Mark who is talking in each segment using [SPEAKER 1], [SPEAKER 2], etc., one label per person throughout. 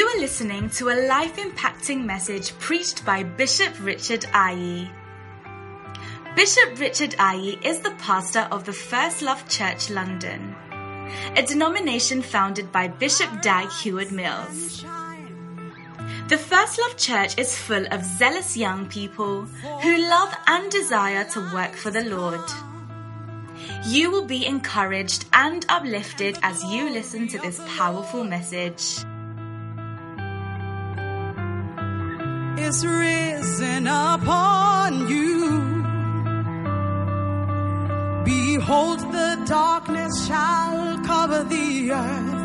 [SPEAKER 1] You are listening to a life impacting message preached by Bishop Richard Ayi. Bishop Richard Ayi is the pastor of the First Love Church London, a denomination founded by Bishop Dag Heward Mills. The First Love Church is full of zealous young people who love and desire to work for the Lord. You will be encouraged and uplifted as you listen to this powerful message.
[SPEAKER 2] is risen upon you. Behold, the darkness shall cover the earth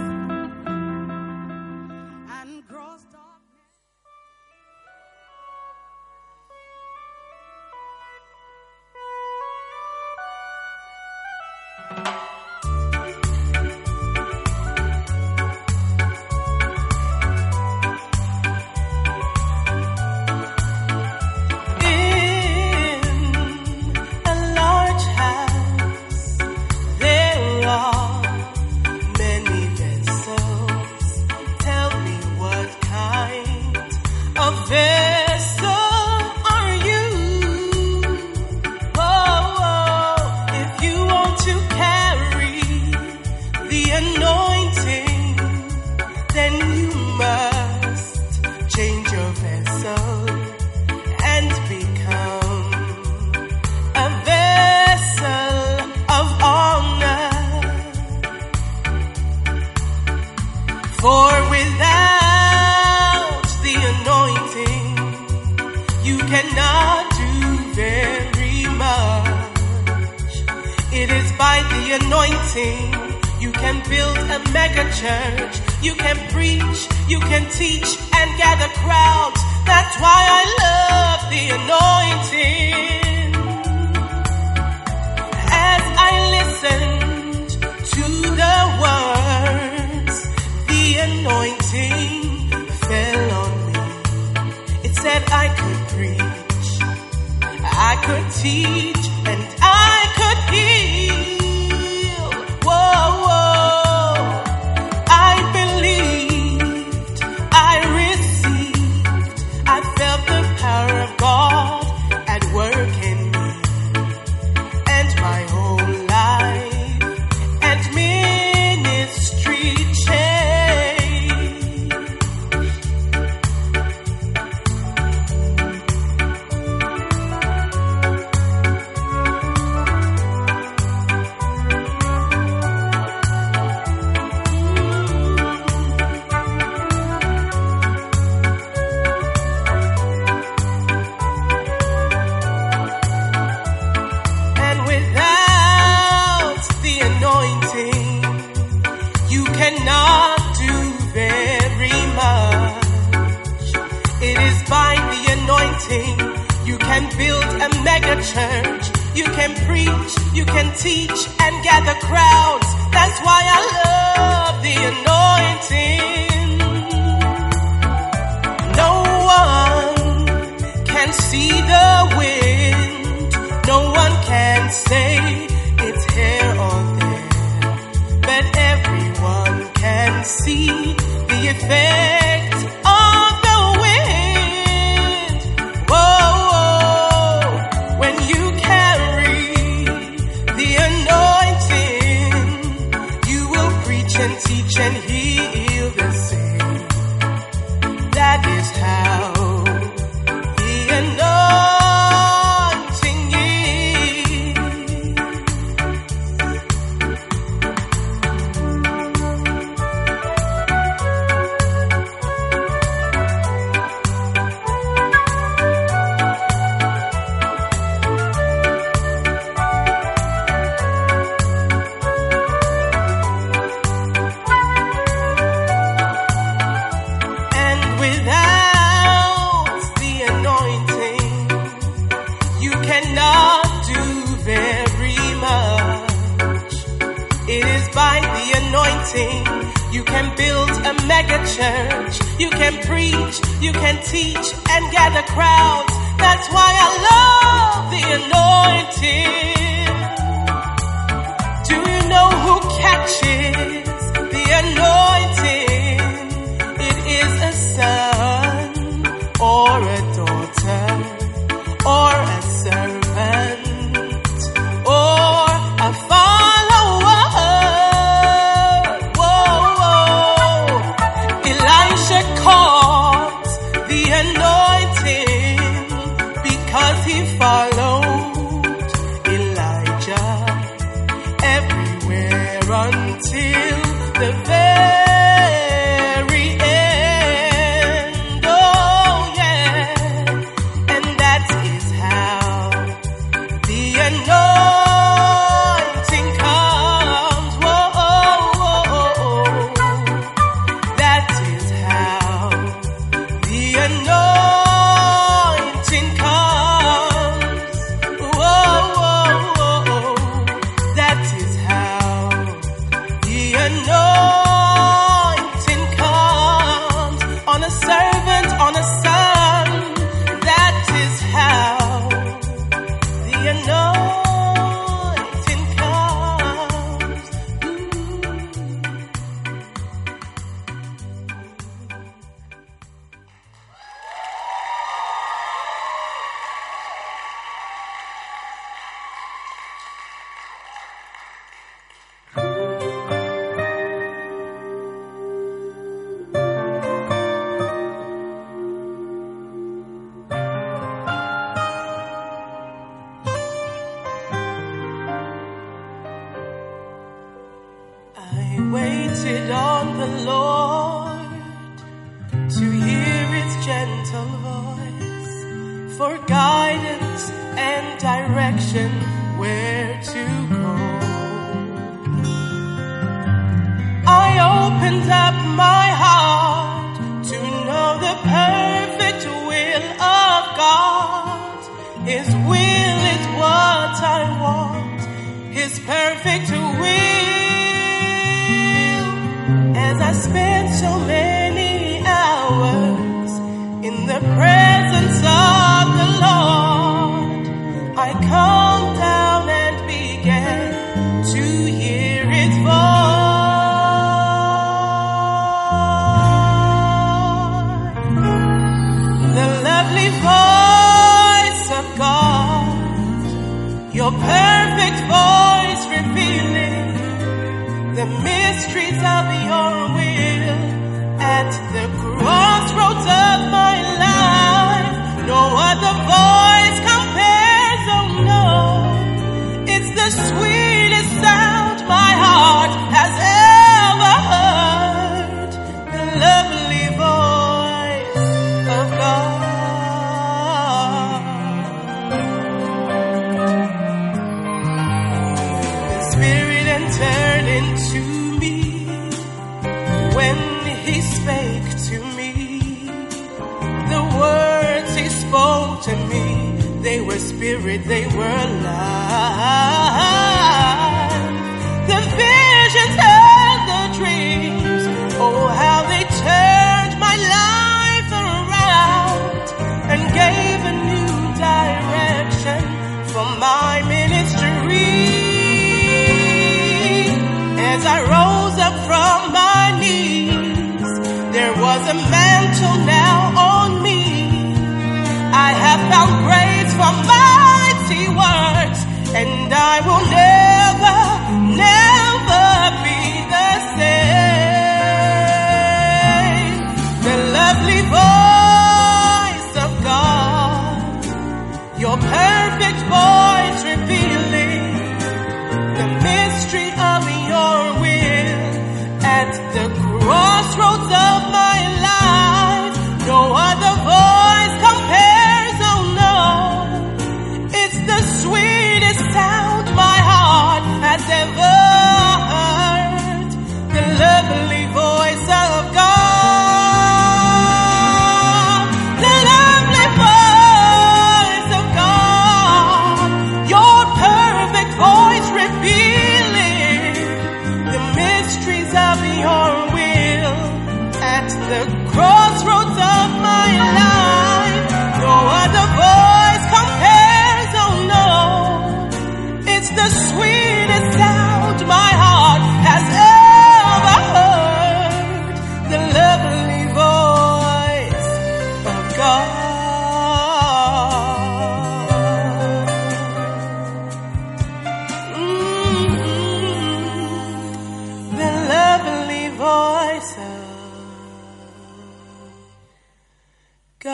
[SPEAKER 2] Two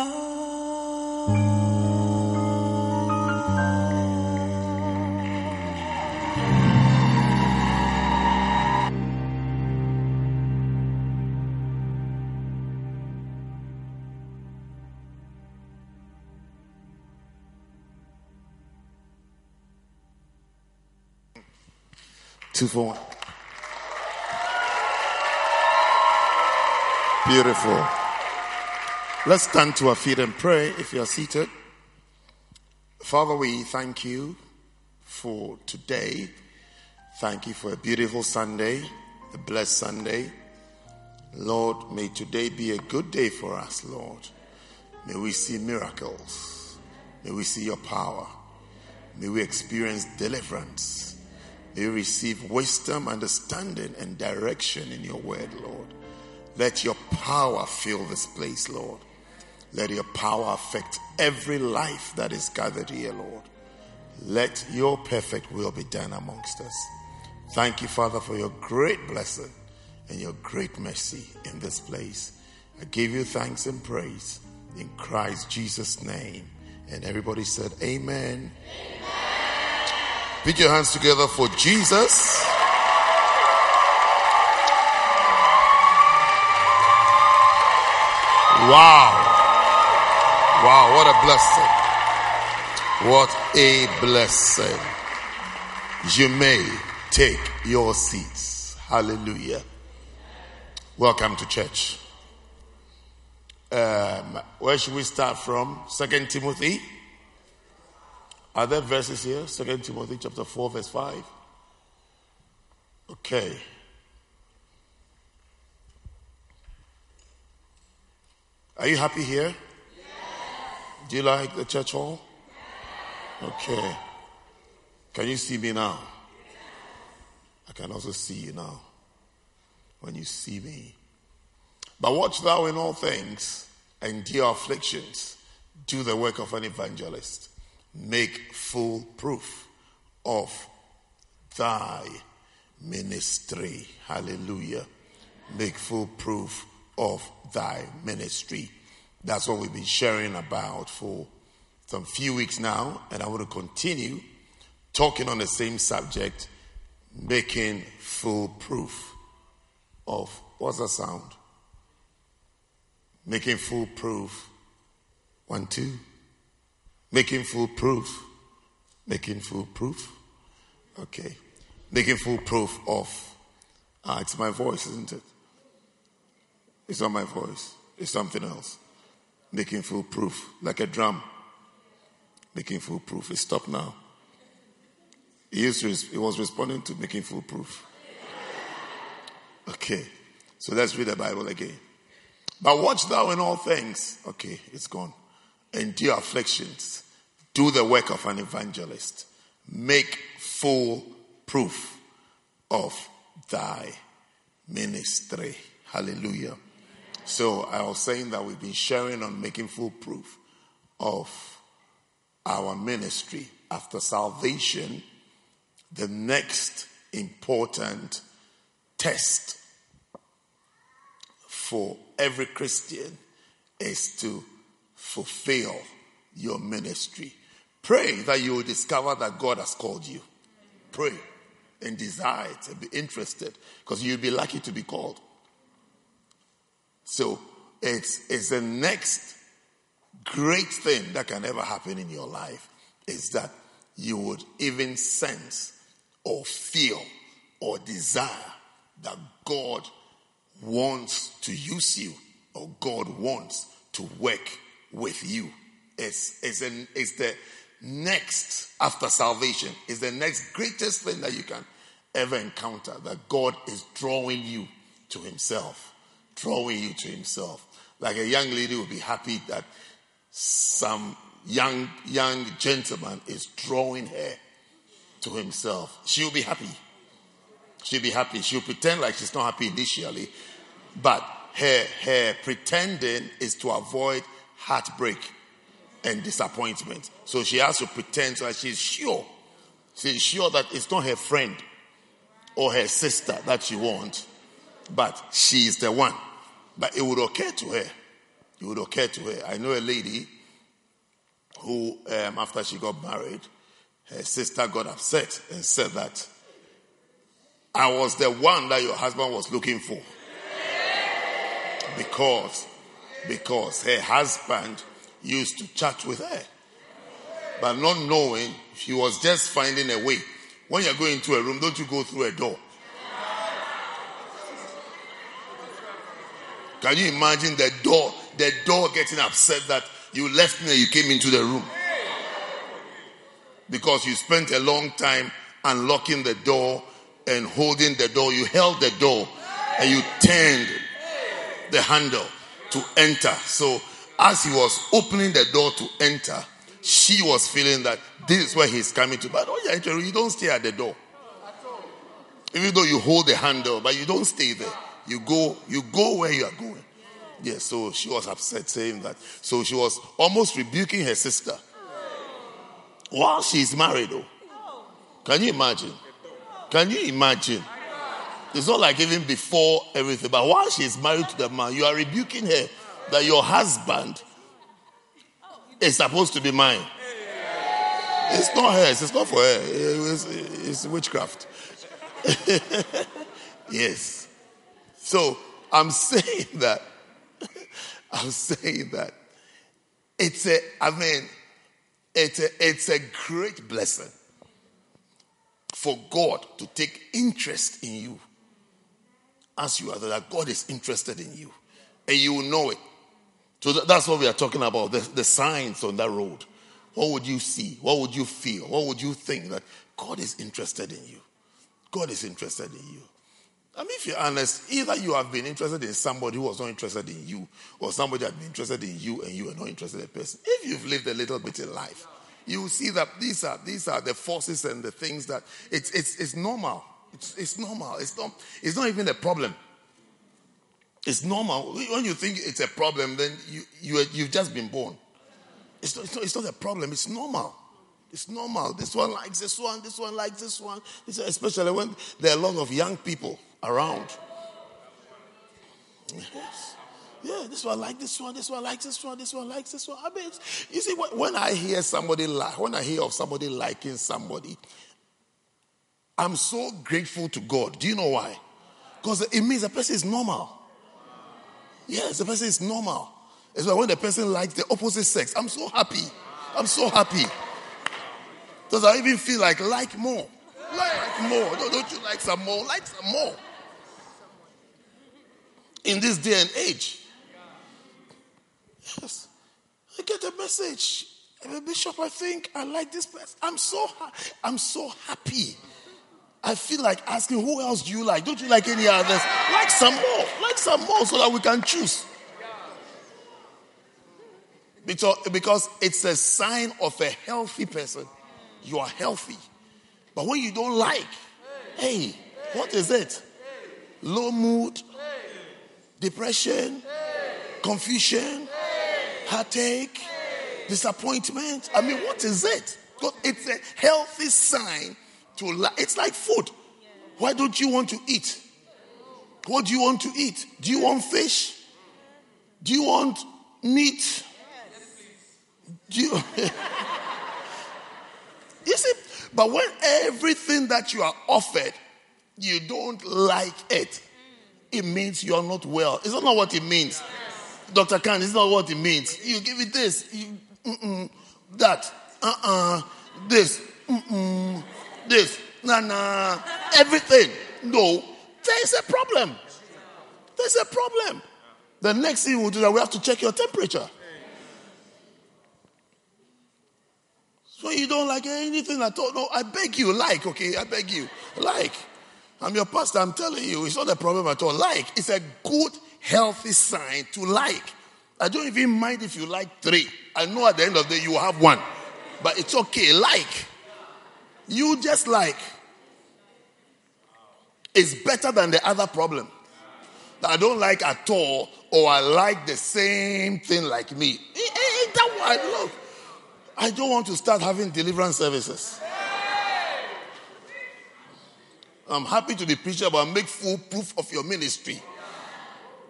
[SPEAKER 2] for one. Beautiful.
[SPEAKER 3] Let's stand to our feet and pray if you are seated. Father, we thank you for today. Thank you for a beautiful Sunday, a blessed Sunday. Lord, may today be a good day for us, Lord. May we see miracles. May we see your power. May we experience deliverance. May we receive wisdom, understanding, and direction in your word, Lord. Let your power fill this place, Lord. Let your power affect every life that is gathered here, Lord. Let your perfect will be done amongst us. Thank you, Father, for your great blessing and your great mercy in this place. I give you thanks and praise in Christ Jesus' name. And everybody said, Amen. Amen. Put your hands together for Jesus. Wow. Wow, what a blessing. What a blessing. You may take your seats. Hallelujah. Welcome to church. Um, where should we start from? Second Timothy. Are there verses here? Second Timothy chapter 4, verse 5. Okay. Are you happy here? Do you like the church hall? Okay. Can you see me now? I can also see you now when you see me. But watch thou in all things, endure afflictions, do the work of an evangelist, make full proof of thy ministry. Hallelujah. Make full proof of thy ministry. That's what we've been sharing about for some few weeks now, and I want to continue talking on the same subject, making full proof of what's the sound? Making full proof. One, two. Making full proof. Making full proof. Okay. Making full proof of. Ah, it's my voice, isn't it? It's not my voice. It's something else making full proof, like a drum, making full proof. It stopped now. He, used to, he was responding to making full proof. Okay, so let's read the Bible again. But watch thou in all things. Okay, it's gone. Endure afflictions. Do the work of an evangelist. Make full proof of thy ministry. Hallelujah. So I was saying that we've been sharing on making full proof of our ministry after salvation. The next important test for every Christian is to fulfill your ministry. Pray that you will discover that God has called you. Pray and desire and be interested because you'll be lucky to be called. So it's, it's the next great thing that can ever happen in your life is that you would even sense or feel or desire that God wants to use you or God wants to work with you. It's, it's, an, it's the next after salvation, is the next greatest thing that you can ever encounter that God is drawing you to Himself drawing you to himself. Like a young lady will be happy that some young young gentleman is drawing her to himself. She'll be happy. She'll be happy. She'll pretend like she's not happy initially, but her her pretending is to avoid heartbreak and disappointment. So she has to pretend that she's sure. She's sure that it's not her friend or her sister that she wants, but she is the one. But it would occur to her. It would occur to her. I know a lady who, um, after she got married, her sister got upset and said that I was the one that your husband was looking for. Because, because her husband used to chat with her. But not knowing, she was just finding a way. When you're going to a room, don't you go through a door? Can you imagine the door the door getting upset that you left me and you came into the room. Because you spent a long time unlocking the door and holding the door. You held the door and you turned the handle to enter. So as he was opening the door to enter, she was feeling that this is where he's coming to. But oh yeah, you don't stay at the door. Even though you hold the handle, but you don't stay there. You go, you go where you are going. Yes, yeah, so she was upset saying that. So she was almost rebuking her sister. While she's married, though. Can you imagine? Can you imagine? It's not like even before everything, but while she's married to the man, you are rebuking her that your husband is supposed to be mine. It's not hers, it's not for her, it's, it's witchcraft. yes. So I'm saying that, I'm saying that it's a, I mean, it's a, it's a great blessing for God to take interest in you as you are, that God is interested in you and you will know it. So that's what we are talking about the, the signs on that road. What would you see? What would you feel? What would you think that God is interested in you? God is interested in you. I mean, if you're honest, either you have been interested in somebody who was not interested in you, or somebody had been interested in you and you are not interested in a person. If you've lived a little bit in life, you will see that these are these are the forces and the things that it's it's it's normal. It's, it's normal. It's not it's not even a problem. It's normal. When you think it's a problem, then you, you you've just been born. It's not, it's not, it's not a problem. It's normal. It's normal. This one likes this one. This one likes this one. especially when there are a lot of young people around. Yes. Yeah, this one likes this one, this one likes this one, this one likes this one. I mean, you see, when I hear somebody like, when I hear of somebody liking somebody, I'm so grateful to God. Do you know why? Because it means the person is normal. Yes, the person is normal. It's why when the person likes the opposite sex, I'm so happy. I'm so happy. Because I even feel like like more. Like more. Don't, don't you like some more? Like some more. In this day and age. Yes. I get a message. Bishop, I think I like this person. I'm so ha- I'm so happy. I feel like asking, who else do you like? Don't you like any others? Like some more. Like some more so that we can choose. Because, because it's a sign of a healthy person. You are healthy. But when you don't like, hey, what is it? Low mood, depression, confusion, heartache, disappointment. I mean, what is it? It's a healthy sign to like. It's like food. Why don't you want to eat? What do you want to eat? Do you want fish? Do you want meat? Do you, you see, but when everything that you are offered, you don't like it, it means you are not well. Is that not what it means? Dr. Khan, it's not what it means. You give it this, you, that, uh uh-uh, uh, this, this, nah, nah, everything. No, there's a problem. There's a problem. The next thing we'll do that we have to check your temperature. So you don't like anything at all. No, I beg you, like, okay? I beg you, like. I'm your pastor, I'm telling you, it's not a problem at all. Like, it's a good healthy sign to like. I don't even mind if you like three. I know at the end of the day you have one. But it's okay. Like. You just like. It's better than the other problem. That I don't like at all, or I like the same thing like me. Eh, eh, eh, that one? Look. I don't want to start having deliverance services. I'm happy to be preaching about make full proof of your ministry.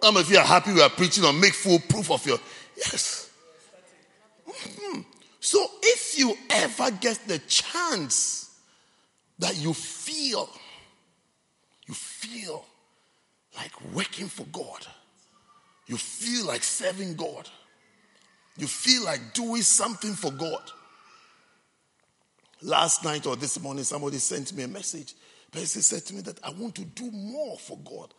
[SPEAKER 3] Some of you are happy we are preaching on make full proof of your. Yes. Mm-hmm. So if you ever get the chance that you feel, you feel like working for God, you feel like serving God, you feel like doing something for God. Last night or this morning, somebody sent me a message. Person said to me that I want to do more for God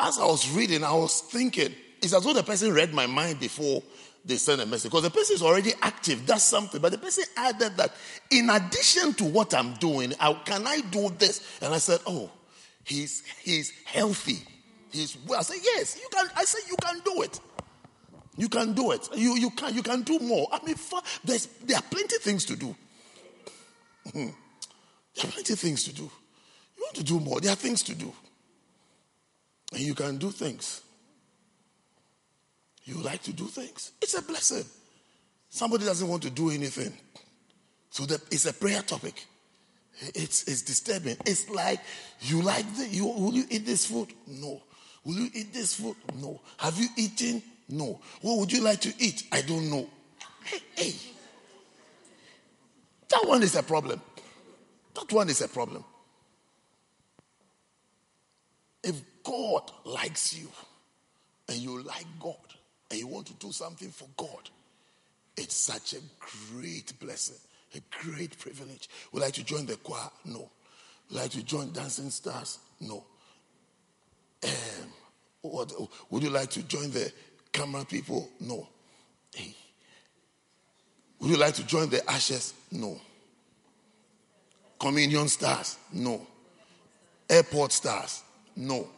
[SPEAKER 3] as I was reading, I was thinking, It's as though the person read my mind before they send a message because the person is already active, does something. But the person added that in addition to what I'm doing, how can I do this? And I said, Oh, he's he's healthy. He's well. I said, Yes, you can. I said, You can do it. You can do it. You, you can you can do more. I mean, there's, there are plenty of things to do. Hmm. There are plenty of things to do. You want to do more, there are things to do. And you can do things. You like to do things. It's a blessing. Somebody doesn't want to do anything. So that it's a prayer topic. It's, it's disturbing. It's like you like the, you will you eat this food? No. Will you eat this food? No. Have you eaten? No. What would you like to eat? I don't know. Hey, hey. That one is a problem. That one is a problem. If God likes you and you like God, and you want to do something for God, it's such a great blessing, a great privilege. Would you like to join the choir? No. Would like to join Dancing Stars? No. Um, what, would you like to join the camera people? No. Hey. Would you like to join the ashes? No. Communion stars? No. Airport stars? No.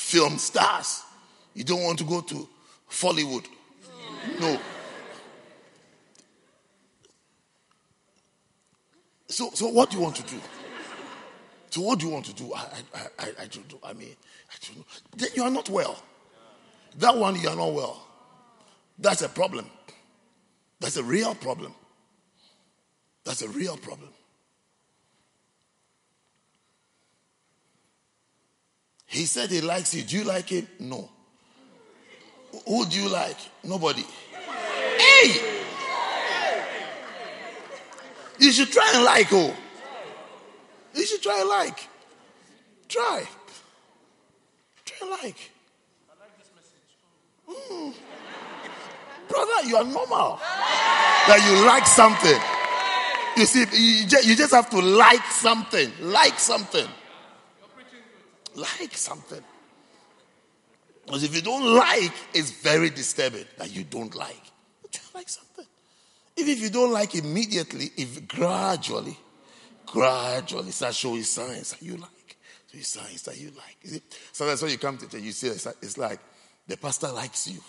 [SPEAKER 3] Film stars? You don't want to go to Hollywood. No. So, so what do you want to do? So what do you want to do? I, I, I, I don't know. I mean, I don't know. You are not well. That one, you are not well. That's a problem. That's a real problem. That's a real problem. He said he likes you. Do you like him? No. Who do you like? Nobody. Hey! You should try and like who? You should try and like. Try. Try and like. Mm. Brother, you are normal. That you like something. You see, you just have to like something. Like something. Like something. Because if you don't like, it's very disturbing that you don't like. But you like something. Even if you don't like immediately, if gradually, gradually start showing signs that you like, showing signs that you like. You see, sometimes when you come to church, you see it's like, the pastor likes you.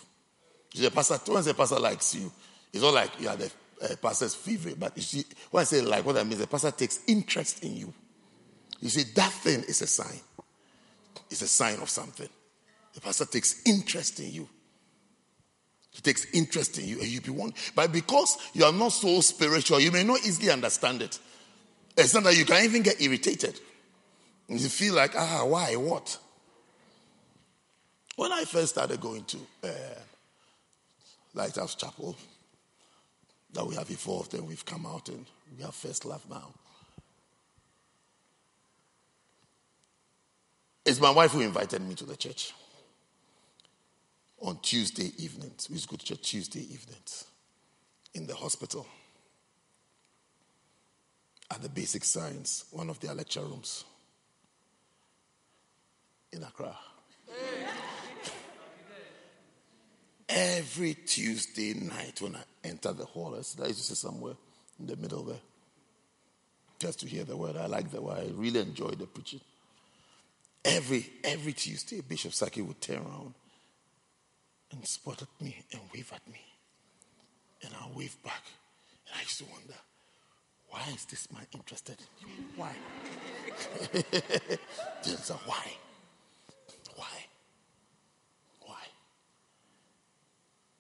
[SPEAKER 3] The pastor, once the pastor likes you, it's not like you are the uh, pastor's favorite. But you see, when I say like, what I mean, the pastor takes interest in you. You see, that thing is a sign. It's a sign of something. The pastor takes interest in you. He takes interest in you and you be one. But because you are not so spiritual, you may not easily understand it. It's not that you can even get irritated. You feel like, ah, why? What? When I first started going to uh, Lighthouse Chapel, that we have evolved and we've come out and we have first love now. It's my wife who invited me to the church on Tuesday evenings. We used to go to church Tuesday evenings in the hospital at the basic science, one of their lecture rooms in Accra. Every Tuesday night when I enter the hall, I used to sit somewhere in the middle there just to hear the word. I like the word. I really enjoy the preaching. Every every Tuesday, Bishop Saki would turn around and spot at me and wave at me. And I'll wave back. And I used to wonder, why is this man interested in me? Why? Just uh, why? Why? Why?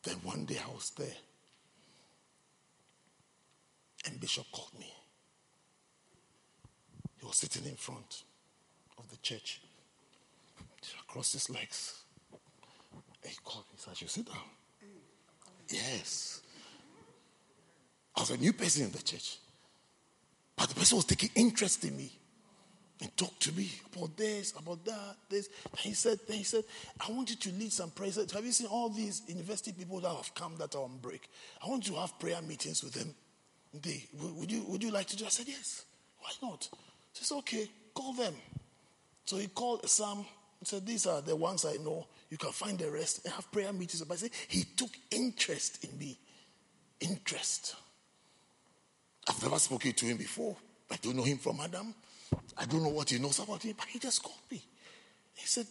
[SPEAKER 3] Then one day I was there. And Bishop called me. He was sitting in front of the church, across his legs. He called me, said, You sit down. Yes. I was a new person in the church. But the person was taking interest in me and talked to me about this, about that, this. And he said, then he said, I want you to lead some prayer. Said, have you seen all these university people that have come that are on break? I want you to have prayer meetings with them. They, would you would you like to do? I said, Yes. Why not? He said, okay, call them. So he called some Said, These are the ones I know. You can find the rest and have prayer meetings. But I say, he took interest in me. Interest. I've never spoken to him before. I don't know him from Adam. I don't know what he knows about me, but he just called me. He said,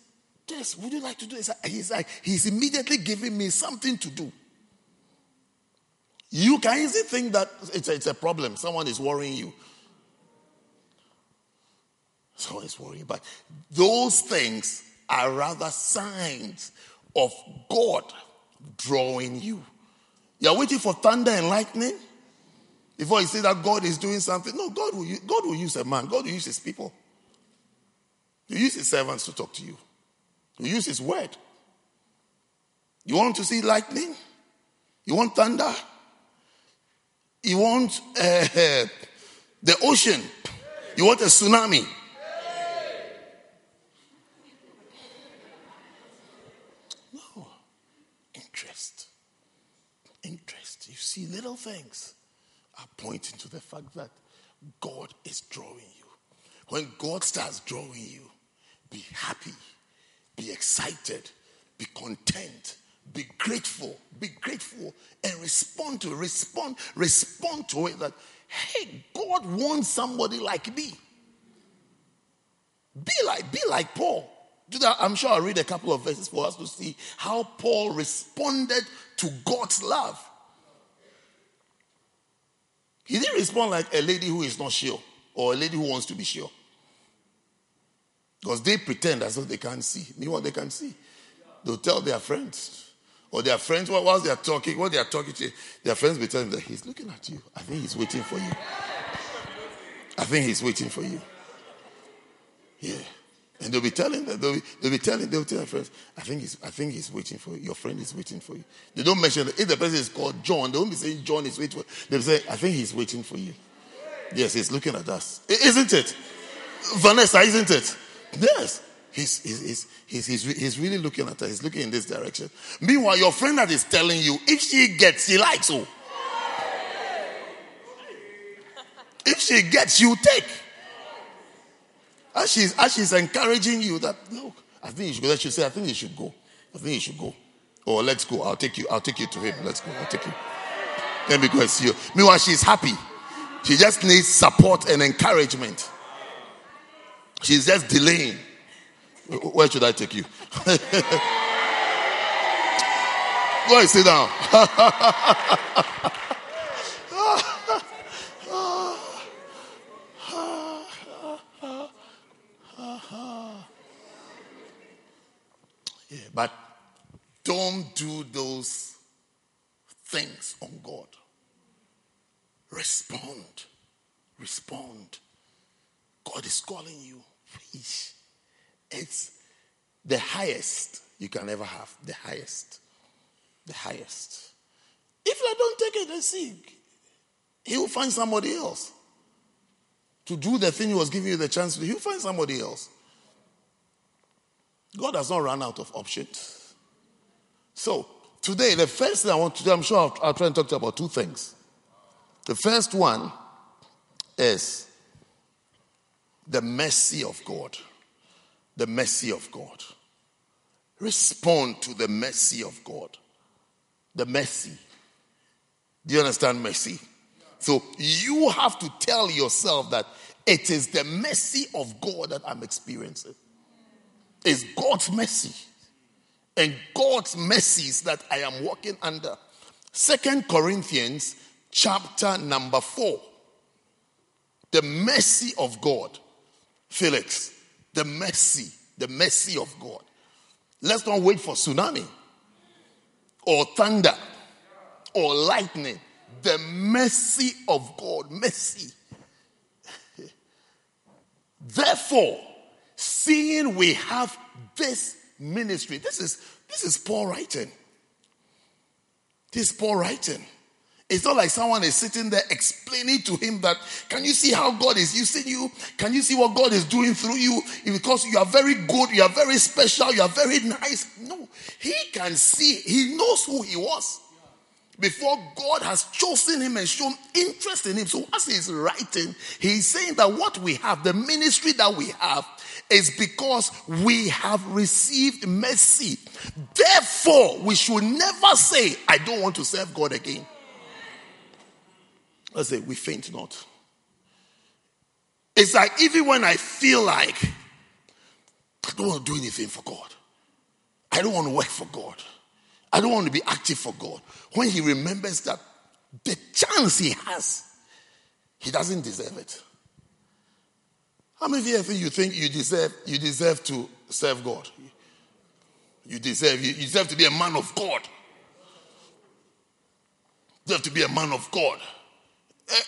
[SPEAKER 3] Yes, would you like to do this? He's like, he's immediately giving me something to do. You can easily think that it's a, it's a problem. Someone is worrying you. Someone is worrying. But those things are rather signs of God drawing you. You're waiting for thunder and lightning before you say that God is doing something. No, God will, God will use a man, God will use his people. He use his servants to talk to you. He use his word. You want to see lightning? You want thunder? You want uh, the ocean? You want a tsunami? No. Interest. Interest. You see, little things are pointing to the fact that God is drawing you. When God starts drawing you, be happy, be excited, be content, be grateful, be grateful, and respond to respond, respond to it that hey, God wants somebody like me. Be like, be like Paul. Do that. I'm sure I'll read a couple of verses for us to see how Paul responded to God's love. He didn't respond like a lady who is not sure or a lady who wants to be sure. Because they pretend as though they can't see. Meanwhile, they can't see. They'll tell their friends. Or their friends, whilst they are talking, what they are talking to, their friends will tell them that he's looking at you. I think he's waiting for you. I think he's waiting for you. Yeah. And they'll be telling them, they'll be, they'll be telling, they'll tell their friends, I think he's I think he's waiting for you. Your friend is waiting for you. They don't mention that if the person is called John, they won't be saying John is waiting for you. They'll say, I think he's waiting for you. Yes, he's looking at us. Isn't it? Vanessa, isn't it? Yes. He's, he's, he's, he's, he's really looking at her. He's looking in this direction. Meanwhile, your friend that is telling you, if she gets, she likes you. If she gets, you take. As she's, as she's encouraging you that, look, I think you should go. She say, I think you should go. I think you should go. Or oh, let's go. I'll take you. I'll take you to him. Let's go. I'll take you. Let me go and see you. Meanwhile, she's happy. She just needs support and encouragement. She's just delaying. Where should I take you? Go and sit down. but don't do those things on God. Respond. Respond. God is calling you. Preach. It's the highest you can ever have. The highest. The highest. If I don't take it and see, he will find somebody else to do the thing he was giving you the chance to. He'll find somebody else. God has not run out of options. So, today, the first thing I want to do, I'm sure I'll, I'll try and talk to you about two things. The first one is the mercy of God. The mercy of God. Respond to the mercy of God. The mercy. Do you understand mercy? So you have to tell yourself that it is the mercy of God that I'm experiencing. It's God's mercy. And God's mercies that I am walking under. Second Corinthians chapter number four. The mercy of God. Felix, the mercy, the mercy of God. Let's not wait for tsunami or thunder or lightning. The mercy of God, mercy. Therefore, seeing we have this ministry, this is this is Paul writing. This is Paul writing. It's not like someone is sitting there explaining to him that, can you see how God is using you? Can you see what God is doing through you? Because you are very good, you are very special, you are very nice. No, he can see, he knows who he was before God has chosen him and shown interest in him. So as he's writing, he's saying that what we have, the ministry that we have, is because we have received mercy. Therefore, we should never say, I don't want to serve God again. Let's say, we faint not. It's like even when I feel like I don't want to do anything for God, I don't want to work for God, I don't want to be active for God. When he remembers that the chance he has, he doesn't deserve it. How many of you think you think you deserve you deserve to serve God? You deserve you deserve to be a man of God. You deserve to be a man of God.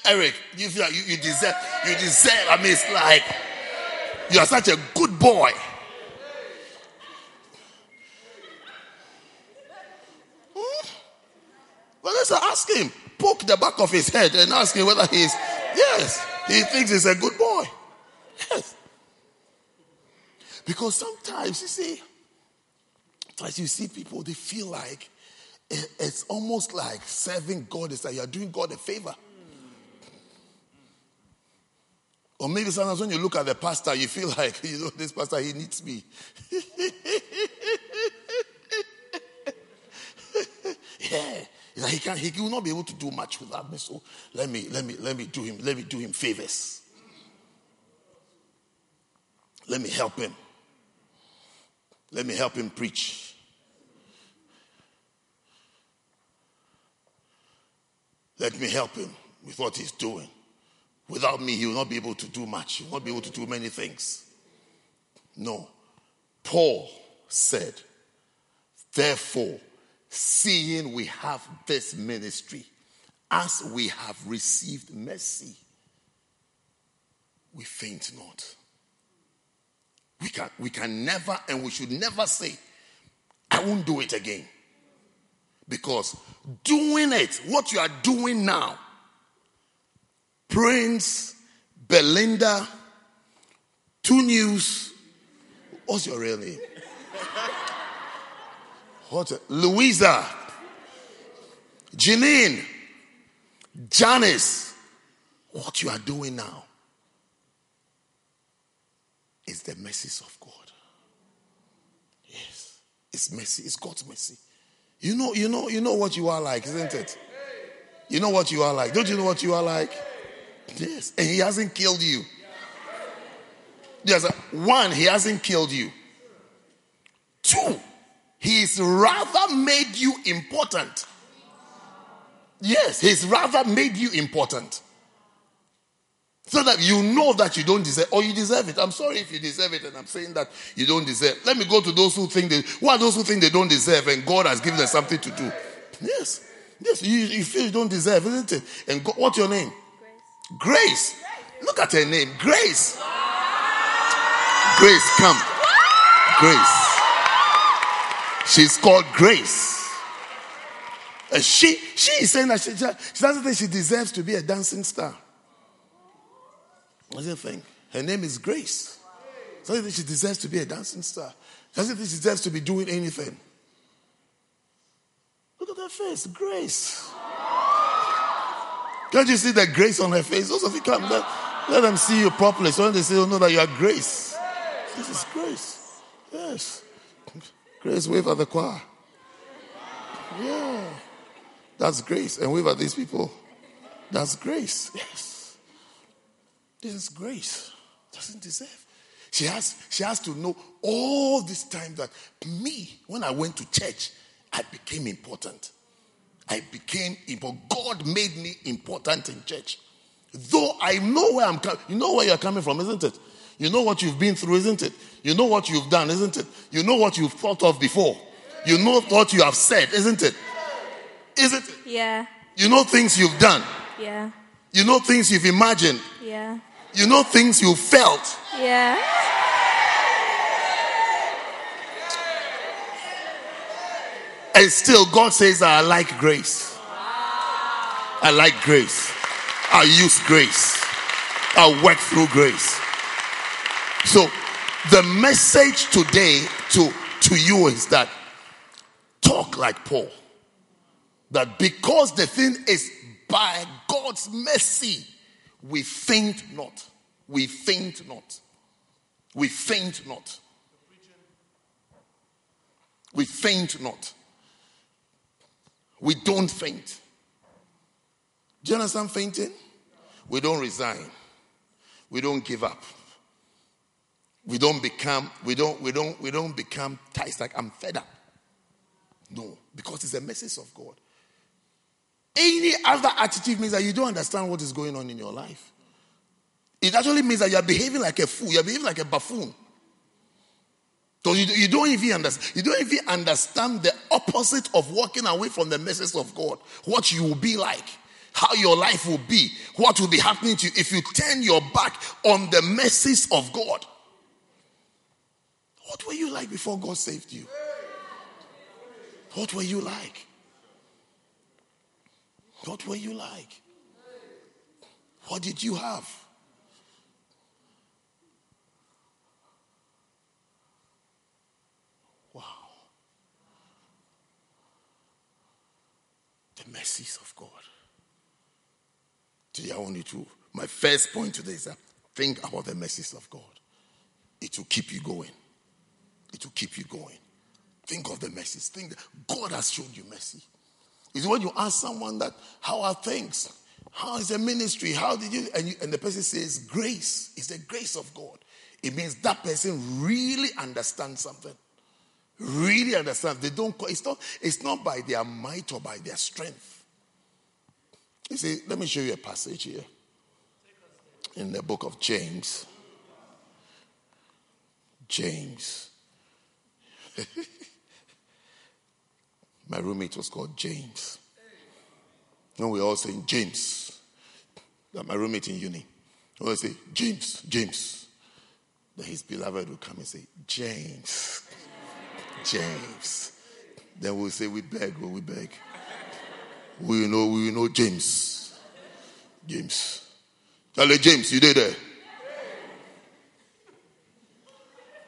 [SPEAKER 3] Eric, you feel like you, you deserve you deserve. I mean, it's like you are such a good boy. Hmm? Well, let's ask him. Poke the back of his head and ask him whether he's yes. He thinks he's a good boy. Because sometimes you see, as you see people, they feel like it's almost like serving God is like you're doing God a favor. Or maybe sometimes when you look at the pastor, you feel like, you know, this pastor, he needs me. yeah. Like he, can, he will not be able to do much without me. So let me, let me, let me do him, let me do him favors. Let me help him. Let me help him preach. Let me help him with what he's doing. Without me, he will not be able to do much. He will not be able to do many things. No. Paul said, Therefore, seeing we have this ministry, as we have received mercy, we faint not. We can, we can never and we should never say, I won't do it again. Because doing it, what you are doing now, Prince, Belinda, Two News, what's your real name? What? Louisa, Janine, Janice, what you are doing now is the mercies of God. Yes. It's mercy. It's God's mercy. You know, you know, you know what you are like, isn't it? You know what you are like. Don't you know what you are like? Yes. And he hasn't killed you. Yes. One, he hasn't killed you. Two, he's rather made you important. Yes, he's rather made you important. So that you know that you don't deserve, or you deserve it. I'm sorry if you deserve it, and I'm saying that you don't deserve. Let me go to those who think they, who are those who think they don't deserve, and God has given them something to do. Yes, yes, you, you feel you don't deserve, isn't it? And God, what's your name? Grace. Grace. Look at her name, Grace. Grace, come. Grace. She's called Grace. And she she is saying that she, she doesn't think she deserves to be a dancing star. What do you think? Her name is Grace. So think she deserves to be a dancing star. Doesn't think she deserves to be doing anything. Look at her face, Grace. Can't you see the grace on her face? Those of you come, let, let them see you properly. So they say, oh, know that you are grace. This is grace. Yes. Grace, wave at the choir. Yeah. That's grace. And wave at these people. That's grace. Yes. This is grace. Doesn't deserve. She has, she has to know all this time that me, when I went to church, I became important. I became important. God made me important in church. Though I know where I'm coming, you know where you're coming from, isn't it? You know what you've been through, isn't it? You know what you've done, isn't it? You know what you've thought of before. You know what you have said, isn't it? Isn't it?
[SPEAKER 4] Yeah.
[SPEAKER 3] You know things you've done.
[SPEAKER 4] Yeah.
[SPEAKER 3] You know things you've imagined.
[SPEAKER 4] Yeah.
[SPEAKER 3] You know things you felt.
[SPEAKER 4] Yeah.
[SPEAKER 3] And still, God says, I like grace. I like grace. I use grace. I work through grace. So, the message today to, to you is that talk like Paul. That because the thing is by God's mercy, we faint not. We faint not. We faint not. We faint not. We don't faint. Do you understand fainting? We don't resign. We don't give up. We don't become, we don't, we don't, we don't become tight like I'm fed up. No, because it's a message of God. Any other attitude means that you don't understand what is going on in your life. It actually means that you are behaving like a fool, you're behaving like a buffoon. So you, you don't even understand. You don't even understand the opposite of walking away from the message of God. What you will be like, how your life will be, what will be happening to you if you turn your back on the message of God. What were you like before God saved you? What were you like? What were you like? What did you have? Wow. The mercies of God. Today I want you to, my first point today is that think about the mercies of God. It will keep you going. It will keep you going. Think of the mercies. Think that God has shown you mercy. Is when you ask someone that, how are things? How is the ministry? How did you and, you, and the person says, grace. is the grace of God. It means that person really understands something. Really understands. They don't it's not, it's not by their might or by their strength. You see, let me show you a passage here. In the book of James. James. My roommate was called James. And we all saying James. That my roommate in uni. We all say James, James. Then his beloved will come and say James, James. Then we'll say we beg, oh, we beg. We know, we know James, James. Hello, James, you there? there?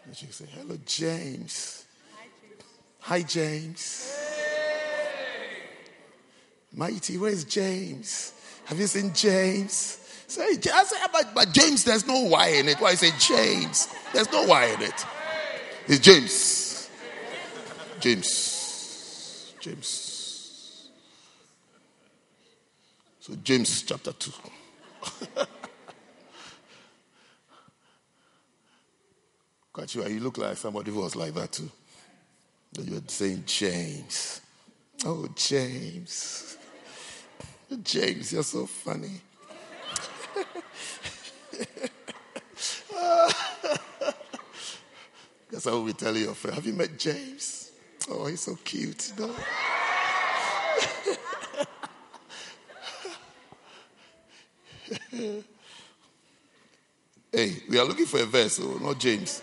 [SPEAKER 3] And she say, Hello, James. Hi, James. Mighty, where's James? Have you seen James? Say, I say, but, but James, there's no Y in it. Why say James? There's no Y in it. It's James. James. James. So James chapter 2. Got you, you look like somebody who was like that too. You're saying James. Oh, James. James, you're so funny. That's how we tell your friend. Have you met James? Oh, he's so cute. No? hey, we are looking for a verse, so not James.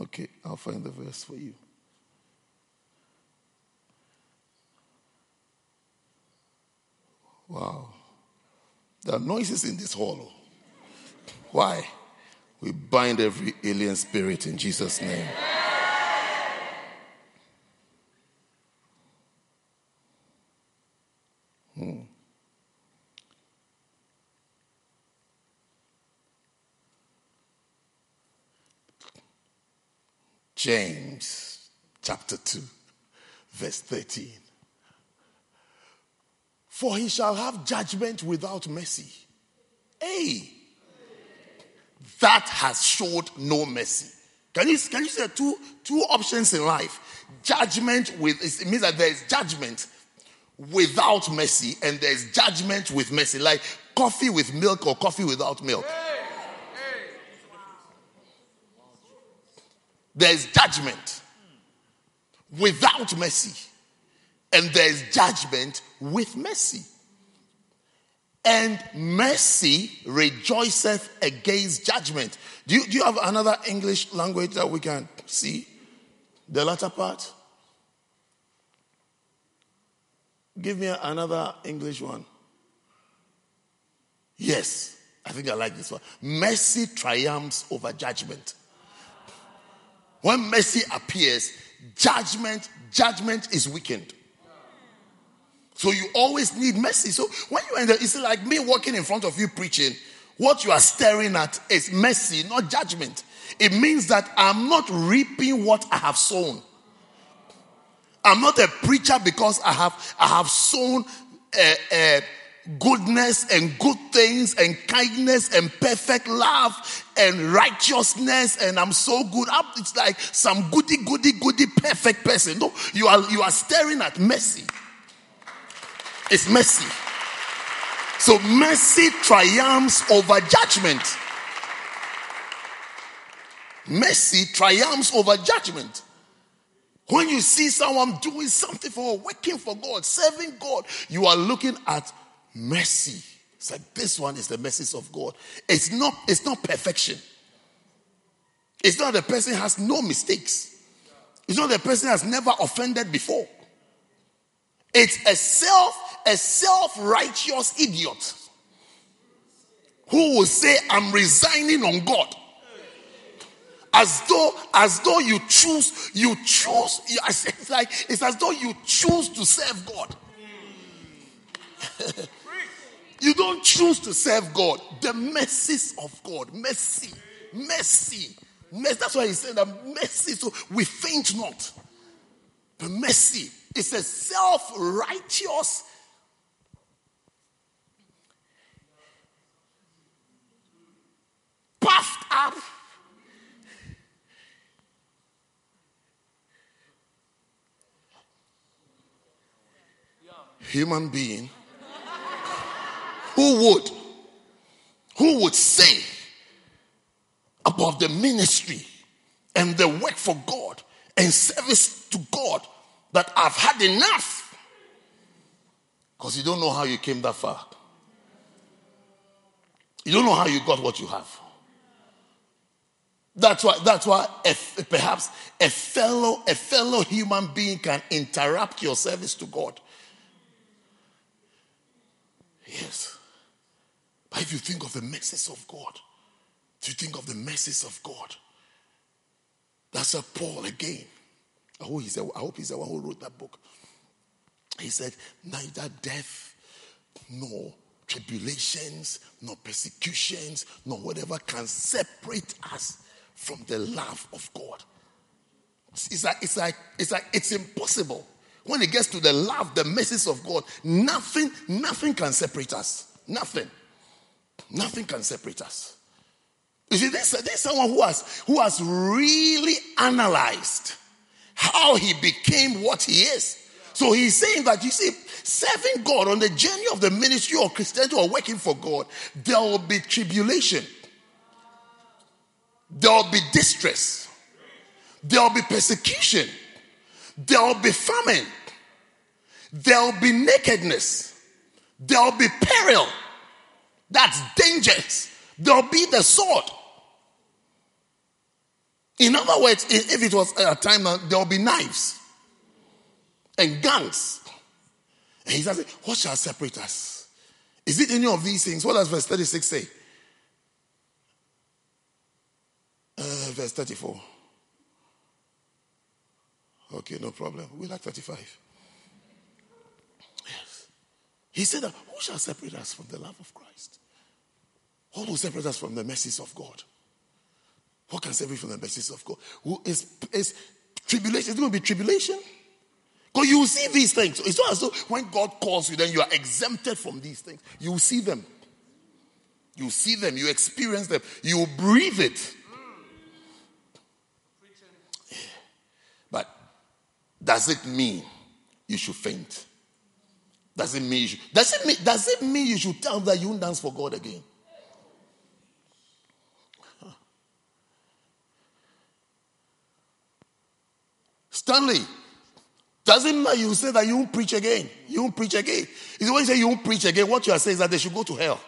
[SPEAKER 3] Okay, I'll find the verse for you. Wow. There are noises in this hall. Why? We bind every alien spirit in Jesus' name. Hmm. James chapter 2, verse 13. For he shall have judgment without mercy. Hey, that has showed no mercy. Can you, can you see two, two options in life? Judgment with, it means that there is judgment without mercy and there's judgment with mercy, like coffee with milk or coffee without milk. There's judgment without mercy and there's judgment with mercy. And mercy rejoiceth against judgment. Do you, do you have another English language that we can see? The latter part? Give me another English one. Yes, I think I like this one. Mercy triumphs over judgment. When mercy appears, judgment, judgment is weakened. So you always need mercy. So when you're in it's like me walking in front of you preaching, what you are staring at is mercy, not judgment. It means that I'm not reaping what I have sown. I'm not a preacher because I have I have sown uh, uh, goodness and good things and kindness and perfect love and righteousness and I'm so good. It's like some goody goody goody perfect person. No, you are you are staring at mercy. It's mercy. So mercy triumphs over judgment. Mercy triumphs over judgment. When you see someone doing something for working for God, serving God, you are looking at mercy. It's like this one is the mercy of God. It's not, it's not perfection. It's not the person has no mistakes. It's not the person has never offended before. It's a self, a self-righteous idiot who will say, I'm resigning on God. As though as though you choose you choose it's like it's as though you choose to serve god. You don't choose to serve god. The mercies of god mercy mercy mercy. That's why he said that mercy so we faint not. The mercy is a self-righteous puffed up human being who would who would say about the ministry and the work for God and service to God that I've had enough because you don't know how you came that far. You don't know how you got what you have. That's why. That's why. Perhaps a fellow, a fellow human being can interrupt your service to God Yes. But if you think of the mercies of God, if you think of the mercies of God, that's a Paul again. I he's I hope he's the one who wrote that book. He said, Neither death nor tribulations, nor persecutions, nor whatever can separate us from the love of God. It's like, it's like, it's like, it's impossible. When it gets to the love, the message of God, nothing, nothing can separate us. Nothing. Nothing can separate us. You see, there's, there's someone who has, who has really analyzed how he became what he is. So he's saying that, you see, serving God on the journey of the ministry of Christianity or working for God, there will be tribulation. There will be distress. There will be persecution. There will be famine. There will be nakedness. There will be peril. That's dangerous. There will be the sword. In other words, if it was a time there will be knives and guns. And he says, What shall separate us? Is it any of these things? What does verse 36 say? Uh, verse 34. Okay, no problem. We like 35. Yes. He said that who shall separate us from the love of Christ? Who will separate us from the mercies of God? What can separate from the mercies of God? Who is, is tribulation? It's going to be tribulation. Because you will see these things. It's not as though when God calls you, then you are exempted from these things. You will see them. You see them. You experience them. You breathe it. Does it mean you should faint? Does it mean you should, does it mean does it mean you should tell them that you won't dance for God again? Stanley, doesn't matter you say that you won't preach again. You won't preach again. Is when you say you won't preach again, what you are saying is that they should go to hell.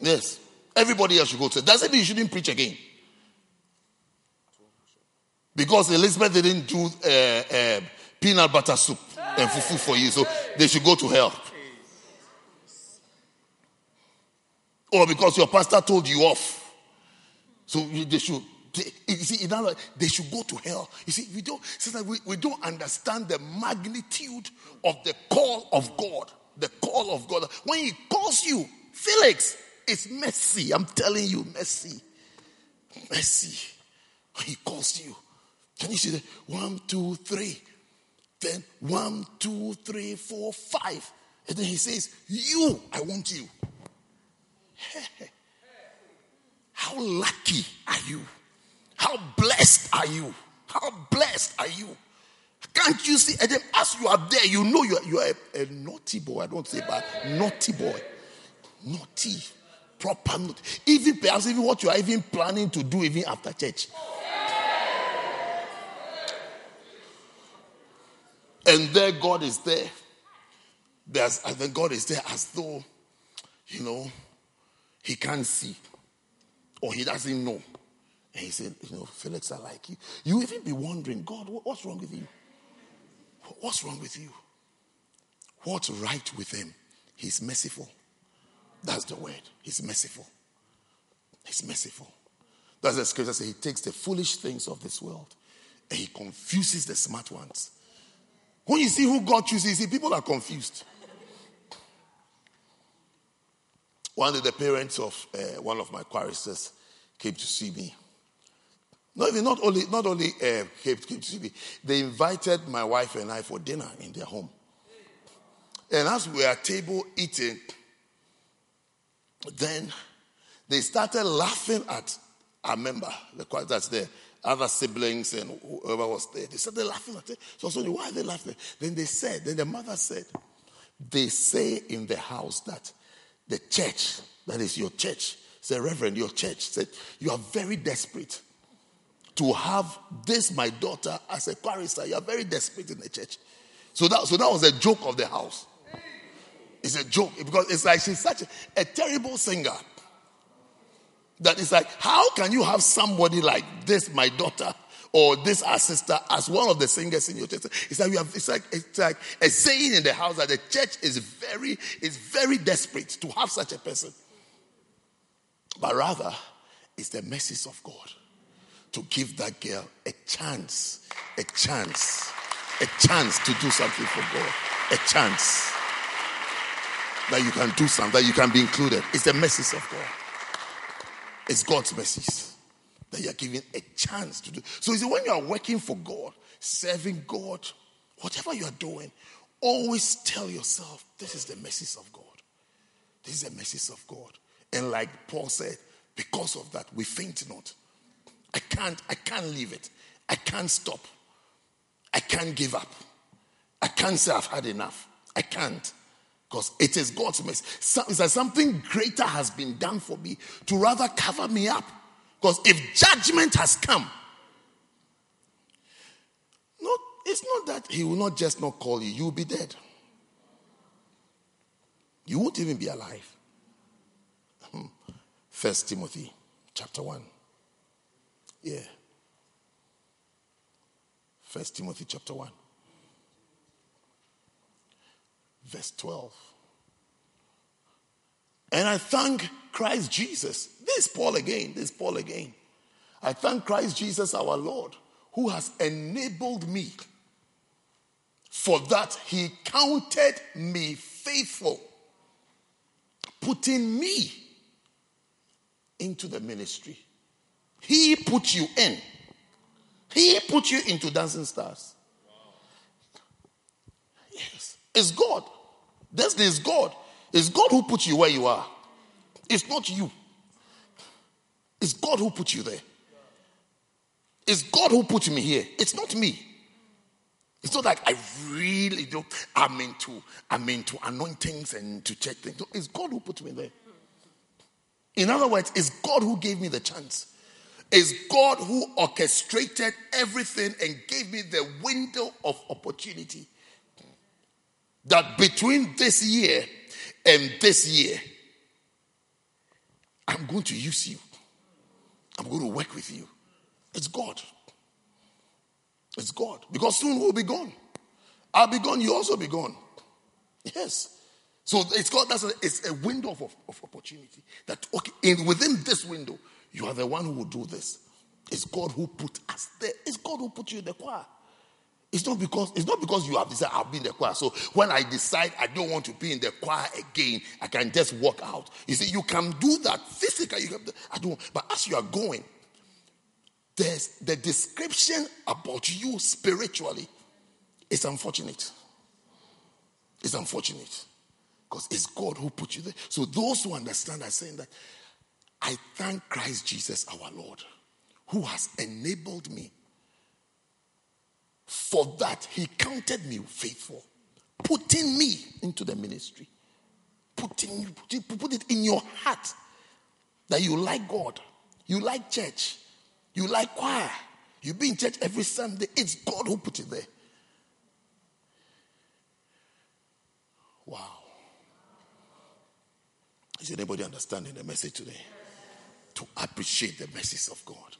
[SPEAKER 3] Yes. Everybody else should go to hell. Doesn't mean you shouldn't preach again. Because Elizabeth didn't do uh, uh, peanut butter soup and fufu for you, so they should go to hell. Or because your pastor told you off, so they should they, you see, in other words, they should go to hell. You see, we don't, we, we don't understand the magnitude of the call of God. The call of God. When He calls you, Felix, it's mercy. I'm telling you, mercy. Mercy. When He calls you. Can you see that? One, two, three. Then one, two, three, four, five. And then He says, You, I want you. How lucky are you? How blessed are you? How blessed are you? Can't you see? And then as you are there, you know you are, you are a, a naughty boy. I don't say bad. Naughty boy. Naughty. Proper naughty. Even perhaps even what you are even planning to do even after church. And there God is there. There's, and then God is there as though, you know, he can't see or he doesn't know. And he said, You know, Felix, I like you. You even be wondering, God, what's wrong with you? What's wrong with you? What's right with him? He's merciful. That's the word. He's merciful. He's merciful. That's the scripture says he takes the foolish things of this world and he confuses the smart ones. When you see who God chooses, see people are confused. One of the parents of uh, one of my choristers came to see me. Not, even, not only, not only uh, came, came to see me, they invited my wife and I for dinner in their home. And as we were at table eating, then they started laughing at our member, the choir that's there, other siblings and whoever was there. They started laughing at it. So, I so why are they laughing? Then they said, then the mother said, they say in the house that the church, that is your church, said, Reverend, your church said, you are very desperate to have this, my daughter, as a chorister. You are very desperate in the church. So that, so that was a joke of the house. It's a joke because it's like she's such a, a terrible singer that it's like, how can you have somebody like this, my daughter, or this our sister, as one of the singers in your church? It's like we have, it's like it's like a saying in the house that the church is very is very desperate to have such a person. But rather, it's the mercies of God to give that girl a chance, a chance, a chance to do something for God, a chance that you can do something, that you can be included. It's the mercies of God. It's God's mercies that you're given a chance to do. So, see, when you are working for God, serving God, whatever you are doing, always tell yourself, this is the mercies of God. This is the mercies of God. And like Paul said, because of that, we faint not. I can't, I can't leave it. I can't stop. I can't give up. I can't say I've had enough. I can't. Because it is God's mercy. like something greater has been done for me to rather cover me up. Because if judgment has come, not, it's not that he will not just not call you, you'll be dead. You won't even be alive. Hmm. First Timothy chapter 1. Yeah. First Timothy chapter 1. Verse 12. And I thank Christ Jesus. This Paul again. This Paul again. I thank Christ Jesus our Lord who has enabled me for that he counted me faithful, putting me into the ministry. He put you in. He put you into Dancing Stars. It's God. This is God. It's God who put you where you are. It's not you. It's God who put you there. It's God who put me here. It's not me. It's not like I really do. I'm into I'm into anointings and to check things. It's God who put me there. In other words, it's God who gave me the chance. It's God who orchestrated everything and gave me the window of opportunity. That between this year and this year, I'm going to use you. I'm going to work with you. It's God. It's God. Because soon we'll be gone. I'll be gone, you also be gone. Yes. So it's called that's a, it's a window of, of opportunity. That okay, in within this window, you are the one who will do this. It's God who put us there. It's God who put you in the choir. It's not because it's not because you have decided I'll be in the choir. So when I decide I don't want to be in the choir again, I can just walk out. You see, you can do that physically. I don't. But as you are going, there's the description about you spiritually. It's unfortunate. It's unfortunate because it's God who put you there. So those who understand are saying that I thank Christ Jesus our Lord who has enabled me for that he counted me faithful, putting me into the ministry, putting put it in your heart that you like God, you like church, you like choir, you be in church every Sunday. It's God who put it there. Wow. Is anybody understanding the message today? To appreciate the message of God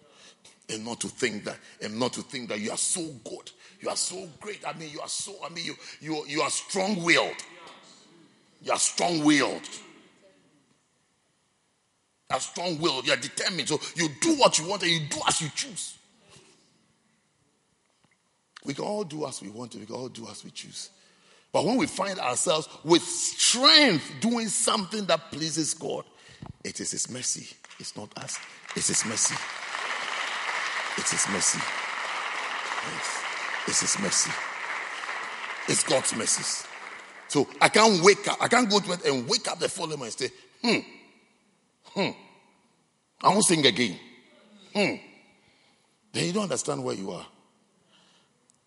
[SPEAKER 3] and not to think that and not to think that you are so good you are so great. I mean you are so i mean you you, you are strong-willed. You are strong-willed. You are strong-willed. You are determined. So you do what you want and you do as you choose. We can all do as we want. To we can all do as we choose. But when we find ourselves with strength doing something that pleases god it is his mercy. It's not us. It's his mercy. It's His mercy. Yes. It's His mercy. It's God's mercy. So I can't wake up. I can't go to bed and wake up the following and say, hmm, hmm. I won't sing again. Hmm. Then you don't understand where you are.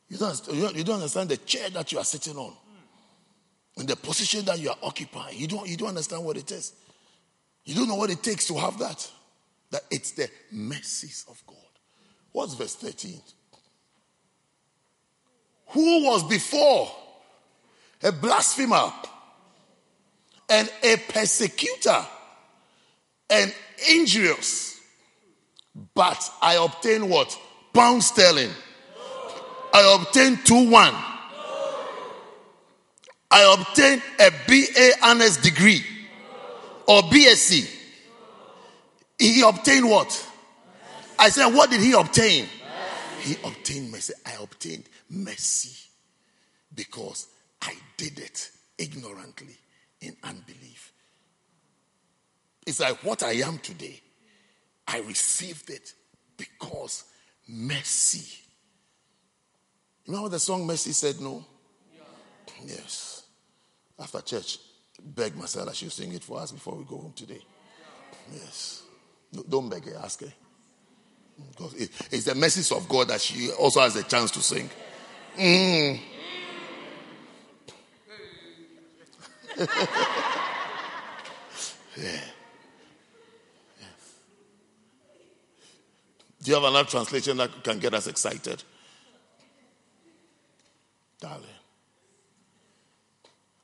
[SPEAKER 3] You don't, you don't understand the chair that you are sitting on. And the position that you are occupying. You don't, you don't understand what it is. You don't know what it takes to have that. That it's the mercies of God. What's verse 13? Who was before a blasphemer and a persecutor and injurious, but I obtained what? Pound sterling. I obtained 2 1. I obtained a BA honors degree or BSc. He obtained what? I said, What did he obtain? He obtained mercy. I obtained mercy because I did it ignorantly in unbelief. It's like what I am today. I received it because mercy. What the song Mercy said no? Yeah. Yes. After church, beg Marcella, she'll sing it for us before we go home today. Yes. No, don't beg her, ask her. Because it's the message of God that she also has a chance to sing. Mm. yeah. Do you have another translation that can get us excited? Darling.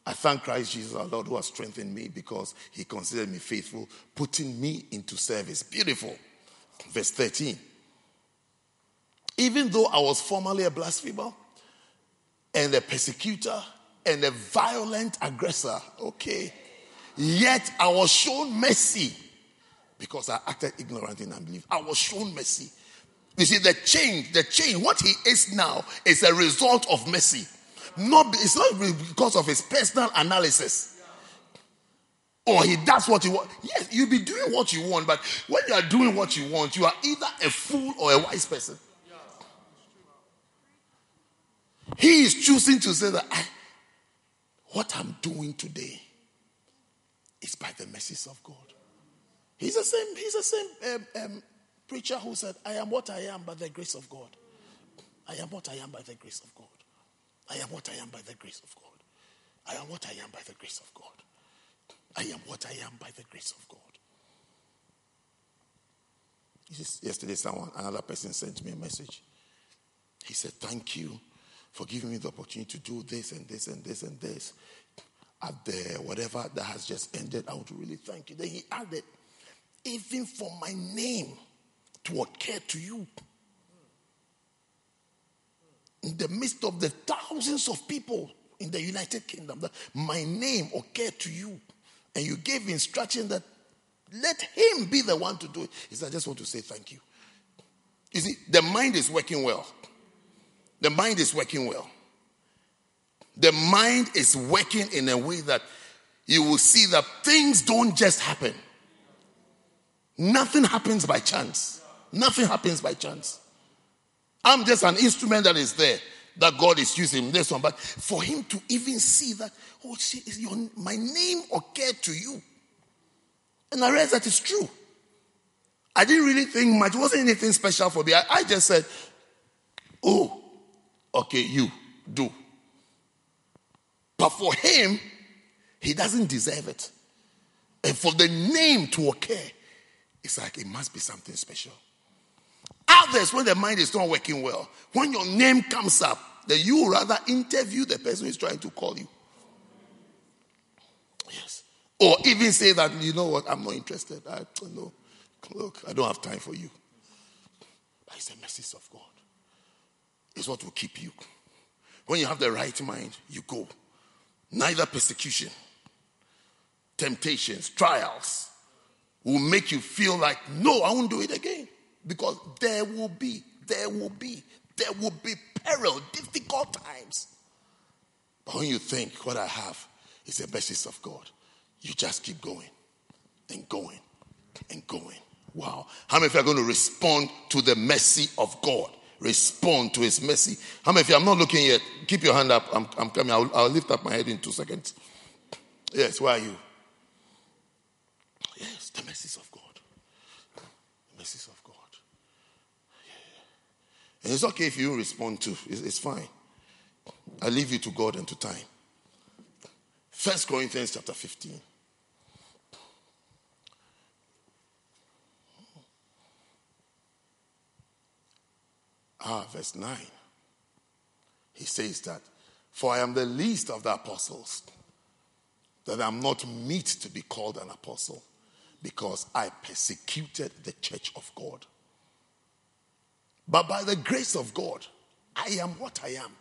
[SPEAKER 3] I thank Christ Jesus, our Lord, who has strengthened me because he considered me faithful, putting me into service. Beautiful. Verse 13. Even though I was formerly a blasphemer and a persecutor and a violent aggressor, okay, yet I was shown mercy because I acted ignorant in unbelief. I was shown mercy. You see, the change, the change, what he is now is a result of mercy. Not, it's not because of his personal analysis or he does what he wants. Yes, you'll be doing what you want, but when you are doing what you want, you are either a fool or a wise person. He is choosing to say that I, what I'm doing today is by the mercies of God. He's the same, he's the same um, um, preacher who said, I am what I am by the grace of God. I am what I am by the grace of God. I am what I am by the grace of God. I am what I am by the grace of God. I am what I am by the grace of God. Yesterday, someone, another person sent me a message. He said, Thank you for giving me the opportunity to do this and this and this and this. At the whatever that has just ended, I want to really thank you. Then he added, Even for my name to occur to you. In the midst of the thousands of people in the United Kingdom, that my name occurred to you and you gave instruction that let him be the one to do it. He said, I just want to say thank you. You see, the mind is working well. The mind is working well. The mind is working in a way that you will see that things don't just happen. Nothing happens by chance. Nothing happens by chance. I'm just an instrument that is there that God is using this one. But for him to even see that, oh, see, your, my name occurred to you. And I realized that it's true. I didn't really think much. It wasn't anything special for me. I, I just said, oh, okay, you do. But for him, he doesn't deserve it. And for the name to occur, it's like it must be something special. Others, when the mind is not working well, when your name comes up, then you rather interview the person who is trying to call you. Yes. Or even say that, you know what, I'm not interested. I don't know. Look, I don't have time for you. But it's the message of God. It's what will keep you. When you have the right mind, you go. Neither persecution, temptations, trials will make you feel like, no, I won't do it again. Because there will be, there will be, there will be peril, difficult times. But when you think what I have is the message of God, you just keep going and going and going. Wow. How many of you are going to respond to the mercy of God? Respond to his mercy. How many of you, I'm not looking yet. Keep your hand up. I'm, I'm coming. I'll, I'll lift up my head in two seconds. Yes, where are you? Yes, the mercies of God. The mercies of God. Yeah. And it's okay if you respond to. It's, it's fine. I leave you to God and to time. First Corinthians chapter 15. Ah, verse 9. He says that, For I am the least of the apostles, that I'm not meet to be called an apostle, because I persecuted the church of God. But by the grace of God, I am what I am.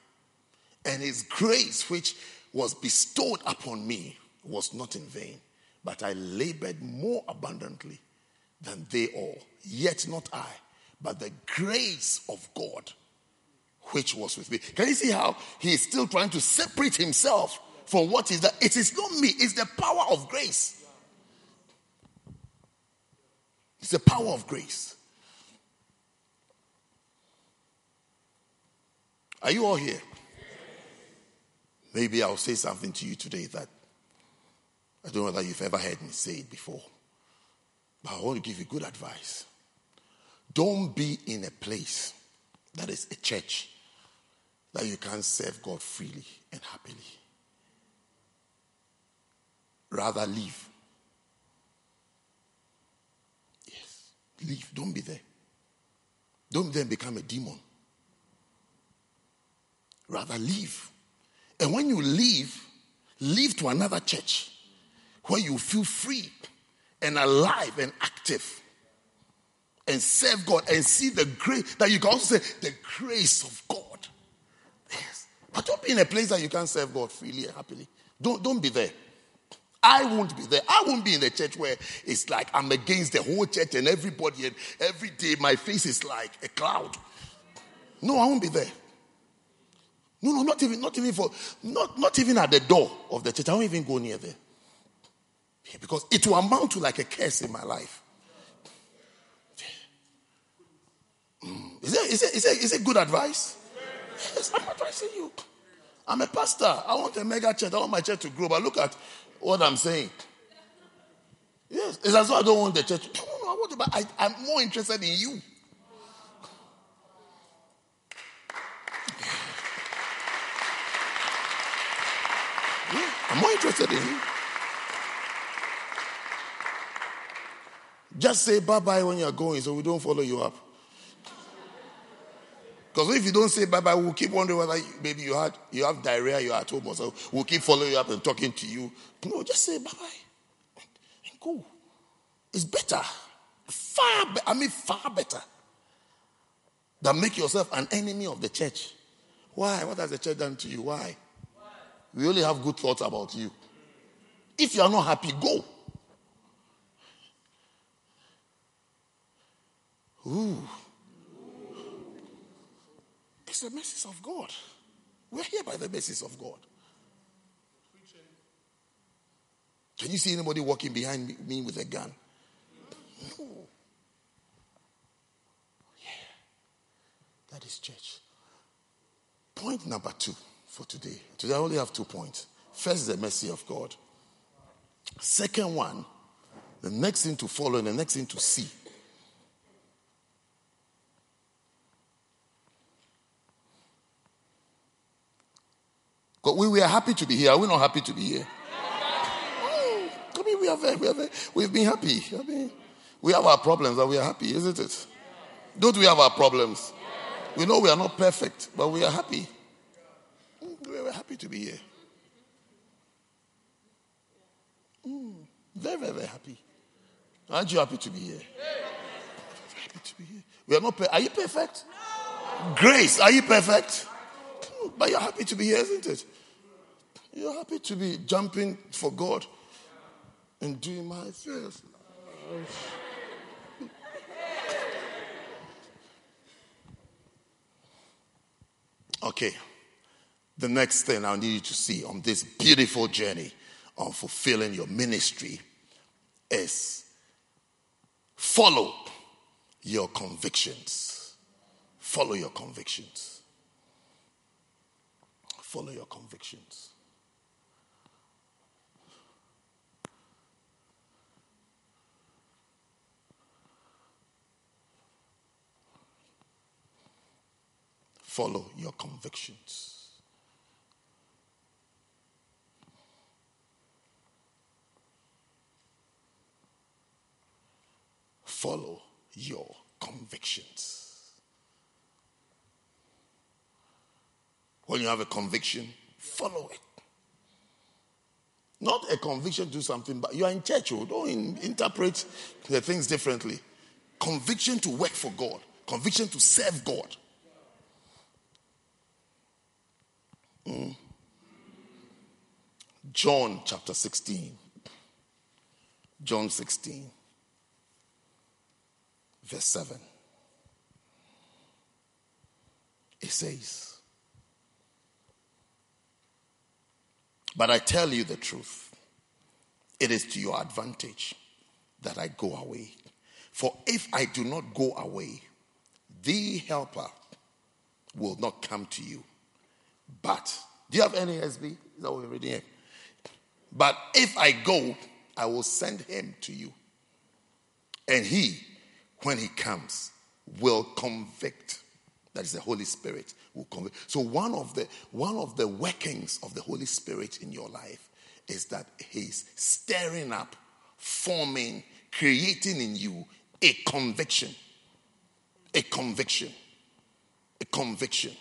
[SPEAKER 3] And his grace, which was bestowed upon me, was not in vain, but I labored more abundantly than they all. Yet not I but the grace of God which was with me. Can you see how he is still trying to separate himself from what is that? It is not me, it's the power of grace. It's the power of grace. Are you all here? Maybe I'll say something to you today that I don't know that you've ever heard me say it before, but I want to give you good advice. Don't be in a place that is a church that you can't serve God freely and happily. Rather, leave. Yes, leave. Don't be there. Don't then become a demon. Rather, leave. And when you leave, leave to another church where you feel free and alive and active and serve God and see the grace that you can also say the grace of God. Yes. But don't be in a place that you can't serve God freely and happily. Don't, don't be there. I won't be there. I won't be in a church where it's like I'm against the whole church and everybody, and every day my face is like a cloud. No, I won't be there. No, no, not even, not even for, not, not even at the door of the church. I won't even go near there. Because it will amount to like a curse in my life. Is it, is it, is it, is it good advice? Yes, I'm advising you. I'm a pastor. I want a mega church. I want my church to grow. But look at what I'm saying. Yes, it's as though I don't want the church. No, no, I want to, but I, I'm more interested in you. Yeah, I'm more interested in you. Just say bye bye when you're going so we don't follow you up. Because if you don't say bye bye, we'll keep wondering whether maybe you had you have diarrhea, you're at home, or so we'll keep following you up and talking to you. No, just say bye bye and go. It's better, far. Be- I mean, far better than make yourself an enemy of the church. Why? What has the church done to you? Why? We only have good thoughts about you. If you are not happy, go. Ooh. The mercies of God. We're here by the mercies of God. Can you see anybody walking behind me with a gun? No. Yeah. That is church. Point number two for today. Today I only have two points. First, the mercy of God. Second one, the next thing to follow and the next thing to see. But we were happy to be here. Are we not happy to be here? I mean, we are very, we are very, we've been happy. I mean, we have our problems and we are happy, isn't it? Don't we have our problems? We know we are not perfect, but we are happy. We were happy to be here. Mm, very, very, very happy. Aren't you happy to be here? Happy to be here. We are not. Per- are you perfect? Grace, are you perfect? But you're happy to be here, isn't it? You're happy to be jumping for God and doing my affairs. Okay. The next thing I need you to see on this beautiful journey of fulfilling your ministry is follow your convictions. Follow your convictions. Follow your convictions. Follow your convictions. Follow your convictions. When you have a conviction, follow it. Not a conviction to do something, but you are in church, oh, don't in, interpret the things differently. Conviction to work for God, conviction to serve God. Mm. John chapter 16. John 16, verse 7. It says, But I tell you the truth, it is to your advantage that I go away. For if I do not go away, the helper will not come to you. But, do you have any ESV? Is that what we're reading here? But if I go, I will send him to you. And he, when he comes, will convict. That is the Holy Spirit will. So one of the one of the workings of the Holy Spirit in your life is that he's stirring up, forming, creating in you a conviction. A conviction. A conviction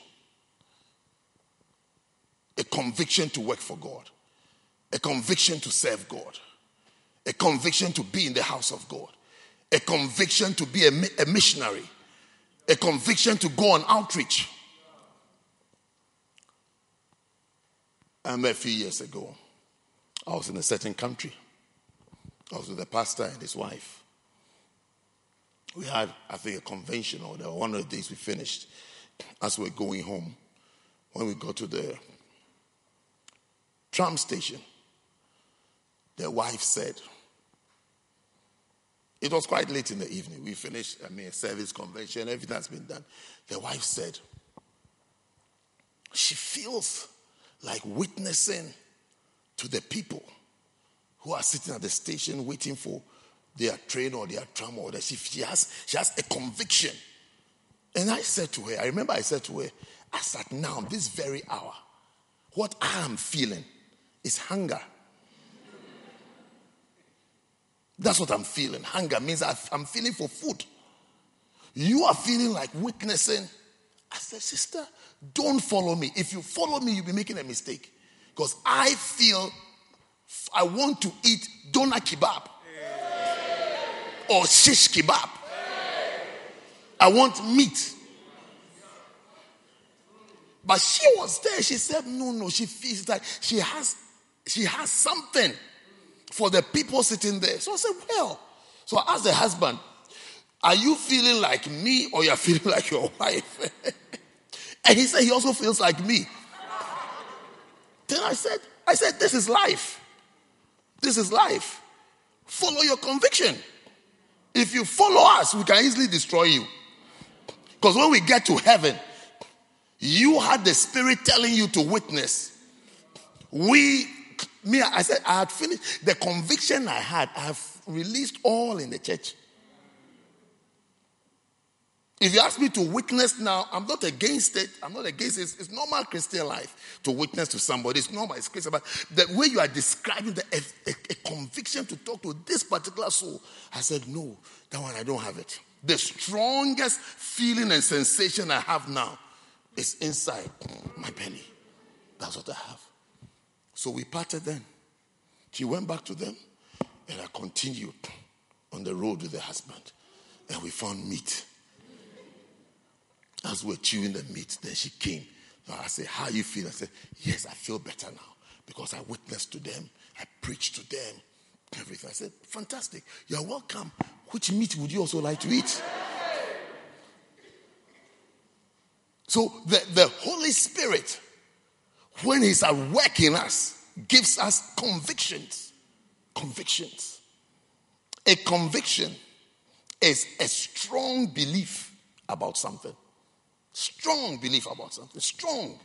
[SPEAKER 3] a conviction to work for God, a conviction to serve God, a conviction to be in the house of God, a conviction to be a, a missionary, a conviction to go on outreach. I remember a few years ago, I was in a certain country. I was with a pastor and his wife. We had, I think, a convention, or one of the days we finished. As we were going home, when we got to the tram station, the wife said, it was quite late in the evening. We finished, I mean, a service convention, everything has been done. The wife said, she feels like witnessing to the people who are sitting at the station waiting for their train or their tram or the she has she has a conviction. And I said to her, I remember I said to her, as at now, this very hour, what I am feeling is hunger. That's what I'm feeling. Hunger means I'm feeling for food. You are feeling like witnessing. I said, Sister, don't follow me. If you follow me, you'll be making a mistake. Because I feel I want to eat doner kebab or shish kebab. I want meat. But she was there. She said, No, no. She feels like she has she has something for the people sitting there. So I said, Well, so I asked the husband, Are you feeling like me or you're feeling like your wife? And he said he also feels like me. Then I said, I said, this is life. This is life. Follow your conviction. If you follow us, we can easily destroy you. Because when we get to heaven, you had the spirit telling you to witness. We, me, I said, I had finished the conviction I had, I have released all in the church. If you ask me to witness now, I'm not against it. I'm not against it. It's, normal Christian life to witness to somebody. It's normal. It's Christian. But the way you are describing the, a, a, a conviction to talk to this particular soul, I said, no, that one I don't have it. The strongest feeling and sensation I have now is inside my belly. That's what I have. So we parted then. She went back to them, and I continued on the road with the husband, and we found meat. As we were chewing the meat, then she came. I said, How you feel? I said, Yes, I feel better now because I witnessed to them, I preached to them, everything. I said, Fantastic. You're welcome. Which meat would you also like to eat? So the, the Holy Spirit, when He's at work in us, gives us convictions. Convictions. A conviction is a strong belief about something. Strong belief about something. Strong.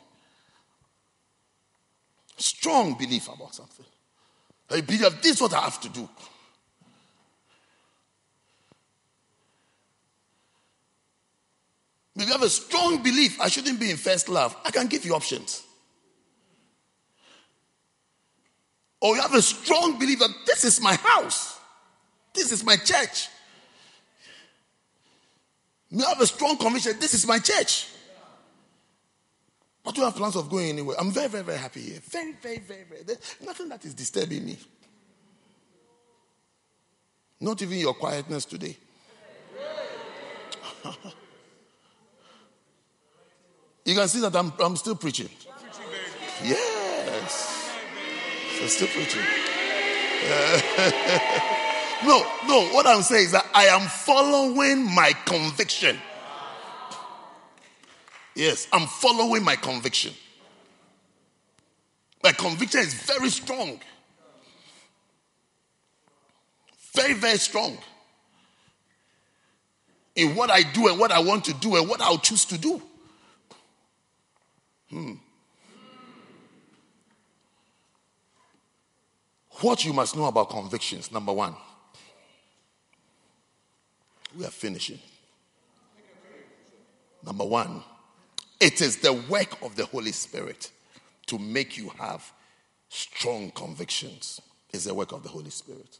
[SPEAKER 3] Strong belief about something. I believe this is what I have to do. If you have a strong belief, I shouldn't be in first love. I can give you options. Or you have a strong belief that this is my house, this is my church. You have a strong conviction this is my church. But you have plans of going anywhere. I'm very, very, very happy here. Very, very, very, very. There's nothing that is disturbing me. Not even your quietness today. You can see that I'm, I'm still preaching. Yes. I'm still preaching. no, no, what I'm saying is that I am following my conviction. Yes, I'm following my conviction. My conviction is very strong. Very, very strong. In what I do and what I want to do and what I'll choose to do. Hmm. What you must know about convictions, number one. We are finishing. Number one, it is the work of the Holy Spirit to make you have strong convictions. It's the work of the Holy Spirit.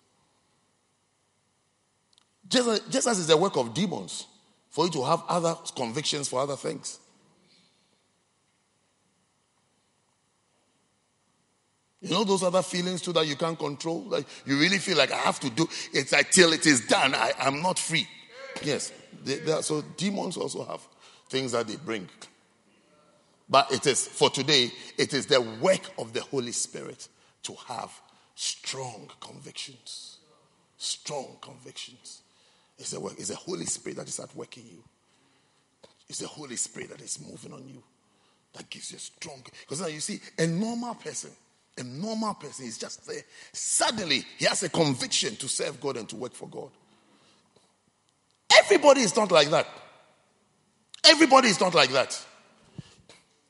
[SPEAKER 3] Just, just as it's the work of demons for you to have other convictions for other things. You know those other feelings too that you can't control? Like you really feel like I have to do it until it is done. I, am not free. Yes. They, they are, so demons also have things that they bring. But it is, for today, it is the work of the Holy Spirit to have strong convictions. Strong convictions. It's the work, it's the Holy Spirit that is at work in you. It's the Holy Spirit that is moving on you. That gives you strong. Because now you see, a normal person a normal person is just there. Suddenly, he has a conviction to serve God and to work for God. Everybody is not like that. Everybody is not like that.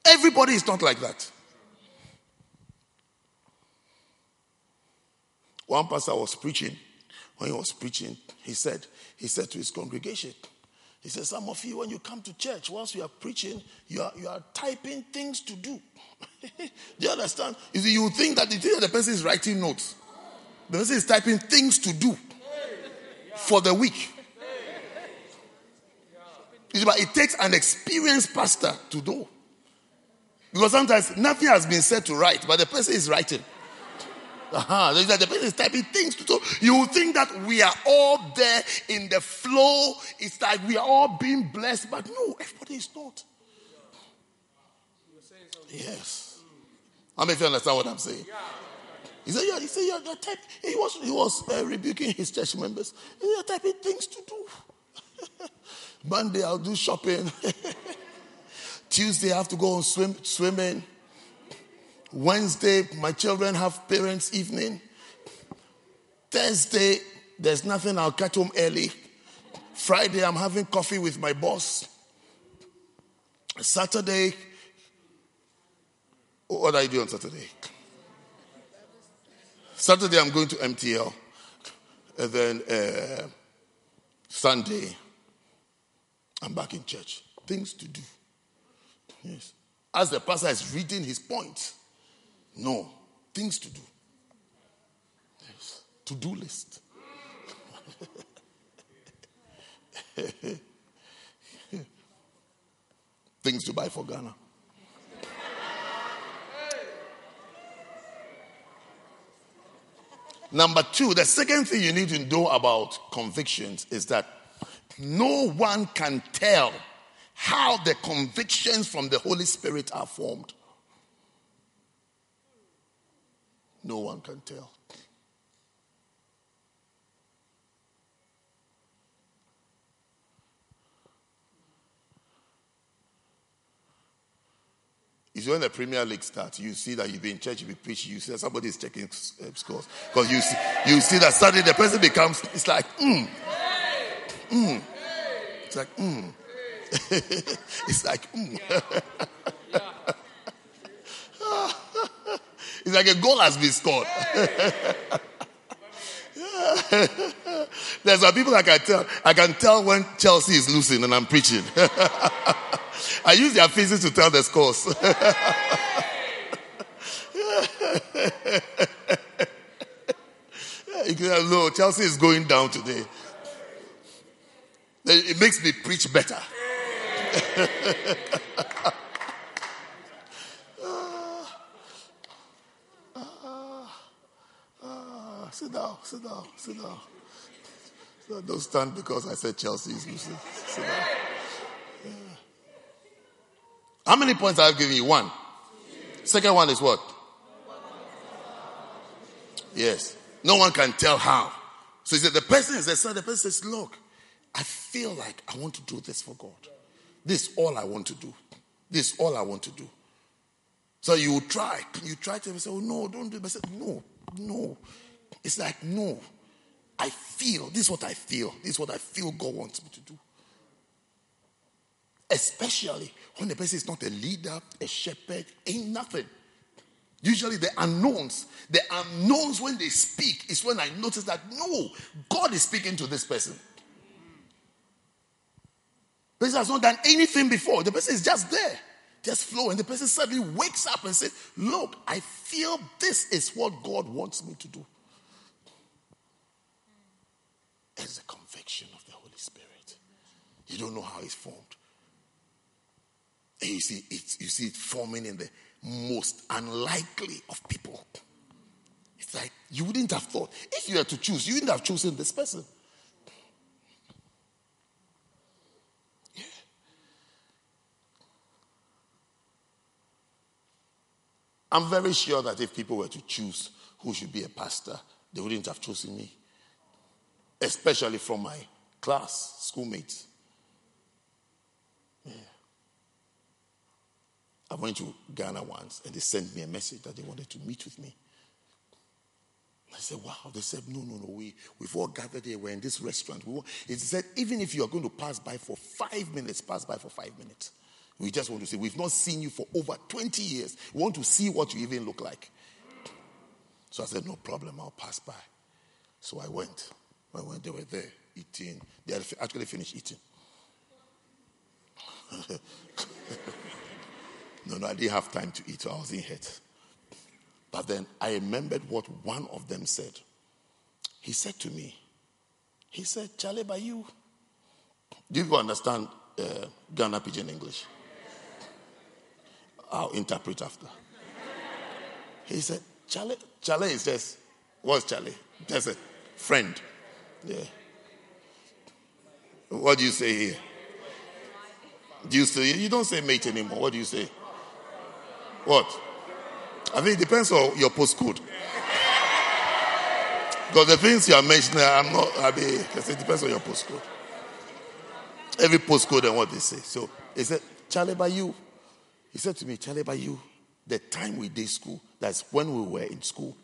[SPEAKER 3] Everybody is not like that. One pastor was preaching. When he was preaching, he said, he said to his congregation, he said, Some of you, when you come to church, whilst you are preaching, you are, you are typing things to do. do you understand? You see, you think that the, that the person is writing notes. The person is typing things to do for the week. But it takes an experienced pastor to do. Because sometimes nothing has been said to write, but the person is writing. Uh-huh. The person is typing things to do. You think that we are all there in the flow. It's like we are all being blessed, but no, everybody is not. Yes. How many of you understand what I'm saying? He said, yeah, he said, you're, you're. He was, he was uh, rebuking his church members. You're typing things to do. Monday, I'll do shopping. Tuesday, I have to go on swim, swimming. Wednesday, my children have parents' evening. Thursday, there's nothing, I'll catch home early. Friday, I'm having coffee with my boss. Saturday, what do I do on Saturday? Saturday, I'm going to MTL. And then uh, Sunday, I'm back in church. Things to do. Yes. As the pastor is reading his points, no, things to do. Yes. To do list. things to buy for Ghana. Number two, the second thing you need to know about convictions is that no one can tell how the convictions from the Holy Spirit are formed. No one can tell. It's when the Premier League starts, you see that you've been in church, you've been preaching, you see that somebody is checking uh, scores. Because you see, you see that suddenly the person becomes, it's like, mm, mm. It's like, mm. it's like, mm. it's like a goal has been scored. There's some people I can tell. I can tell when Chelsea is losing and I'm preaching. I use their faces to tell the scores. you can know Chelsea is going down today. It makes me preach better. sit down, sit down, sit down. Don't stand because I said Chelsea is losing. Sit down. How many points I've given you? One. Second one is what? Yes. No one can tell how. So he said, the person is there. So the person says, look, I feel like I want to do this for God. This is all I want to do. This is all I want to do. So you try. You try to say, oh, no, don't do it. I said, no, no. It's like, no. I feel. This is what I feel. This is what I feel God wants me to do. Especially when the person is not a leader, a shepherd, ain't nothing. Usually the unknowns, the unknowns when they speak is when I notice that no, God is speaking to this person. Person has not done anything before. The person is just there, just flowing. The person suddenly wakes up and says, Look, I feel this is what God wants me to do. It's a conviction of the Holy Spirit. You don't know how it's formed. And you see it, you see it forming in the most unlikely of people. It's like you wouldn't have thought. If you had to choose, you wouldn't have chosen this person. I'm very sure that if people were to choose who should be a pastor, they wouldn't have chosen me. Especially from my class, schoolmates. I went to Ghana once and they sent me a message that they wanted to meet with me. I said, wow. They said, no, no, no. We, we've all gathered here. We're in this restaurant. We want, it said, even if you are going to pass by for five minutes, pass by for five minutes. We just want to say, we've not seen you for over 20 years. We want to see what you even look like. So I said, no problem. I'll pass by. So I went. I went, they were there eating. They had actually finished eating. No, no, I didn't have time to eat, so I was in hurt. But then I remembered what one of them said. He said to me, he said, Charlie, by you. Do you understand uh, Ghana Pidgin English? I'll interpret after. He said, Charlie, Charlie is just, what's Charlie? Just a friend. Yeah. What do you say here? Do you say, you don't say mate anymore. What do you say? What? I think it depends on your postcode. Because the things you are mentioning, I'm not, I mean, it depends on your postcode. Every postcode and what they say. So he said, Charlie, by you. He said to me, Charlie, but you, the time we did school, that's when we were in school,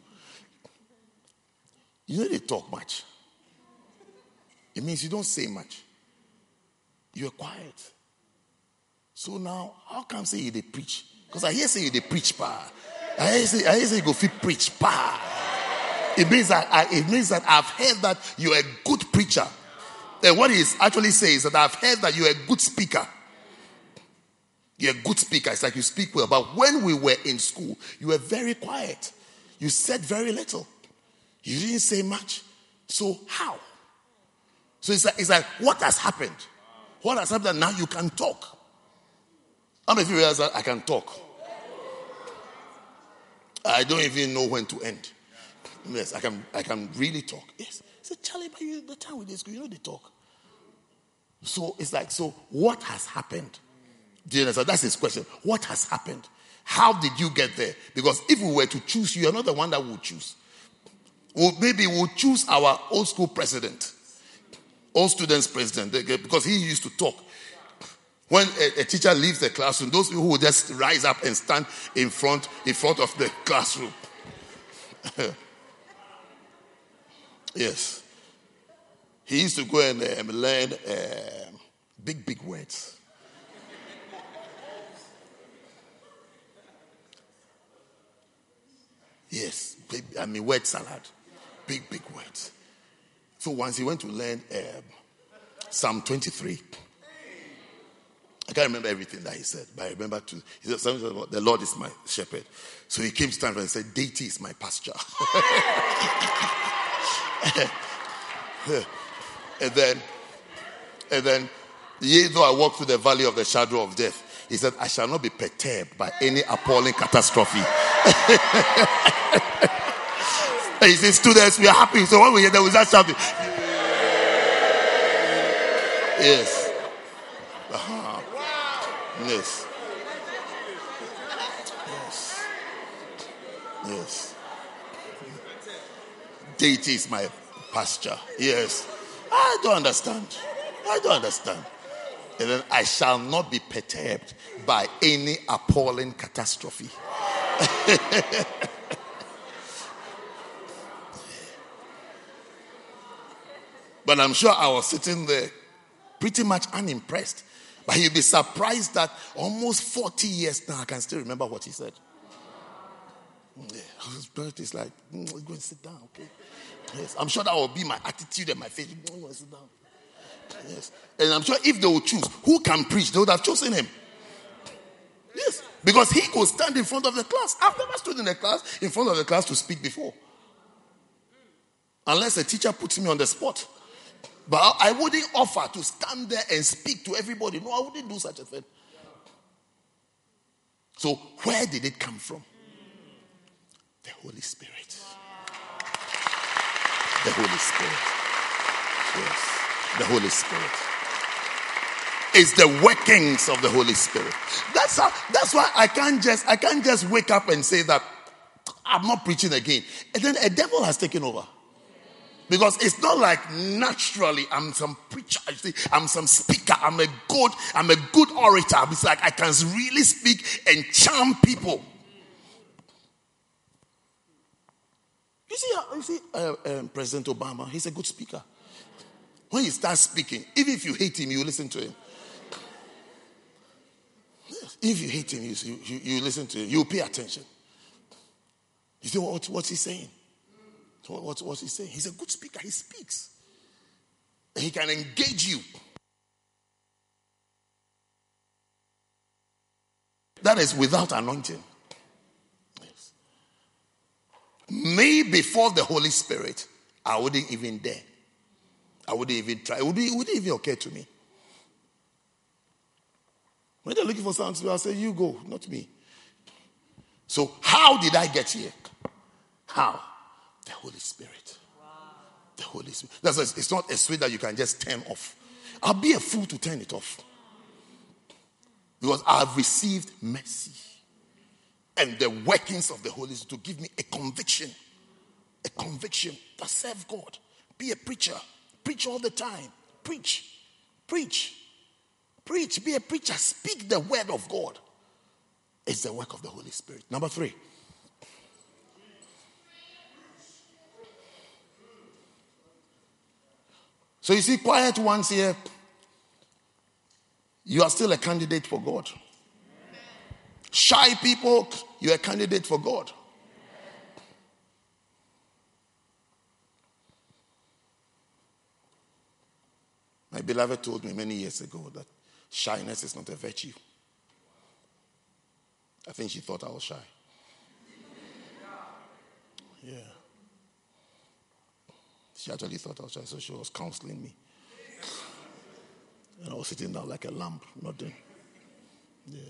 [SPEAKER 3] you know they talk much. It means you don't say much. You're quiet. So now, how come say you they preach? Because I hear say you they preach, pa. I hear say, I hear say you go fit preach, pa. It means that I, it means that I've heard that you're a good preacher. And what he's actually saying is that I've heard that you're a good speaker. You're a good speaker. It's like you speak well. But when we were in school, you were very quiet. You said very little. You didn't say much. So how? So it's like, it's like what has happened? What has happened now you can talk? How many of you realize that I can talk? I don't even know when to end. Yes, I can I can really talk. Yes. Say, Charlie, but you the time with this, you know they talk. So it's like, so what has happened? Do you understand? That's his question. What has happened? How did you get there? Because if we were to choose you, you're not the one that would choose. Maybe we'll choose our old school president, old students president, because he used to talk. When a, a, teacher leaves the classroom, those who just rise up and stand in front, in front of the classroom. yes. He used to go and um, learn um, big, big words. Yes, I mean, word salad. Big, big words. So once he went to learn um, Psalm 23, I can't remember everything that he said, but I remember to, he said something about the Lord is my shepherd. So he came to stand and said, Deity is my pasture. and then, and then, yea, though I walk through the valley of the shadow of death, he said, I shall not be perturbed by any appalling catastrophe. He said, students, we are happy. So when we hear that, we start shouting. Yes. Uh-huh. Yes. Yes. Yes. Deity is my pasture. Yes. I don't understand. I don't understand. And then I shall not be perturbed by any appalling catastrophe. but I'm sure I was sitting there pretty much unimpressed but you'll be surprised that almost 40 years now, I can still remember what he said. Yeah, it's like, mm, go and sit down, okay? Yes, I'm sure that will be my attitude and my face. Go and sit down. Yes. And I'm sure if they will choose who can preach, they would have chosen him. Because he could stand in front of the class. I've never stood in a class in front of the class to speak before. Unless a teacher puts me on the spot. But I wouldn't offer to stand there and speak to everybody. No, I wouldn't do such a thing. So, where did it come from? The Holy Spirit. The Holy Spirit. Yes. The Holy Spirit. It's the workings of the Holy Spirit. That's how, that's why I can't just I can't just wake up and say that I'm not preaching again. And then a devil has taken over. Because it's not like naturally I'm some preacher, I'm some speaker, I'm a good, I'm a good orator. It's like I can really speak and charm people. You see, uh, you see uh, um, President Obama, he's a good speaker. When he starts speaking, even if you hate him, you listen to him. If you hate him, you, you, you listen to him, you pay attention. You see what, what's he saying? So what, what's he saying? He's a good speaker. He speaks. He can engage you. That is without anointing. Yes. Me before the Holy Spirit, I wouldn't even dare. I wouldn't even try. It, would it wouldn't even occur to me. When they're looking for something, I'll say, You go, not me. So, how did I get here? How? The Holy Spirit. Wow. The Holy Spirit. That's it's not a switch that you can just turn off. I'll be a fool to turn it off. Because I've received mercy and the workings of the Holy Spirit to give me a conviction. A conviction to serve God. Be a preacher. Preach all the time. Preach. Preach. Preach. Be a preacher. Speak the word of God. It's the work of the Holy Spirit. Number three. So you see, quiet ones here, you are still a candidate for God. Shy people, you're a candidate for God. My beloved told me many years ago that shyness is not a virtue. I think she thought I was shy. Yeah. She actually thought I was shy, so she was counseling me. And I was sitting down like a lamb, nothing. Yeah.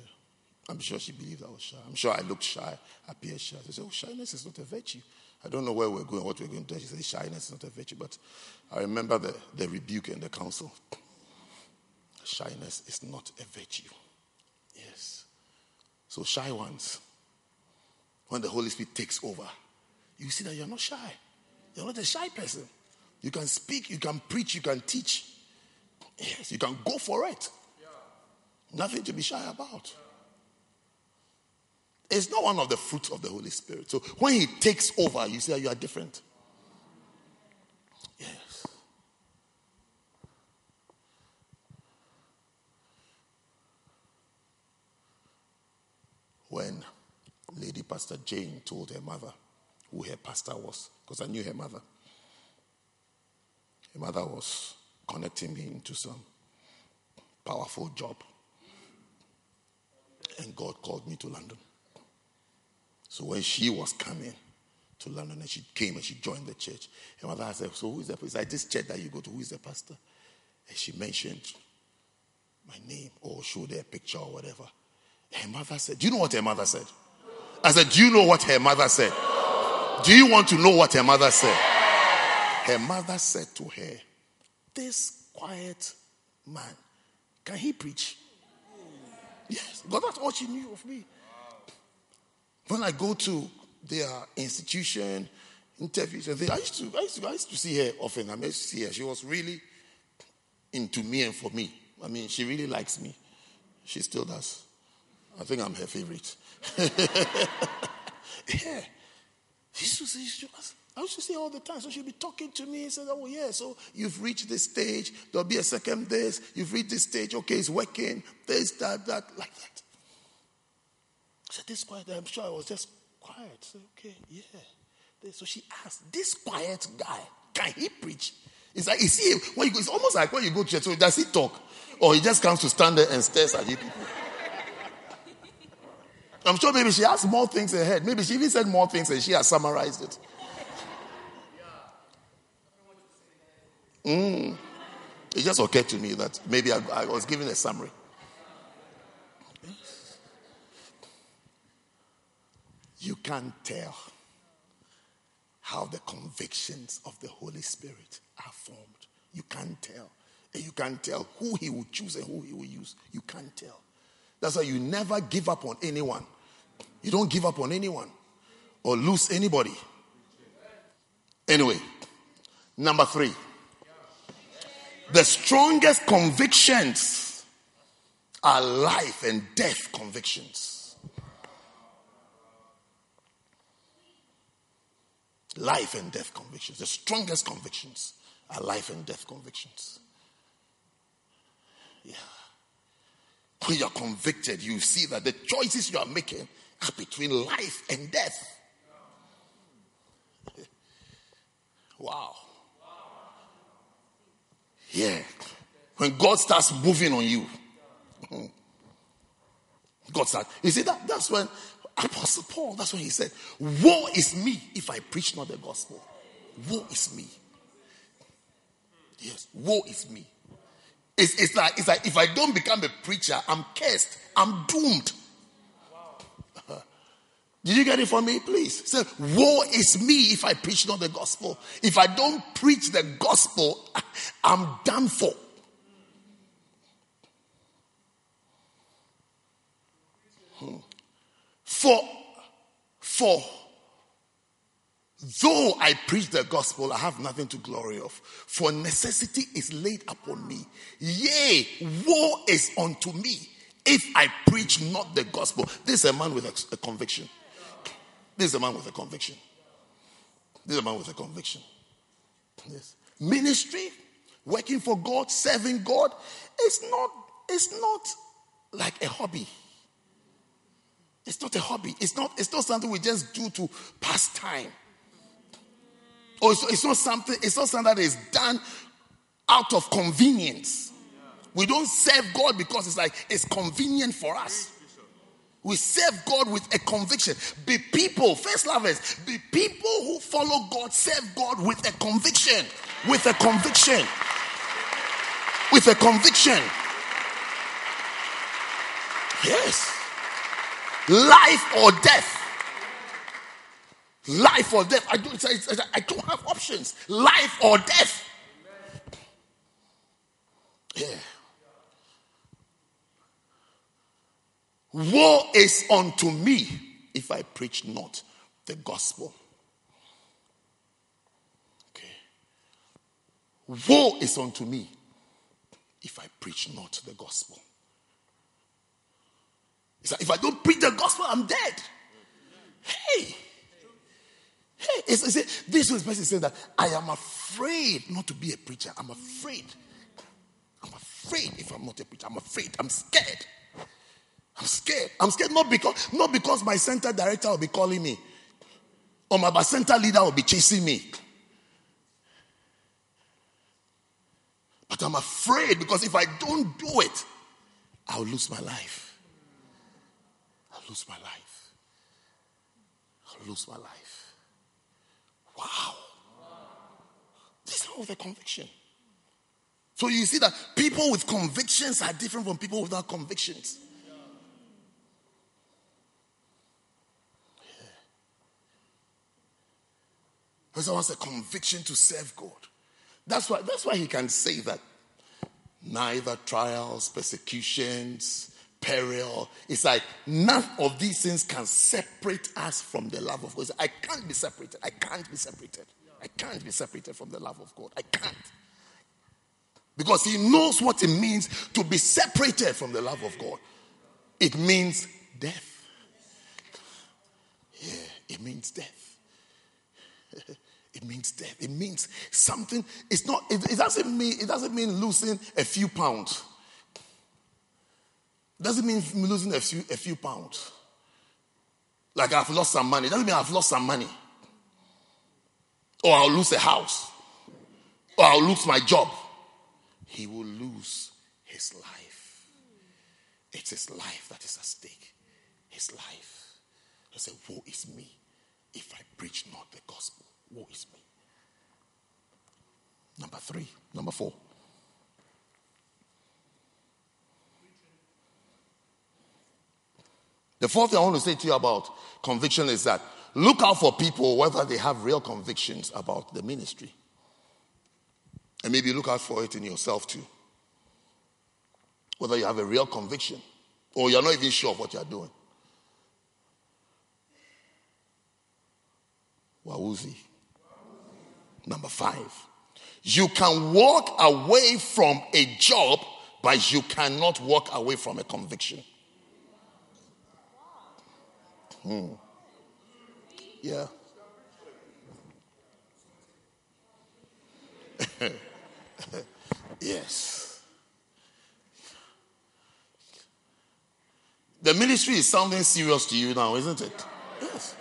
[SPEAKER 3] I'm sure she believed I was shy. I'm sure I looked shy, appeared shy. She said, Oh, shyness is not a virtue. I don't know where we're going, what we're going to do. She said, Shyness is not a virtue. But I remember the, the rebuke in the counsel. Shyness is not a virtue. Yes. So, shy ones, when the Holy Spirit takes over, you see that you're not shy. You're not a shy person. You can speak, you can preach, you can teach. Yes, you can go for it. Nothing to be shy about. It's not one of the fruits of the Holy Spirit. So when He takes over, you see that you are different. When Lady Pastor Jane told her mother who her pastor was, because I knew her mother, her mother was connecting me into some powerful job. And God called me to London. So when she was coming to London and she came and she joined the church, her mother said, So who is the pastor? Like this church that you go to, who is the pastor? And she mentioned my name or showed her a picture or whatever. Her mother said, Do you know what her mother said? I said, Do you know what her mother said? Do you want to know what her mother said? Her mother said to her, This quiet man, can he preach? Yes, because that's all she knew of me. When I go to their institution, interviews, and I used to, I used to, I used to see her often. I used to see her. She was really into me and for me. I mean, she really likes me. She still does. I think I'm her favorite. yeah. She used to she was, I used to see all the time. So she'd be talking to me and said, Oh, yeah, so you've reached this stage. There'll be a second this. You've reached this stage. Okay, it's working. This, that, that, like that. I said, This quiet. I'm sure I was just quiet. Said, Okay, yeah. So she asked, This quiet guy, can he preach? It's like, is he, when you go, it's almost like when you go to church, so does he talk? Or he just comes to stand there and stares at you people? I'm sure maybe she has more things ahead. Maybe she even said more things and she has summarized it. Mm. It just occurred to me that maybe I, I was giving a summary. You can't tell how the convictions of the Holy Spirit are formed. You can't tell. And you can't tell who he will choose and who he will use. You can't tell. That's why you never give up on anyone. You don't give up on anyone or lose anybody. Anyway, number three. The strongest convictions are life and death convictions. Life and death convictions. The strongest convictions are life and death convictions. Yeah. When you're convicted, you see that the choices you are making are between life and death. wow. Yeah. When God starts moving on you, hmm, God starts. You see, that, that's when Apostle Paul, that's when he said, Woe is me if I preach not the gospel. Woe is me. Yes, woe is me. It's, it's, like, it's like if I don't become a preacher, I'm cursed. I'm doomed. Did you get it for me, please? Say, woe is me if I preach not the gospel. If I don't preach the gospel, I'm done for. Hmm. For, for, though I preach the gospel, I have nothing to glory of. For necessity is laid upon me. Yea, woe is unto me if I preach not the gospel. This is a man with a, a conviction. This is a man with a conviction. This is a man with a conviction. Yes. Ministry, working for God, serving God, it's not, it's not like a hobby. It's not a hobby. It's not, it's not something we just do to pass time. Or it's, it's not something, it's not something that is done out of convenience. We don't serve God because it's like it's convenient for us. We serve God with a conviction. Be people, first lovers, be people who follow God, serve God with a conviction. With a conviction. With a conviction. Yes. Life or death. Life or death. I don't, I don't have options. Life or death. Yeah. Woe is unto me if I preach not the gospel. Okay. Woe is unto me if I preach not the gospel. Like if I don't preach the gospel, I'm dead. Hey. Hey, it's, it's, this person saying that I am afraid not to be a preacher. I'm afraid. I'm afraid if I'm not a preacher. I'm afraid. I'm scared. I'm scared. I'm scared not because not because my center director will be calling me or my center leader will be chasing me. But I'm afraid because if I don't do it, I'll lose my life. I'll lose my life. I'll lose my life. Wow. This is all the conviction. So you see that people with convictions are different from people without convictions. Because wants a conviction to serve God. That's why, that's why he can say that neither trials, persecutions, peril. It's like none of these things can separate us from the love of God. I can't be separated. I can't be separated. I can't be separated from the love of God. I can't. Because he knows what it means to be separated from the love of God. It means death. Yeah, it means death. It means death. It means something. It's not. It, it, doesn't mean. It doesn't mean losing a few pounds. Doesn't mean losing a few a few pounds. Like I've lost some money. Doesn't mean I've lost some money. Or I'll lose a house. Or I'll lose my job. He will lose his life. It's his life that is at stake. His life. He said, Woe is me if I preach not the gospel. Woe is me. Number three, number four. The fourth thing I want to say to you about conviction is that look out for people whether they have real convictions about the ministry. And maybe look out for it in yourself too. Whether you have a real conviction or you're not even sure of what you're doing. Wawuzi. Number five, you can walk away from a job, but you cannot walk away from a conviction. Hmm. Yeah. yes. The ministry is sounding serious to you now, isn't it? Yes.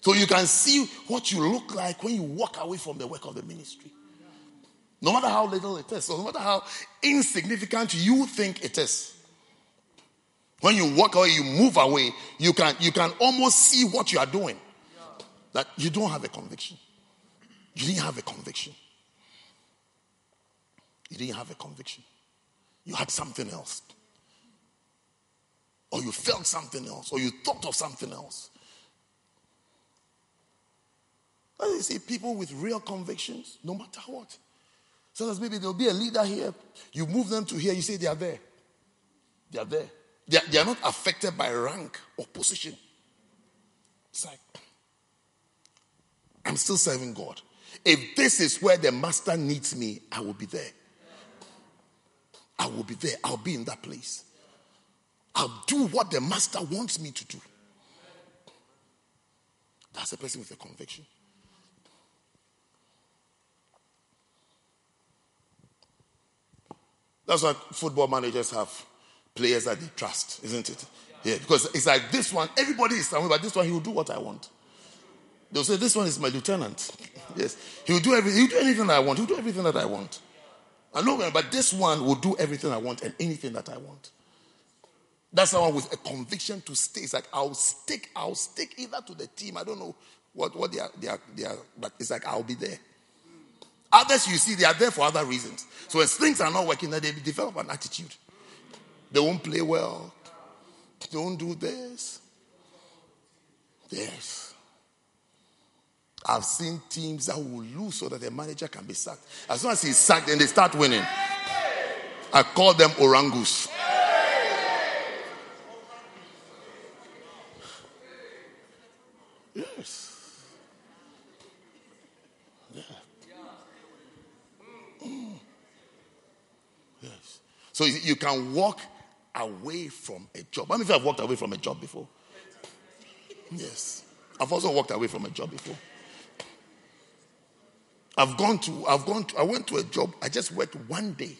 [SPEAKER 3] So you can see what you look like when you walk away from the work of the ministry. No matter how little it is, no matter how insignificant you think it is. When you walk away, you move away, you can, you can almost see what you are doing. That you don't have a conviction. You didn't have a conviction. You didn't have a conviction. You had something else. Or you felt something else, or you thought of something else. As you see, people with real convictions, no matter what. Sometimes maybe there'll be a leader here, you move them to here, you say they are there. They are there. They are, they are not affected by rank or position. It's like, I'm still serving God. If this is where the master needs me, I will be there. I will be there. I'll be in that place. I'll do what the master wants me to do. That's a person with a conviction. That's what football managers have players that they trust, isn't it? Yeah, because it's like this one, everybody is somewhere, but this one, he will do what I want. They'll say, This one is my lieutenant. Yes. He'll do everything, he'll do anything I want. He'll do everything that I want. I know, but this one will do everything I want and anything that I want. That's someone with a conviction to stay. It's like I'll stick, I'll stick either to the team. I don't know what, what they are, they are, they are, but it's like I'll be there. Others you see, they are there for other reasons. So when things are not working, they develop an attitude. They won't play well. They won't do this. Yes. I've seen teams that will lose so that the manager can be sacked. As soon as he's sacked, then they start winning. I call them orangus. Yes. Yeah. Mm. Yes. So you can walk away from a job. How many of you have walked away from a job before? Yes. I've also walked away from a job before. I've gone to, I've gone to, I went to a job, I just worked one day.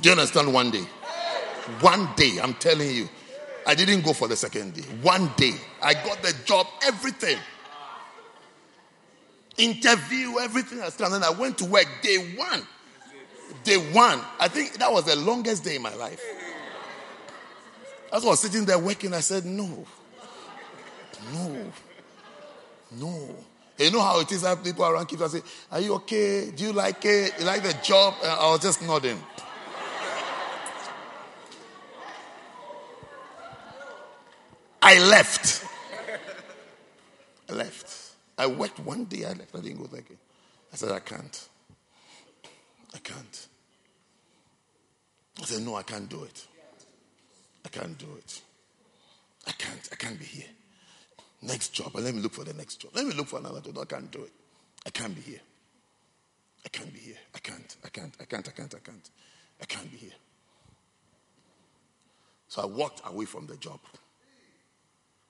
[SPEAKER 3] Do you understand one day? One day, I'm telling you. I didn't go for the second day. One day, I got the job, everything. Interview, everything. And I went to work day one. Day one. I think that was the longest day in my life. I was sitting there working. I said, No, no, no. You know how it is that people around keep saying, Are you okay? Do you like it? You like the job? I was just nodding. I left. I left. I worked one day. I left. I didn't go there again. I said, I can't. I can't. I said, No, I can't do it. I can't do it. I can't. I can't be here. Next job. Let me look for the next job. Let me look for another job. I can't do it. I can't be here. I can't be here. I can't. I can't. I can't. I can't. I can't. I can't be here. So I walked away from the job.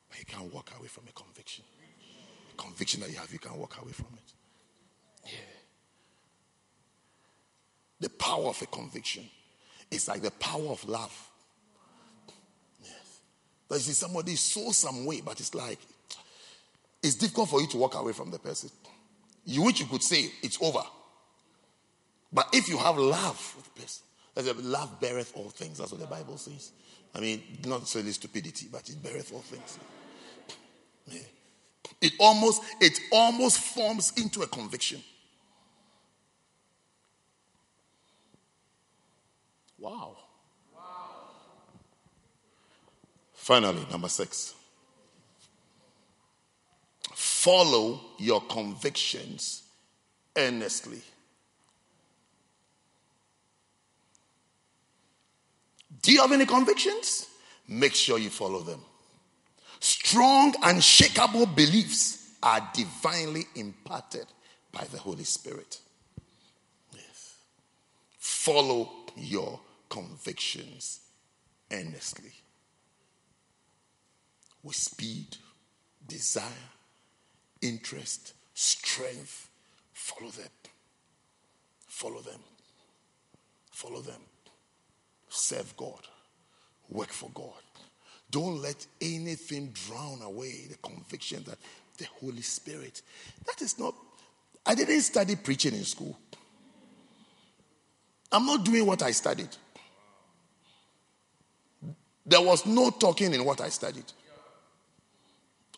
[SPEAKER 3] But you can't walk away from a conviction. A conviction that you have, you can't walk away from it. Yeah. The power of a conviction is like the power of love. Yes. You see somebody saw some way, but it's like it's difficult for you to walk away from the person. You wish you could say it's over. But if you have love for the person, love beareth all things. That's what the Bible says. I mean, not necessarily stupidity, but it beareth all things. It almost, it almost forms into a conviction. Wow. wow. Finally, number six. Follow your convictions earnestly. Do you have any convictions? Make sure you follow them. Strong, unshakable beliefs are divinely imparted by the Holy Spirit. Yes. Follow your convictions earnestly with speed, desire, interest, strength. Follow them. Follow them. Follow them. Serve God. Work for God. Don't let anything drown away the conviction that the Holy Spirit. That is not. I didn't study preaching in school. I'm not doing what I studied. There was no talking in what I studied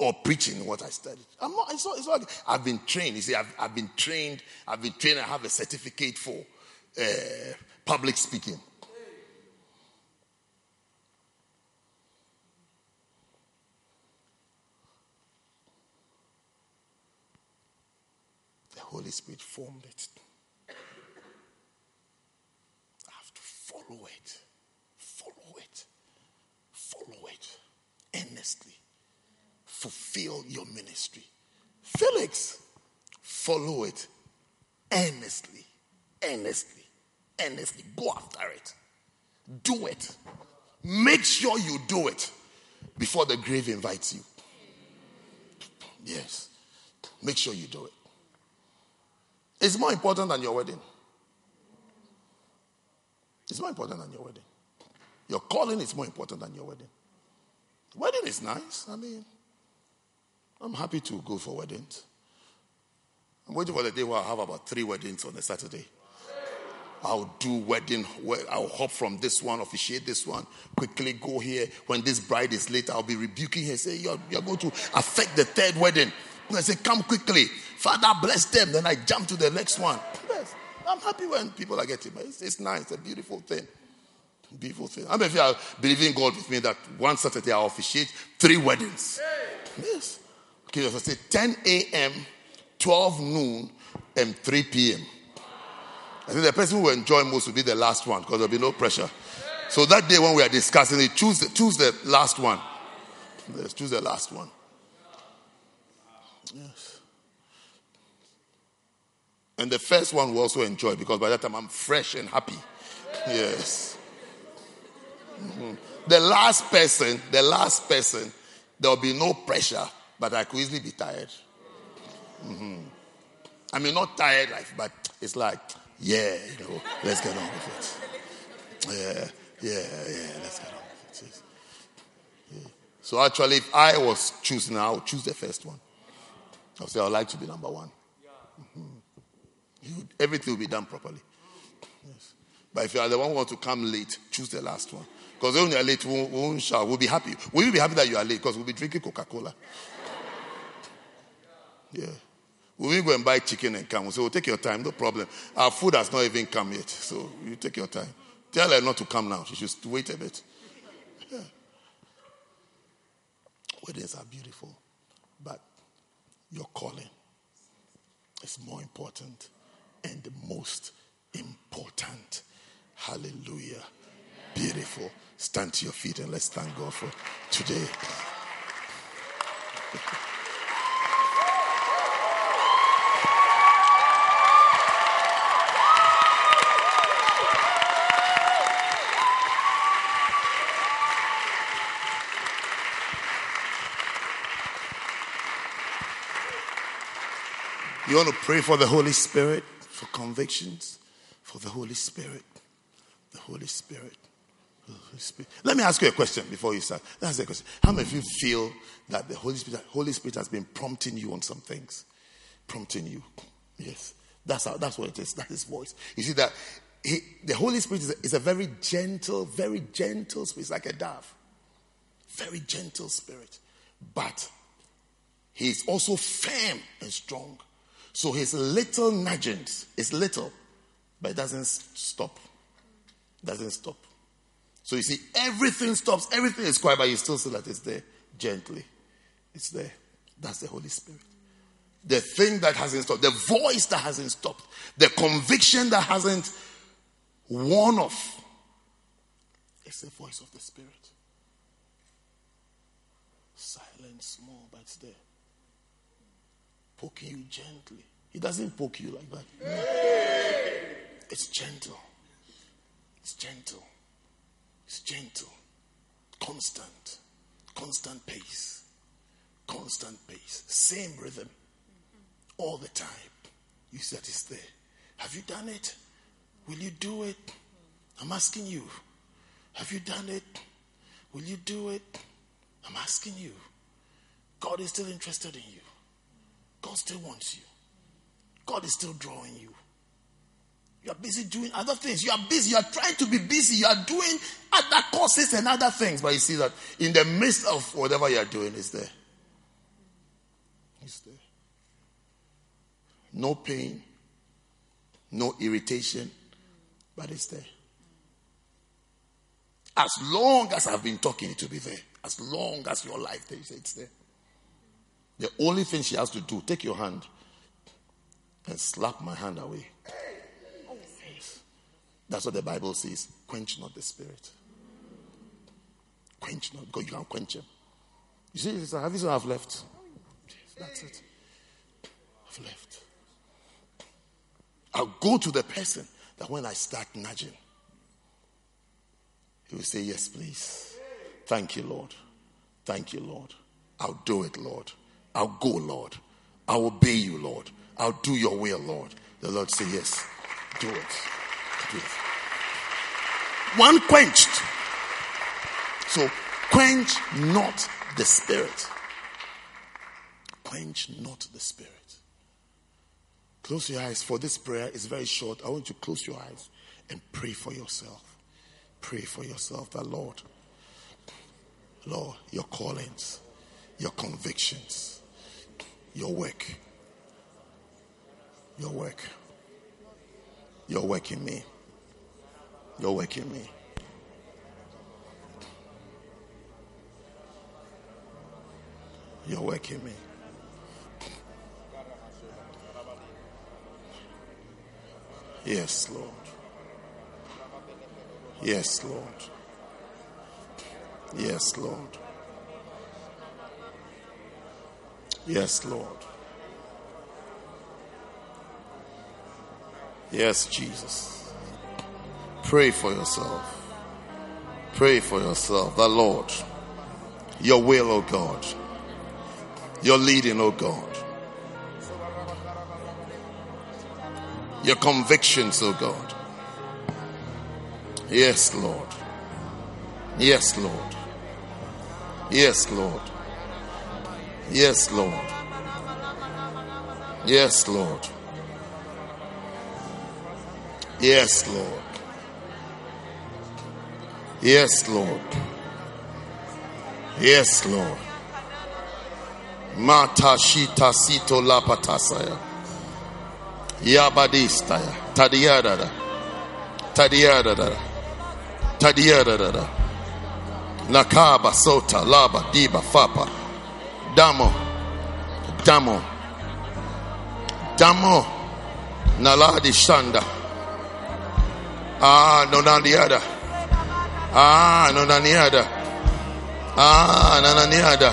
[SPEAKER 3] or preaching in what I studied. I'm not, it's not, it's not I've been trained. You see, I've, I've been trained. I've been trained. I have a certificate for uh, public speaking. The Holy Spirit formed it. I have to follow it. Follow it. Follow it earnestly. Fulfill your ministry. Felix, follow it earnestly. Earnestly. earnestly. Go after it. Do it. Make sure you do it before the grave invites you. Yes. Make sure you do it. It's more important than your wedding. It's more important than your wedding. Your calling is more important than your wedding. Wedding is nice. I mean, I'm happy to go for weddings. I'm waiting for the day where I'll have about three weddings on a Saturday. I'll do wedding. I'll hop from this one, officiate this one, quickly go here. When this bride is late, I'll be rebuking her. Say, you're, you're going to affect the third wedding. I say, come quickly. Father, bless them. Then I jump to the next one. Yes. I'm happy when people are getting married. It's, it's nice. It's a beautiful thing. Beautiful thing. I mean, if you are believing God with me that one Saturday I'll officiate three weddings. Yes. Okay, so say 10 a.m., 12 noon, and 3 p.m. I think the person who will enjoy most will be the last one because there'll be no pressure. So that day when we are discussing it, choose the, choose the last one. Yes, choose the last one. Yes. And the first one will also enjoy because by that time I'm fresh and happy. Yes. Mm-hmm. The last person, the last person, there will be no pressure, but I could easily be tired. Mm-hmm. I mean, not tired, like, but it's like yeah, you know, let's get on with it. Yeah, yeah, yeah, let's get on with it. So actually, if I was choosing, I would choose the first one. I'll say, I'd like to be number one. Mm-hmm. everything will be done properly. Yes. But if you are the one who wants to come late, choose the last one. Because when you are late, we won't shout. We'll be happy. Will be happy that you are late because we'll be drinking Coca Cola. Yeah. We will go and buy chicken and come. Say, well, take your time, no problem. Our food has not even come yet, so you take your time. Tell her not to come now. She should wait a bit. Yeah. Weddings are beautiful, but your calling is more important and the most important. Hallelujah. Beautiful. Stand to your feet and let's thank God for today. You want to pray for the Holy Spirit, for convictions, for the Holy Spirit. The Holy Spirit. Let me ask you a question before you start. That's the question. How many of you feel that the Holy Spirit, Holy Spirit has been prompting you on some things? Prompting you. Yes. That's how, that's what it is. That's his voice. You see that he, the Holy Spirit is a, is a very gentle, very gentle spirit. It's like a dove. Very gentle spirit. But he is also firm and strong. So his little nudgings is little, but it doesn't stop. Doesn't stop. So you see, everything stops, everything is quiet, but you still see that it's there gently. It's there. That's the Holy Spirit. The thing that hasn't stopped, the voice that hasn't stopped, the conviction that hasn't worn off. It's the voice of the Spirit. Silent, small, but it's there poking you gently. He doesn't poke you like that. It's gentle. It's gentle. It's gentle. Constant. Constant pace. Constant pace. Same rhythm. All the time. You said it's there. Have you done it? Will you do it? I'm asking you. Have you done it? Will you do it? I'm asking you. God is still interested in you. God still wants you. God is still drawing you. You are busy doing other things. You are busy. You are trying to be busy. You are doing other courses and other things. But you see that in the midst of whatever you are doing, is there. It's there. No pain, no irritation, but it's there. As long as I've been talking, it will be there. As long as your life there, it's there. The only thing she has to do, take your hand and slap my hand away. That's what the Bible says. Quench not the spirit. Quench not, because you can't quench him. You see, have you seen I've left? That's it. I've left. I'll go to the person that when I start nudging, he will say, Yes, please. Thank you, Lord. Thank you, Lord. I'll do it, Lord. I'll go, Lord. I'll obey you, Lord. I'll do your will, Lord. The Lord say, Yes, do it. Do it. One quenched. So quench not the spirit. Quench not the spirit. Close your eyes for this prayer. is very short. I want you to close your eyes and pray for yourself. Pray for yourself that Lord, Lord, your callings, your convictions, your work, your work, your work in me, your work in me. You're in me. Yes, Lord. Yes, Lord. Yes, Lord. Yes, Lord. Yes, Jesus. Pray for yourself. Pray for yourself. The Lord, your will, O oh God, your leading, O oh God. your convictions, oh God. Yes, Lord. Yes, Lord. Yes, Lord. Yes, Lord. Yes, Lord. Yes, Lord. Yes, Lord. Yes, Lord. Mata shita sito lapatasaya. Yabadistaya. Tadiadada. Tadiadada. Tadiadada. Nakaba sota laba diba fapa. Damo. Damo. Damo. Naladi shanda. Ah, no naniada. Ah, no naniada. Ah, nananiada.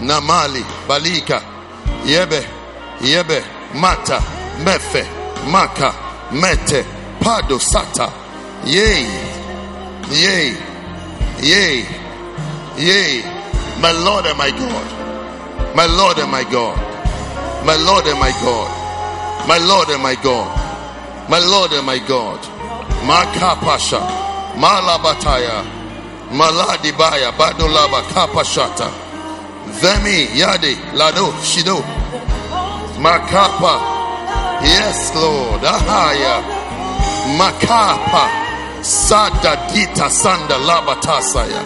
[SPEAKER 3] Namali. Balika. Yebe. Yebe. Mata. Mefe, Maka, Mete, Pado Sata. Yay, yay, yay, yay. My Lord and my God, my Lord and my God, my Lord and my God, my Lord and my God, my Lord and my God. Maka Pasha, Malabataya, Maladibaya, Badolaba Kapashata, Vemi Yadi, Lado, Shido, Makapa. Yes, Lord. Ahaya. Makapa. Sada dita sanda labatasaya.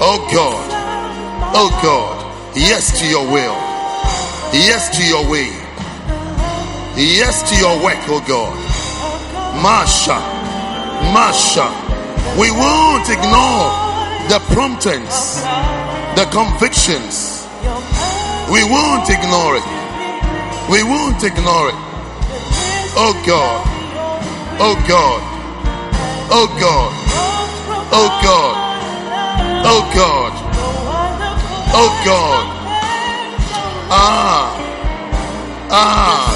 [SPEAKER 3] Oh God. Oh God. Yes to your will. Yes to your way. Yes to your work, oh God. Masha. Masha. We won't ignore the promptings, the convictions. We won't ignore it. We won't ignore it. Oh God. Oh God. Oh God. Oh God. Oh God. Oh God. Ah. Ah.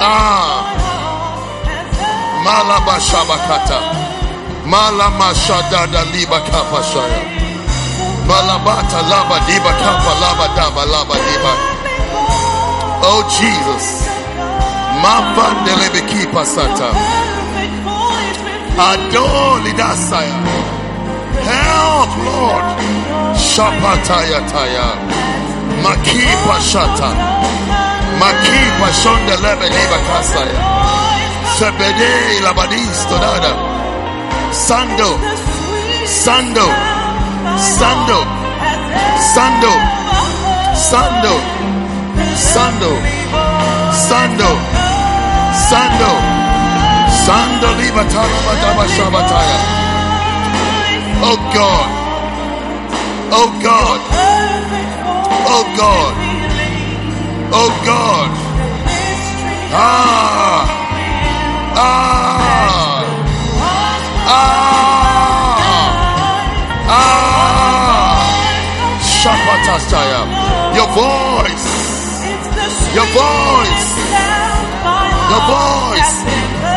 [SPEAKER 3] Ah. Malaba Shabakata. Malama Shadada Liba Kappa Shaya. Malabata Laba Diba Kappa Laba Daba Laba Diba. Oh Jesus. Mapandelebeki pasata. Adolidasaya. Help, Lord. Shapataya taya. Makipa shata. Makipa shonda lebedeba kasaya. Sebede labadis todada. Sando. Sando. Sando. Sando. Sando. Sando. Sando. Sando. Sando Libatana Madaba Shabataya. Oh God. Oh God. Oh God. Oh God. Ah. Ah. Ah! Ah! Shabatastaya. Your voice. Your voice. Your voice.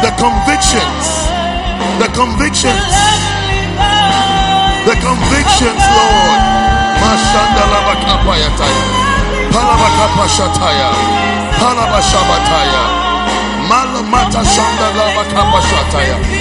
[SPEAKER 3] The convictions. The convictions. The convictions, Lord. Mashandalabakapayataya. Palabakapashataya. Palabashabataya. Malamata taya.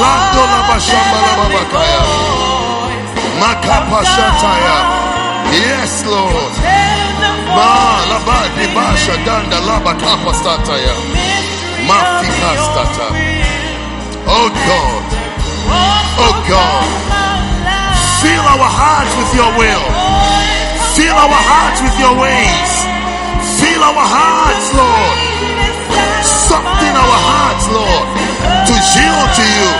[SPEAKER 3] babaya. Plando laba shamba labakaya. Makapa shataya. Yes, Lord. Ma laba dibasha danda laba kapa stataya. Mafika stata. Oh God. Oh, oh God. Fill our hearts with your will. Fill our hearts with your ways. Fill our hearts, Lord. Soften our hearts, Lord, to yield to you.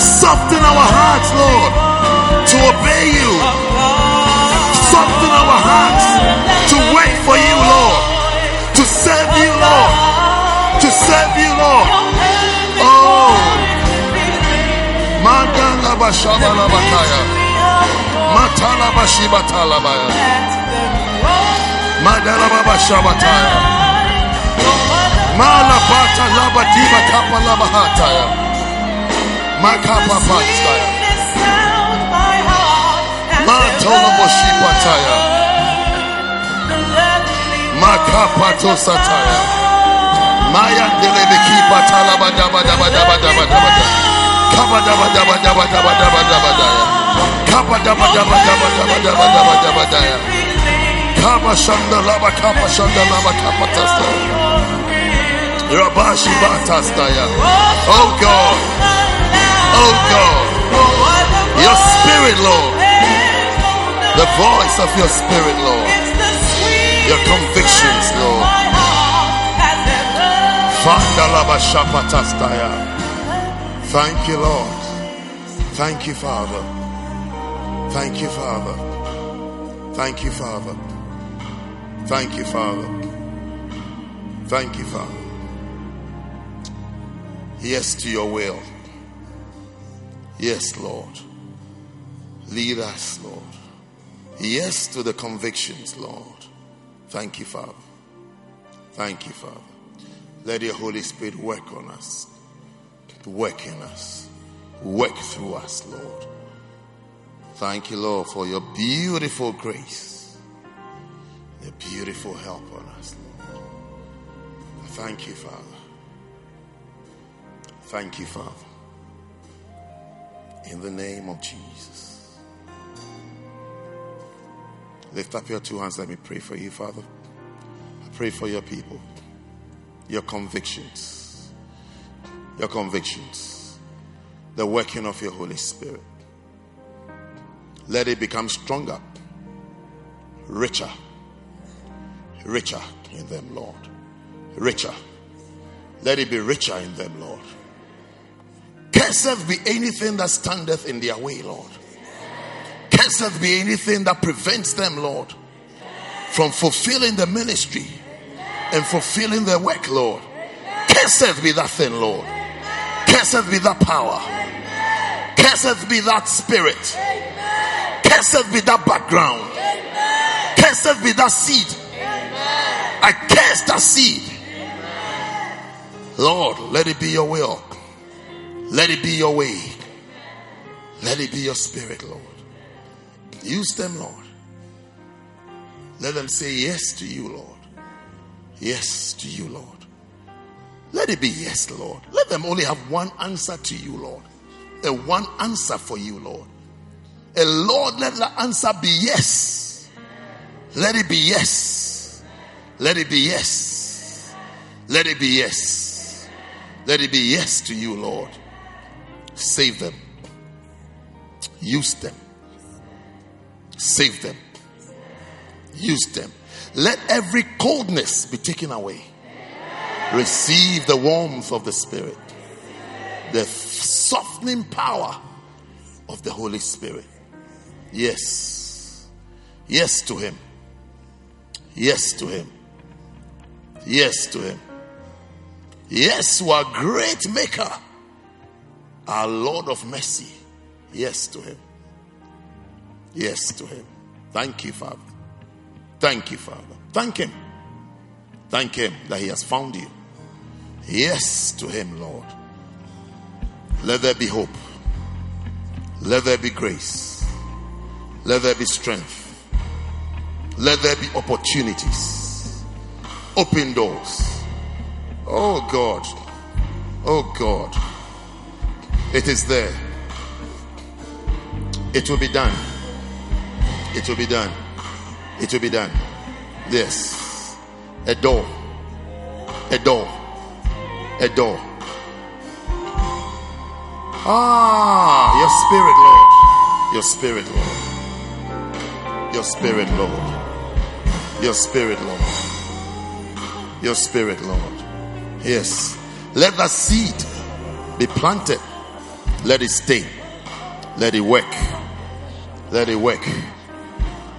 [SPEAKER 3] Soften our hearts, Lord, to obey you. Soften our hearts to wait for you, Lord. To serve you, Lord. To serve you, Lord. Oh. Mandala bashabala bakaya. Matala bashibatala baya. Madala baba shabataya. Mala bata laba diva kapa laba hataya. Makapa pataya. Matola boshipataya. Makapato sataya. Maya delebe kipa talaba daba daba daba daba daba daba. Kaba daba daba daba daba daba daba daya. Kaba daba daba daba daba daba daba daba daya. Kaba shanda laba kapa shanda laba kapa tasta. Rabashi. Oh God. Oh God. Your spirit, Lord. The voice of your spirit, Lord. Your convictions, Lord. Thank you, Lord. Thank you, Father. Thank you, Father. Thank you, Father. Thank you, Father. Thank you, Father. Yes to your will. Yes, Lord. Lead us, Lord. Yes to the convictions, Lord. Thank you, Father. Thank you, Father. Let your Holy Spirit work on us, work in us, work through us, Lord. Thank you, Lord, for your beautiful grace, your beautiful help on us, Lord. Thank you, Father. Thank you, Father. In the name of Jesus. Lift up your two hands. Let me pray for you, Father. I pray for your people, your convictions, your convictions, the working of your Holy Spirit. Let it become stronger, richer, richer in them, Lord. Richer. Let it be richer in them, Lord. Cursed be anything that standeth in their way, Lord. Cursed be anything that prevents them, Lord, from fulfilling the ministry and fulfilling their work, Lord. Cursed be that thing, Lord. Cursed be that power. Cursed be that spirit. Cursed be that background. Cursed be that seed. I curse that seed. Lord, let it be your will. Let it be your way. Let it be your spirit, Lord. Use them, Lord. Let them say yes to you, Lord. Yes to you, Lord. Let it be yes, Lord. Let them only have one answer to you, Lord. A one answer for you, Lord. A Lord, let the answer be yes. Let it be yes. Let it be yes. Let it be yes. Let it be yes to you, Lord. Save them. Use them. Save them. Use them. Let every coldness be taken away. Receive the warmth of the Spirit. The softening power of the Holy Spirit. Yes. Yes to Him. Yes to Him. Yes to Him. Yes our great Maker, our Lord of mercy. Yes to Him. Yes to Him. Thank you, Father. Thank you, Father. Thank Him. Thank Him that He has found you. Yes to Him, Lord. Let there be hope. Let there be grace. Let there be strength. Let there be opportunities. Open doors. Oh God. Oh God. It is there. It will be done. It will be done. It will be done. Yes. A door. A door. A door. Ah, your spirit, Lord. Your spirit, Lord. Your spirit, Lord. Your spirit, Lord. Your spirit, Lord. Yes. Let that seed be planted. Let it stay. Let it work. Let it work.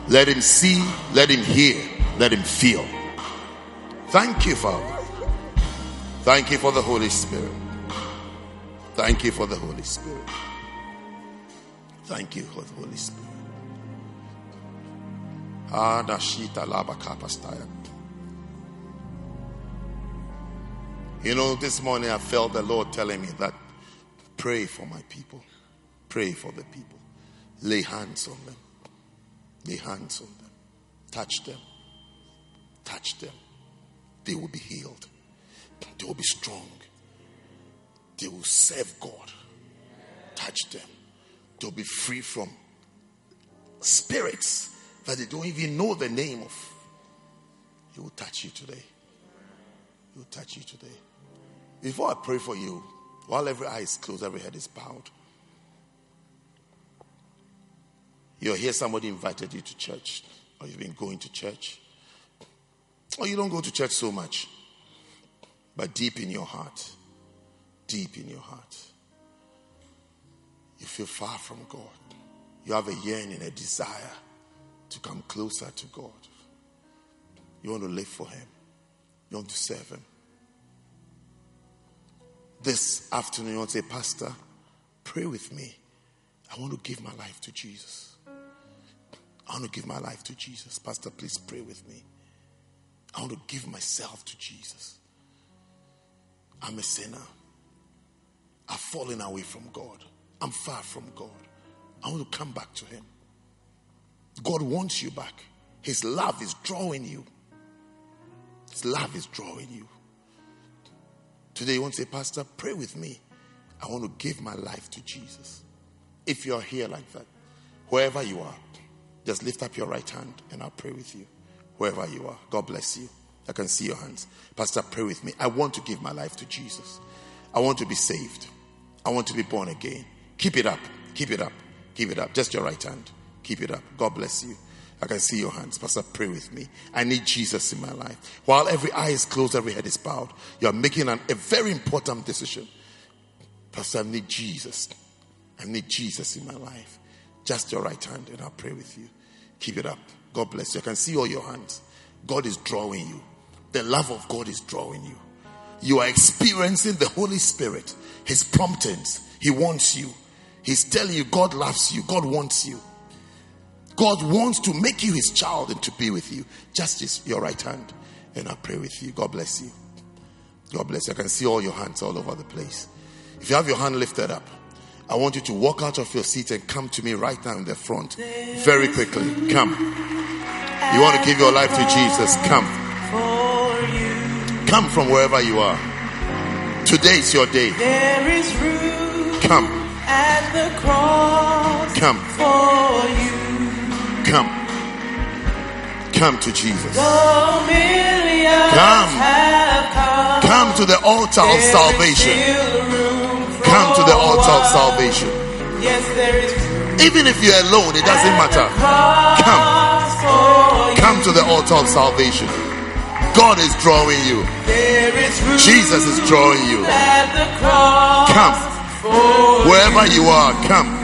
[SPEAKER 3] Let him see. Let him hear. Let him feel. Thank you, Father. Thank you for the Holy Spirit. Thank you for the Holy Spirit. Thank you for the Holy Spirit. You know, this morning I felt the Lord telling me that pray for my people. Pray for the people. Lay hands on them. Lay hands on them. Touch them. Touch them. They will be healed. They will be strong. They will serve God. Touch them. They'll be free from spirits that they don't even know the name of. He will touch you today. He will touch you today. Before I pray for you, while every eye is closed, every head is bowed, you're here, somebody invited you to church, or you've been going to church, or you don't go to church so much, but deep in your heart, deep in your heart, you feel far from God. You have a yearning, a desire to come closer to God. You want to live for Him, you want to serve Him. This afternoon, to say, Pastor, pray with me. I want to give my life to Jesus. I want to give my life to Jesus. Pastor, please pray with me. I want to give myself to Jesus. I'm a sinner. I've fallen away from God. I'm far from God. I want to come back to Him. God wants you back. His love is drawing you. His love is drawing you. Today, you want to say, Pastor, pray with me. I want to give my life to Jesus. If you're here like that, wherever you are, just lift up your right hand and I'll pray with you. Wherever you are, God bless you. I can see your hands. Pastor, pray with me. I want to give my life to Jesus. I want to be saved. I want to be born again. Keep it up. Keep it up. Keep it up. Just your right hand. Keep it up. God bless you. I can see your hands. Pastor, pray with me. I need Jesus in my life. While every eye is closed, every head is bowed, you're making an, a very important decision. Pastor, I need Jesus. I need Jesus in my life. Just your right hand, and I'll pray with you. Keep it up. God bless you. I can see all your hands. God is drawing you. The love of God is drawing you. You are experiencing the Holy Spirit, His promptings. He wants you. He's telling you God loves you. God wants you. God wants to make you His child and to be with you. Just your right hand, and I pray with you. God bless you. God bless you. I can see all your hands all over the place. If you have your hand lifted up, I want you to walk out of your seat and come to me right now in the front very quickly. Come. You want to give your life to Jesus? Come. Come from wherever you are. Today is your day.
[SPEAKER 2] There is room
[SPEAKER 3] Come.
[SPEAKER 2] at the cross
[SPEAKER 3] Come. Come. Come to Jesus. Come.
[SPEAKER 2] come.
[SPEAKER 3] Come to the altar of salvation.
[SPEAKER 2] still room for
[SPEAKER 3] Come to the altar of salvation.
[SPEAKER 2] Yes, there is
[SPEAKER 3] Even if you're alone, it doesn't matter.
[SPEAKER 2] you.
[SPEAKER 3] Come to the altar of salvation. God is drawing you.
[SPEAKER 2] Is
[SPEAKER 3] Jesus is drawing you.
[SPEAKER 2] at the cross
[SPEAKER 3] Come. Wherever you are, come.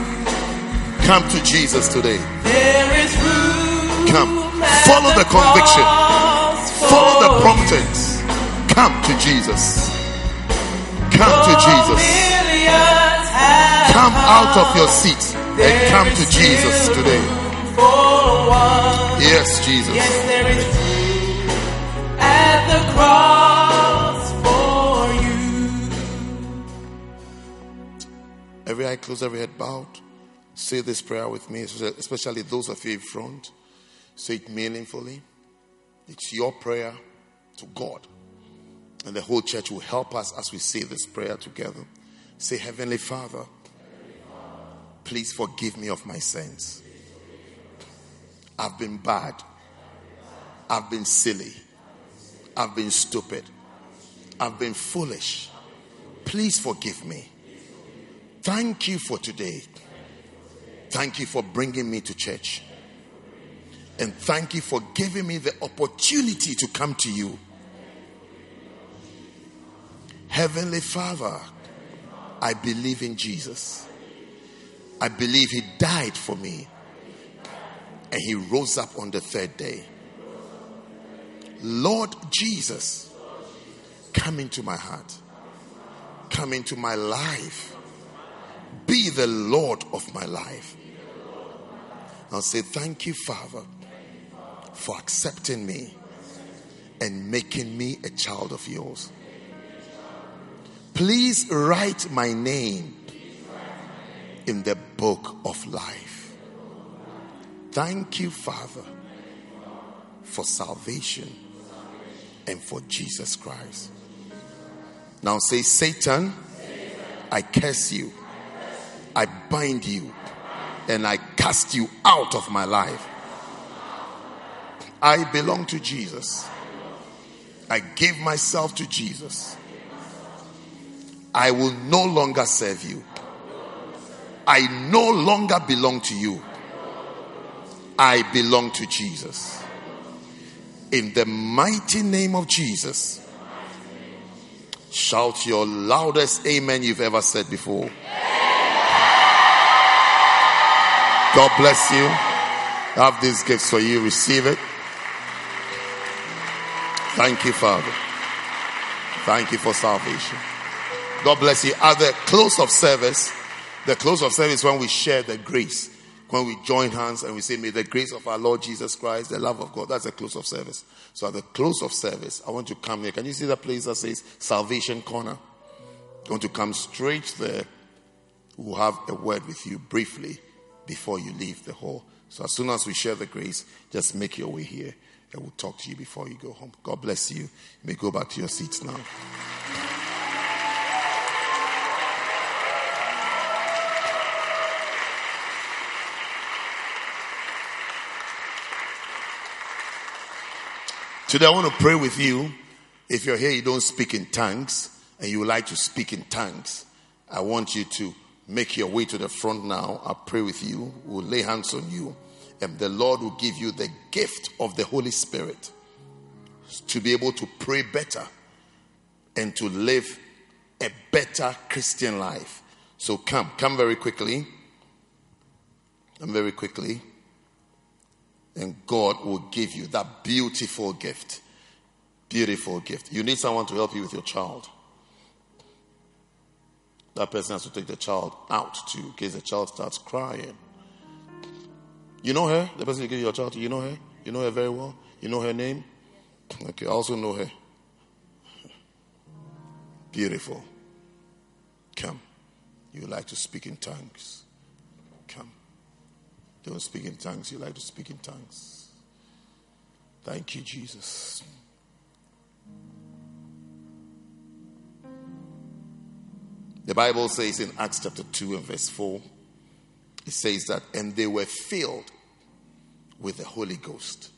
[SPEAKER 3] Come to Jesus today. Come. Follow the conviction. Follow the promptings. Come to Jesus. Come to Jesus. Come out of your seat and come to Jesus today. Yes, Jesus.
[SPEAKER 2] Yes, there is at the cross for you.
[SPEAKER 3] Every eye closed, every head bowed. Say this prayer with me, especially those of you in front. Say it meaningfully. It's your prayer to God. And the whole church will help us as we say this prayer together. Say, Heavenly Father, please forgive me of my sins. I've been bad. I've been silly. I've been stupid. I've been foolish. Please forgive me. Thank you for today. Thank you for bringing me to church. And thank you for giving me the opportunity to come to you. Heavenly Father, I believe in Jesus. I believe He died for me and He rose up on the third day. Lord Jesus, come into my heart, come into my life, be the Lord of my life. I'll say, Thank you, Father, for accepting me and making me a child of yours. Please write my name in the book of life. Thank you, Father, for salvation and for Jesus Christ. Now say, Satan, I curse you, I bind you, and I cast you out of my life. I belong to Jesus. I give myself to Jesus. I will no longer serve you. I no longer belong to you. I belong to Jesus. In the mighty name of Jesus, shout your loudest amen you've ever said before. God bless you. I have these gifts for you. Receive it. Thank you, Father. Thank you for salvation. God bless you. At the close of service, the close of service when we share the grace, when we join hands and we say, May the grace of our Lord Jesus Christ, the love of God, that's the close of service. So at the close of service, I want you to come here. Can you see that place that says Salvation Corner? I want to come straight there. We'll have a word with you briefly before you leave the hall. So as soon as we share the grace, just make your way here and we'll talk to you before you go home. God bless you. You may go back to your seats now. Today I want to pray with you. If you're here, you don't speak in tongues, and you would like to speak in tongues, I want you to make your way to the front now. I'll pray with you. We'll lay hands on you, and the Lord will give you the gift of the Holy Spirit to be able to pray better and to live a better Christian life. So come, come very quickly. Come very quickly. And God will give you that beautiful gift. Beautiful gift. You need someone to help you with your child. That person has to take the child out too, in case the child starts crying. You know her? The person you give your child to, you know her? You know her very well? You know her name? Okay, I also know her. Beautiful. Come. You like to speak in tongues. Come. Don't speak in tongues. You like to speak in tongues. Thank you, Jesus. The Bible says in Acts chapter 2 and verse 4, it says that, and they were filled with the Holy Ghost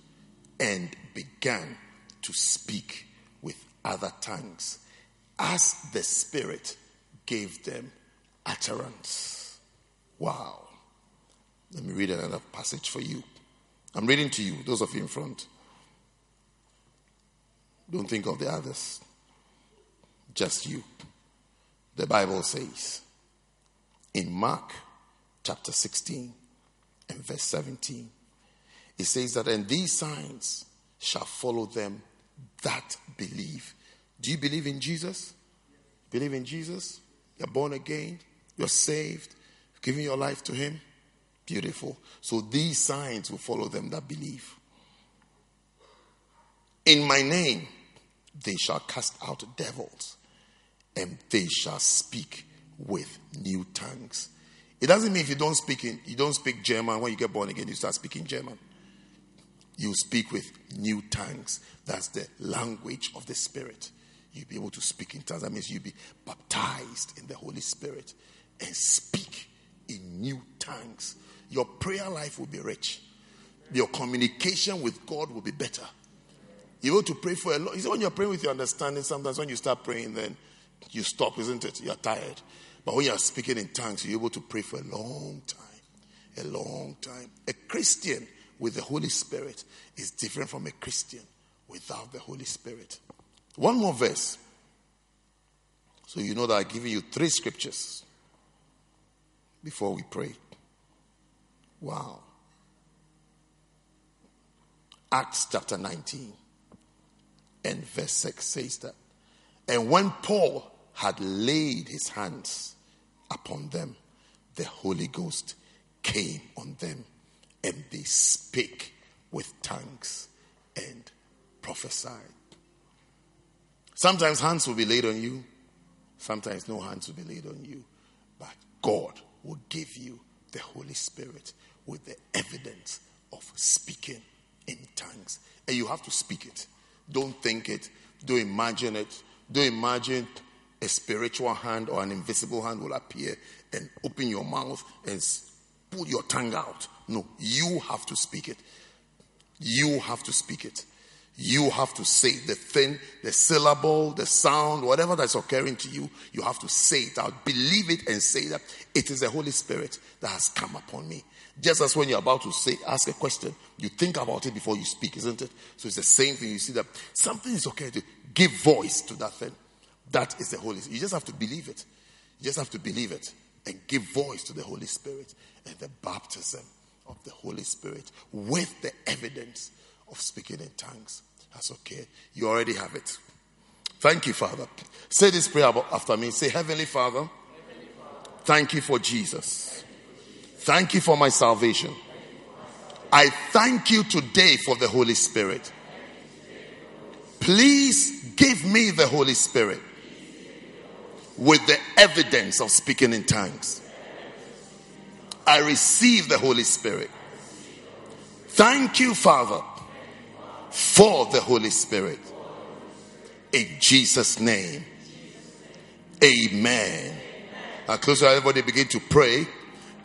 [SPEAKER 3] and began to speak with other tongues as the Spirit gave them utterance. Wow. Let me read another passage for you. I'm reading to you, those of you in front. Don't think of the others, just you. The Bible says, In Mark chapter 16 and verse 17, it says that, and these signs shall follow them that believe. Do you believe in Jesus? Believe in Jesus? You're born again, you're saved, giving your life to Him. Beautiful. So these signs will follow them that believe. In my name, they shall cast out devils, and they shall speak with new tongues. It doesn't mean if you don't speak in, you don't speak German when you get born again, you start speaking German. You speak with new tongues. That's the language of the Spirit. You'll be able to speak in tongues. That means you'll be baptized in the Holy Spirit and speak in new tongues. Your prayer life will be rich. Your communication with God will be better. You want to pray for a lot. You see, when you're praying with your understanding, sometimes when you start praying, then you stop, isn't it? You're tired. But when you're speaking in tongues, you're able to pray for a long time. A long time. A Christian with the Holy Spirit is different from a Christian without the Holy Spirit. One more verse. So you know that I'm giving you three scriptures before we pray. Wow. Acts chapter 19 and verse 6 says that. And when Paul had laid his hands upon them, the Holy Ghost came on them, and they spake with tongues and prophesied. Sometimes hands will be laid on you, sometimes no hands will be laid on you, but God will give you the Holy Spirit with the evidence of speaking in tongues. And you have to speak it. Don't think it, don't imagine it, don't imagine a spiritual hand or an invisible hand will appear and open your mouth and pull your tongue out. No, you have to speak it. You have to speak it. You have to say the thing, the syllable, the sound, whatever that's occurring to you, you have to say it out. Believe it and say that it is the Holy Spirit that has come upon me. Just as when you're about to say, ask a question, you think about it before you speak, isn't it? So it's the same thing. You see that something is okay to give voice to that thing. That is the Holy Spirit. You just have to believe it. You just have to believe it and give voice to the Holy Spirit and the baptism of the Holy Spirit with the evidence of speaking in tongues. That's okay. You already have it. Thank you, Father. Say this prayer after me. Say, Heavenly Father, thank you for Jesus. Thank you for my salvation. I thank you today for the Holy Spirit. Please give me the Holy Spirit with the evidence of speaking in tongues. I receive the Holy Spirit. Thank you, Father, for the Holy Spirit. In Jesus' name. Amen. Now, close your everybody begin to pray.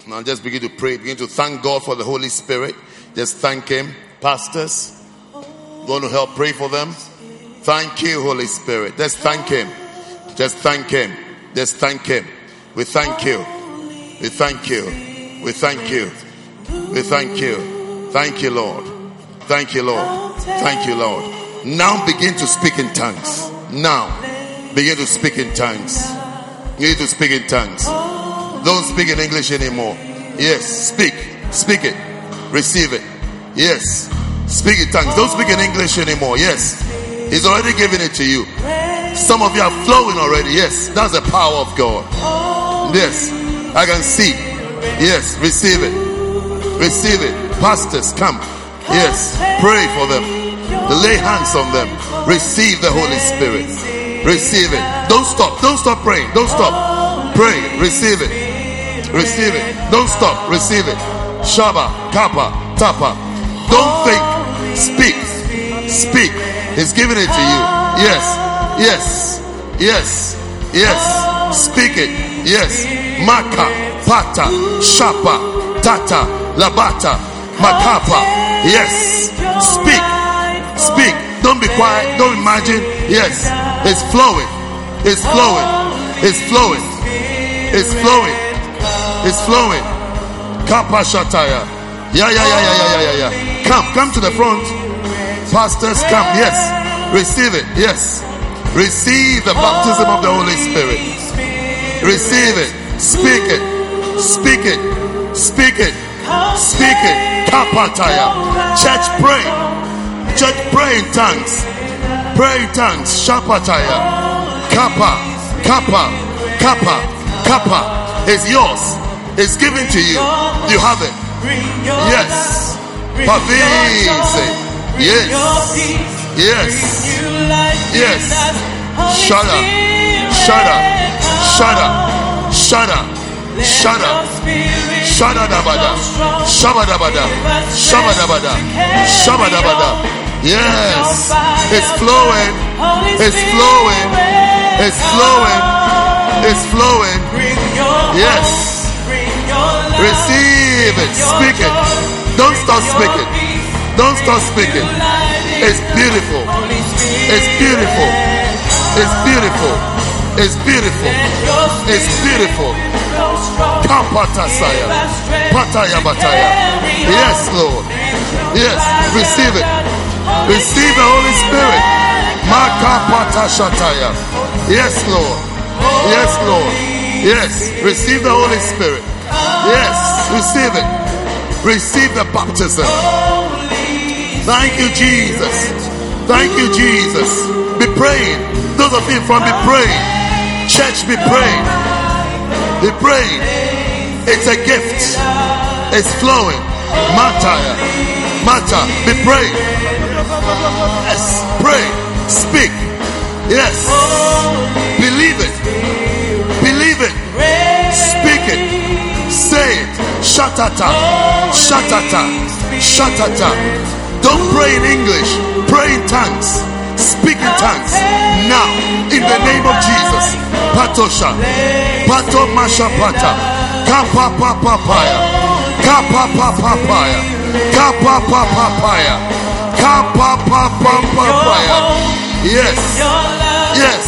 [SPEAKER 3] Now, just begin to pray. Begin to thank God for the Holy Spirit. Just thank Him. Pastors, going to help pray for them. Thank you, Holy Spirit. Just thank Him. Just thank Him. Just thank Him. We thank you. We thank you. We thank you. We thank you. Thank you, Lord. Thank you, Lord. Thank you, Lord. Now begin to speak in tongues. Now begin to speak in tongues. You need to speak in tongues. Don't speak in English anymore. Yes, speak. Speak it. Receive it. Yes. Speak in tongues. Don't speak in English anymore. Yes. He's already given it to you. Some of you are flowing already. Yes, that's the power of God. Yes, I can see. Yes, receive it. Receive it. Pastors, come. Yes, pray for them. Lay hands on them. Receive the Holy Spirit. Receive it. Don't stop. Don't stop praying. Don't stop. Pray. Receive it. Receive it. Don't stop. Receive it. Shaba, Kappa, Tapa. Don't think. Speak. Speak. He's giving it to you. Yes. Yes. Yes. Yes. Speak it. Yes. Maka, Pata, Shapa, Tata, Labata, Makapa. Yes. Speak. Speak. Don't be quiet. Don't imagine. Yes. It's flowing. It's flowing. It's flowing. It's flowing. It's flowing. Kappa Shataya. Yeah, yeah, yeah, yeah, yeah, yeah, yeah. Come, come to the front. Pastors, come. Yes. Receive it. Yes. Receive the baptism of the Holy Spirit. Receive it. Speak it. Speak it. Speak it. Speak it. Kapataya. Church pray. Church pray in tongues. Pray in tongues. Shapataya. Kappa. Kappa. Kappa. Kappa. It's yours. It's given to you. You have it. Yes. Pavise. Yes. Yes. Yes. Shut up. Shut up. Shut up. Shut up. Shut up. Shadadabada. Shabadabada. Shabadabada. Shabadabada. Yes. It's flowing. It's flowing. It's flowing. It's flowing. Yes. Receive it. Speak it. Don't stop speaking. Don't stop speaking. It's beautiful. It's beautiful. It's beautiful. It's beautiful. It's beautiful. Kapatasaya. Pataya bataya. Yes, Lord. Yes. Receive it. Receive the Holy Spirit. Yes, Lord. Yes, Lord. Yes. Receive the Holy Spirit. Yes. Receive it. Receive the baptism. Thank you, Jesus. Thank you, Jesus. Be praying. Those of you from be praying. Church, be praying. Be praying. It's a gift. It's flowing. Mataya. Mata. Be praying. Yes. Pray. Speak. Yes. Believe it. Believe it. Speak it. Say it. Shatata. Shatata. Shatata. Don't pray in English. Pray in tongues. Speak in tongues. Now, in the name of Jesus. Patosha. Pato Masha Pata. Kapa Papaya. Kapa Papaya. Kapa Papaya. Kapa Papaya. Yes. Yes.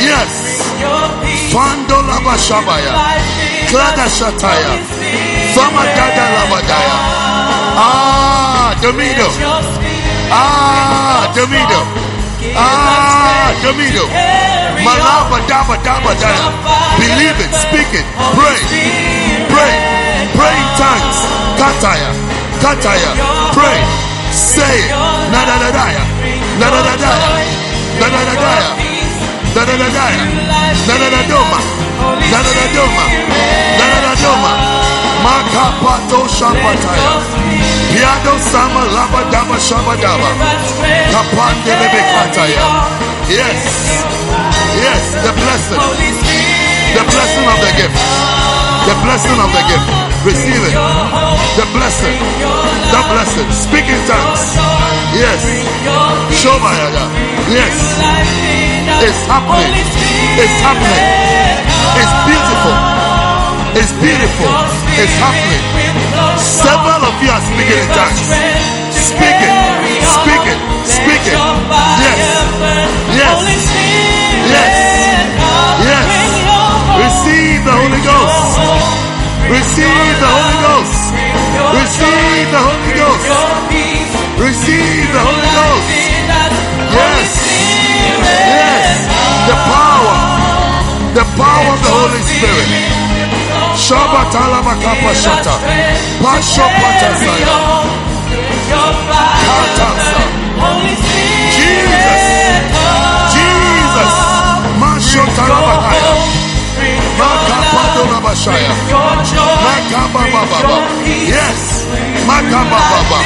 [SPEAKER 3] Yes. Fando Lava Shabaya. Klada Shataya. Fama Dada Lavadaya. Ah, Domido. Ah, Domido. Ah, Domido. Malaba Daba Daba Daya. Believe it, speak it, pray, pray, pray in tongues. Kataya, Kataya, pray, say it. Nadadadaya, Nadadadaya, Nadadadaya, Nadadadaya, Nadadadoma, Nadadadoma, Nadadadoma, Makapato Shapataya. Piado sama laba daba shaba daba. Kapande. Yes. Yes, the blessing. The blessing of the gift. The blessing of the gift. Receive it. The blessing. The blessing. Speak in tongues. Yes. Shobayada. Yes. It's happening. It's happening. It's beautiful. It's beautiful. It's happening. Several of you are speaking in tongues. It. Speak it. Yes. Yes. Yes. Yes. Receive the Holy Ghost. Receive the Holy Ghost. Receive the Holy Ghost. Receive the Holy Ghost. Yes. Yes. The power. The power of the Holy Spirit. Shabatala makapa shata. Pasho patasaya. Katasa. Jesus. Jesus. Masho talabahaya. Makapadona bashaya. Makababa. Yes. Makababa.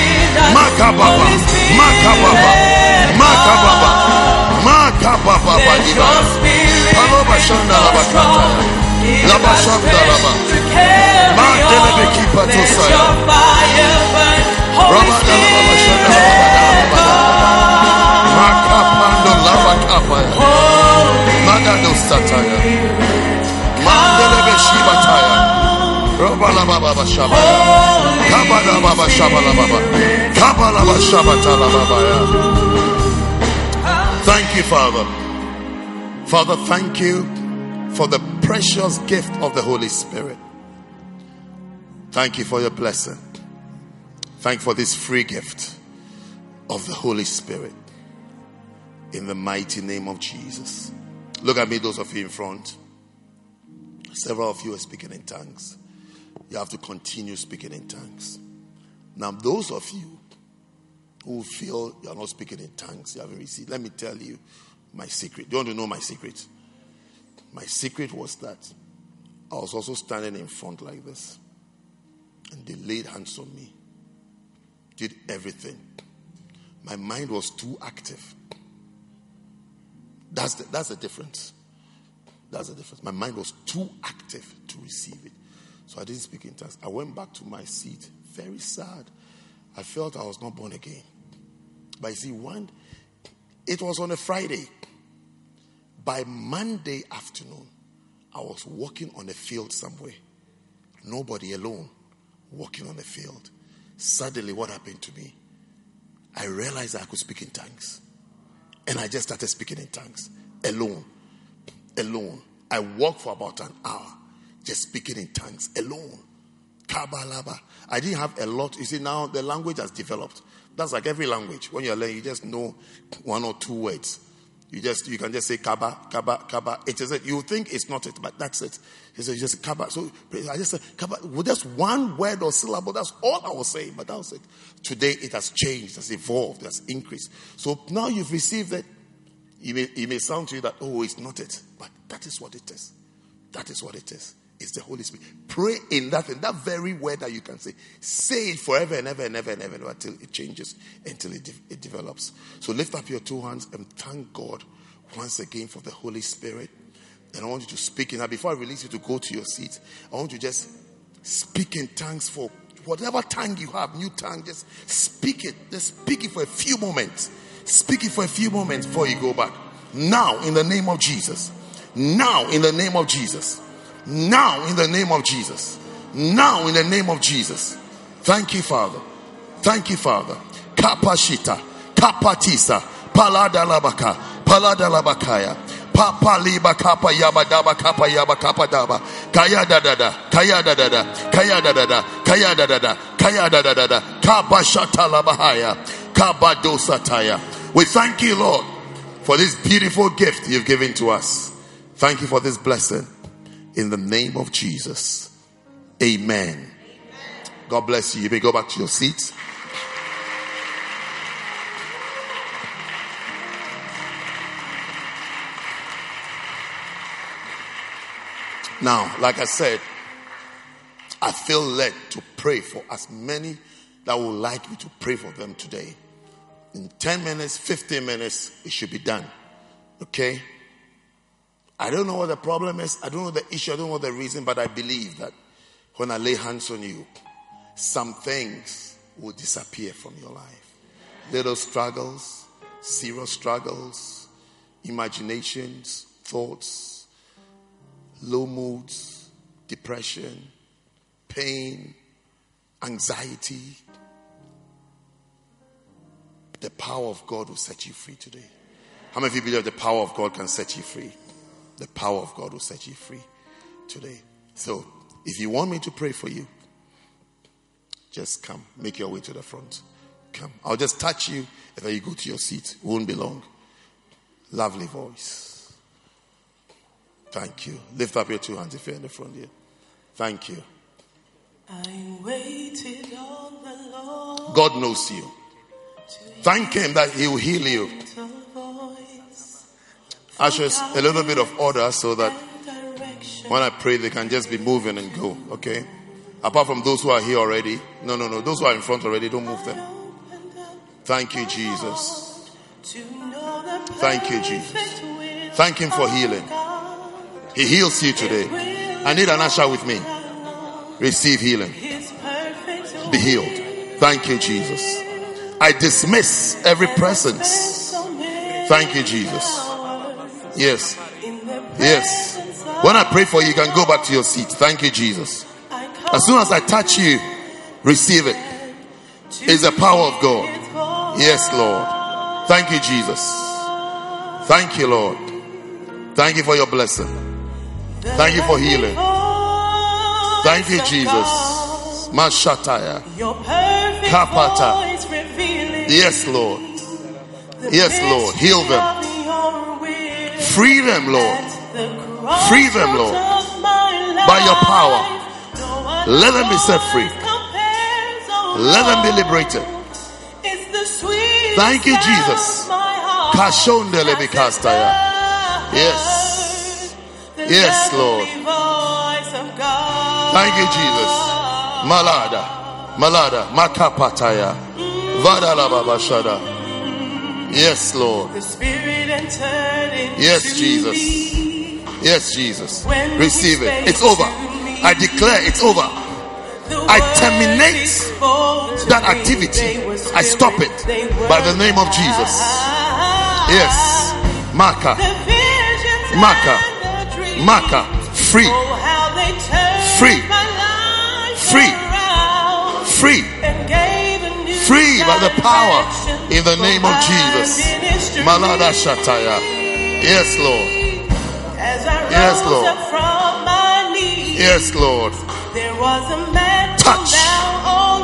[SPEAKER 3] Makababa. Makababa. Makababa. Makababa. Iba. Paloba shanda labakataya. Labashanda laba. Mandelebe kipa tosaya. Rabada laba bashanda laba Makapando laba kapaya. Magado sataya. Mandelebe shibataya. Rabala baba bashaba. Kabala baba shabala baba. Kabala baba shabatala baba. Thank you, Father. Father, thank you for the precious gift of the Holy Spirit. Thank you for your blessing. Thank you for this free gift of the Holy Spirit. In the mighty name of Jesus. Look at me, those of you in front. Several of you are speaking in tongues. You have to continue speaking in tongues. Now, those of you who feel you're not speaking in tongues, you haven't received, let me tell you my secret. Do you want to know my secret? My secret was that I was also standing in front like this, and they laid hands on me, did everything. My mind was too active. That's the, that's the difference. That's the difference. My mind was too active to receive it. So I didn't speak in tongues. I went back to my seat, very sad. I felt I was not born again. But you see, one, it was on a Friday. By Monday afternoon, I was walking on a field somewhere. Nobody alone, walking on a field. Suddenly, what happened to me? I realized I could speak in tongues. And I just started speaking in tongues alone. Alone. I walked for about an hour just speaking in tongues alone. Kabalaba. I didn't have a lot. You see, now the language has developed. That's like every language. When you're learning, you just know one or two words. You just you can just say kaba, kaba, kaba. It is it. You think it's not it, but that's it. It's just kaba. So I just said kaba with just one word or syllable. That's all I was saying, but that was it. Today it has changed, it has evolved, it has increased. So now you've received it. You may, it may sound to you that oh, it's not it, but that is what it is. That is what it is. It's the Holy Spirit. Pray in that in that very word that you can say. Say it forever and ever and ever and ever until it changes, until it, de- it develops. So lift up your two hands and thank God once again for the Holy Spirit. And I want you to speak in that. Before I release you to go to your seat, I want you to just speak in tongues for whatever tongue you have, new tongue, just speak it. Just speak it for a few moments. Speak it for a few moments before you go back. Now, in the name of Jesus. Now, in the name of Jesus. Now, in the name of Jesus. Now, in the name of Jesus. Thank you, Father. Thank you, Father. Kapashita, kapatisa, paladalabaka, paladalabakaya. Papa liba kapa yaba daba kapa yaba kapa daba kaya da da da kaya da da da kaya da da da kaya da da da kaya da da da da kaba shata labahaya kaba. We thank you, Lord, for this beautiful gift you've given to us. Thank you for this blessing in the name of Jesus. Amen. God bless you. You may go back to your seats. Now, like I said, I feel led to pray for as many that would like me to pray for them today. In 10 minutes, 15 minutes, it should be done. Okay? I don't know what the problem is. I don't know the issue. I don't know the reason, but I believe that when I lay hands on you, some things will disappear from your life. Little struggles, serious struggles, imaginations, thoughts, low moods, depression, pain, anxiety. The power of God will set you free today. How many of you believe the power of God can set you free? The power of God will set you free today. So, if you want me to pray for you, just come. Make your way to the front. Come. I'll just touch you and then you go to your seat. It won't be long. Lovely voice. Thank you. Lift up your two hands if you're in the front here. Thank you.
[SPEAKER 2] I waited on the Lord.
[SPEAKER 3] God knows you. Thank Him that He will heal you. Ushers, a little bit of order so that when I pray, they can just be moving and go. Okay? Apart from those who are here already. No, no, no. Those who are in front already, don't move them. Thank you, Jesus. Thank you, Jesus. Thank Him for healing. He heals you today. I need an usher with me. Receive healing. Be healed. Thank you, Jesus. I dismiss every presence. Thank you, Jesus. Yes. Yes. When I pray for you, you can go back to your seat. Thank you, Jesus. As soon as I touch you, receive it. It's the power of God. Yes, Lord. Thank you, Jesus. Thank you, Lord. Thank you for your blessing. Thank you for healing. Thank you, Jesus. Mashataya. Kapata. Yes, Lord. Yes, Lord. Heal them. Free them, Lord. Free them, Lord.
[SPEAKER 2] By your power. Let them be set free. Let them be liberated. Thank you, Jesus. Yes. Yes, Lord. Thank you, Jesus. Malada. Malada. Makapataya. Vadalababashada. Yes, Lord. Yes, Jesus. Yes, Jesus. Receive it. It's over. I declare it's over. I terminate that activity. I stop it by the name of Jesus. Yes. Maka. Maka. Maka. Free. Free. Free. Free. Free by the power in the name of Jesus. Malada Shataya. Yes, Lord. Yes, Lord. Yes, Lord.
[SPEAKER 3] There was a man
[SPEAKER 2] Touch.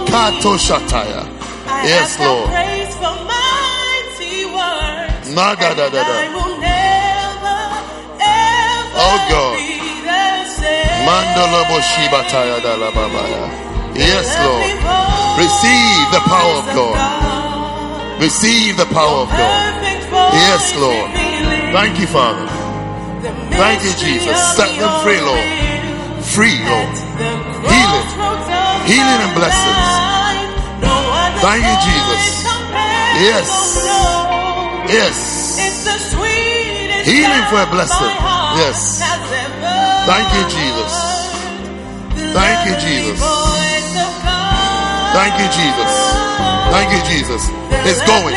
[SPEAKER 2] Kato. Shataya. Yes, Lord.
[SPEAKER 3] praise for mighty words.
[SPEAKER 2] Na da da da
[SPEAKER 3] I will never, ever
[SPEAKER 2] Oh, God.
[SPEAKER 3] be the same.
[SPEAKER 2] Mandolo Boshibataya da la babaya. Yes, Lord. Receive the power of God. Receive the power of God. Yes, Lord. Thank you, Father. Thank you, Jesus. Set them free, Lord. Free, Lord. Healing. Healing and blessings.
[SPEAKER 3] life, no other
[SPEAKER 2] Thank you, Jesus. Yes. Yes.
[SPEAKER 3] It's the sweetest
[SPEAKER 2] Healing for a blessing. Yes. Thank you, Jesus. Thank you, Jesus. Thank you, Jesus. Thank you, Jesus. It's going.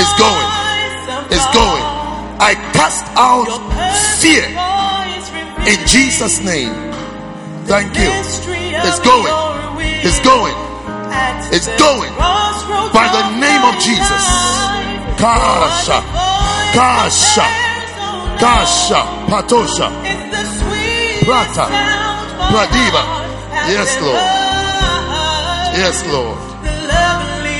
[SPEAKER 2] It's going. It's going. I cast out fear in Jesus' name. Thank you. It's going. It's going. It's going. By the name of Jesus. Kasha. Kasha. Kasha. Patosha. Prata. Pradiva. Yes, Lord. Yes, Lord.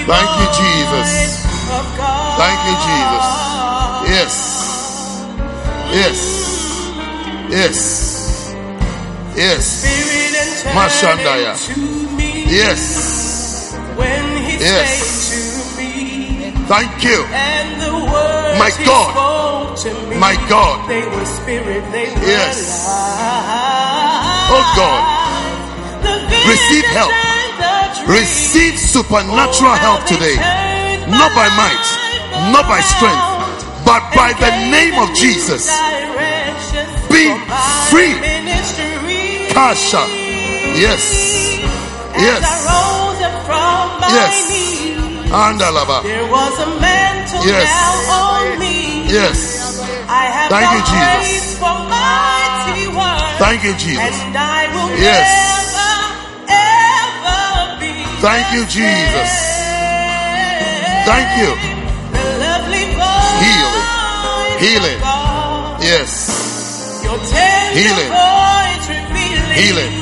[SPEAKER 2] Thank you, Jesus.
[SPEAKER 3] voice of God.
[SPEAKER 2] Thank you, Jesus. Yes. Yes. Yes. Yes.
[SPEAKER 3] Spirit and turn
[SPEAKER 2] Mashandaya. Yes.
[SPEAKER 3] when he
[SPEAKER 2] Yes.
[SPEAKER 3] spake to me.
[SPEAKER 2] Thank you.
[SPEAKER 3] And the words
[SPEAKER 2] My God.
[SPEAKER 3] spoke to me,
[SPEAKER 2] My God.
[SPEAKER 3] they were spirit, they were
[SPEAKER 2] Yes. Oh God. Receive help. Receive supernatural help today. Not by might, not by strength, but by the name of Jesus. Be free. Kasha. Yes. Yes. Yes. Andalaba.
[SPEAKER 3] there was a mantle
[SPEAKER 2] Yes.
[SPEAKER 3] on me.
[SPEAKER 2] Yes. Thank you, Jesus. Thank you, Jesus. Yes.
[SPEAKER 3] Never, ever be
[SPEAKER 2] Thank you, Jesus. Thank you. Healing. Healing. Yes. Healing. Healing.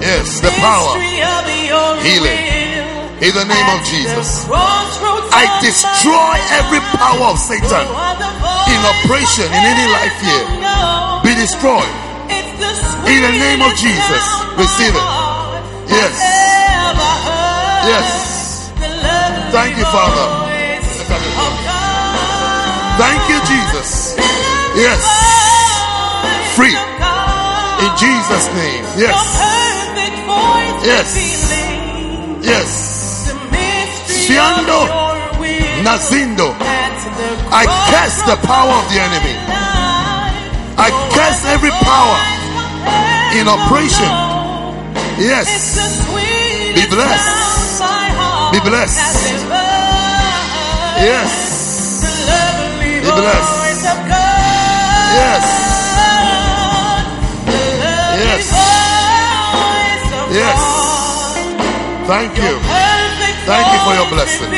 [SPEAKER 2] Yes. The power.
[SPEAKER 3] mystery of your
[SPEAKER 2] Healing. In the name of Jesus. I destroy every power of Satan
[SPEAKER 3] no other voice
[SPEAKER 2] in operation in any life here. Be destroyed. In the name of Jesus. Receive it. Yes. Yes. Thank you, Father. Thank you, Jesus. Yes. Free. In Jesus' name. Yes. Yes. Yes.
[SPEAKER 3] will.
[SPEAKER 2] Nazindo. I curse the power of the enemy. I curse every power in operation. Yes. Be blessed. Blessed. Yes.
[SPEAKER 3] Be
[SPEAKER 2] blessed. Yes. Yes. Yes. Thank you. Thank you for your blessing.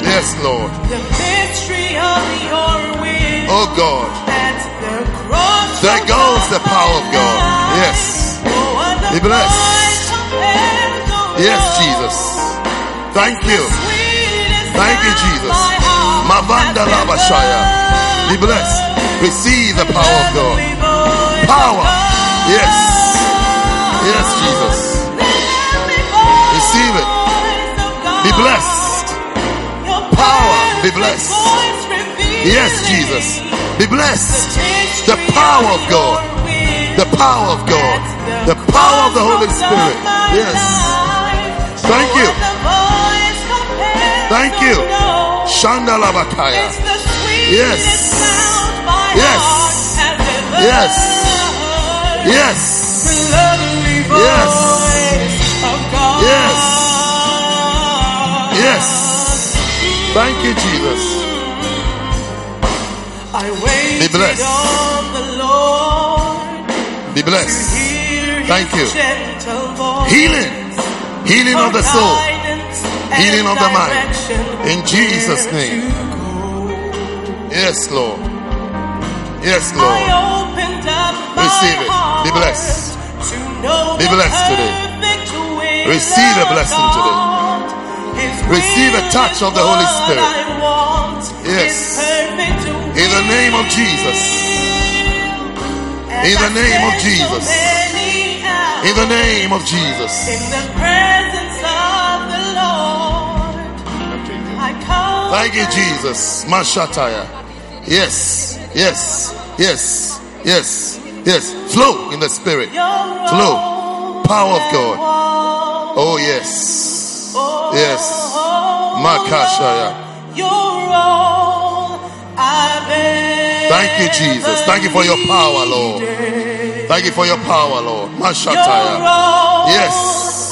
[SPEAKER 2] Yes, Lord.
[SPEAKER 3] The mystery of your will.
[SPEAKER 2] Oh God. There goes the power of God. Yes. Be blessed. Yes, Jesus. Thank you. Thank you, Jesus. Mavanda Labashaya. Be blessed. Receive the power of God. Power. Yes. Yes, Jesus. Receive it. Be blessed. Power. Be blessed. Yes, Jesus. Be blessed. The power of God. The power of God. The power of the Holy Spirit. Yes. Thank you. Thank you. Shandalabakaya. Yes. Yes. Yes. Yes. Yes. Yes. Yes. Thank you, Jesus.
[SPEAKER 3] I wait
[SPEAKER 2] Be blessed.
[SPEAKER 3] on the Lord.
[SPEAKER 2] Be blessed. Thank you.
[SPEAKER 3] Voice.
[SPEAKER 2] Healing. Healing of the soul. Healing of the mind. In Jesus' name. Yes, Lord. Yes, Lord. Receive it. Be blessed. Be blessed today. Receive a blessing today. Receive a touch of the Holy Spirit. Yes.
[SPEAKER 3] Perfect
[SPEAKER 2] In the name of Jesus. In the name of Jesus. In the name of Jesus. Thank you, Jesus. Mashataya. Yes, yes, yes, yes, yes. Flow in the spirit. Flow. Power of God. Oh, yes. Yes. Makashaya. Thank you, Jesus. Thank you for your power, Lord. Thank you for your power, Lord. Mashataya. Yes.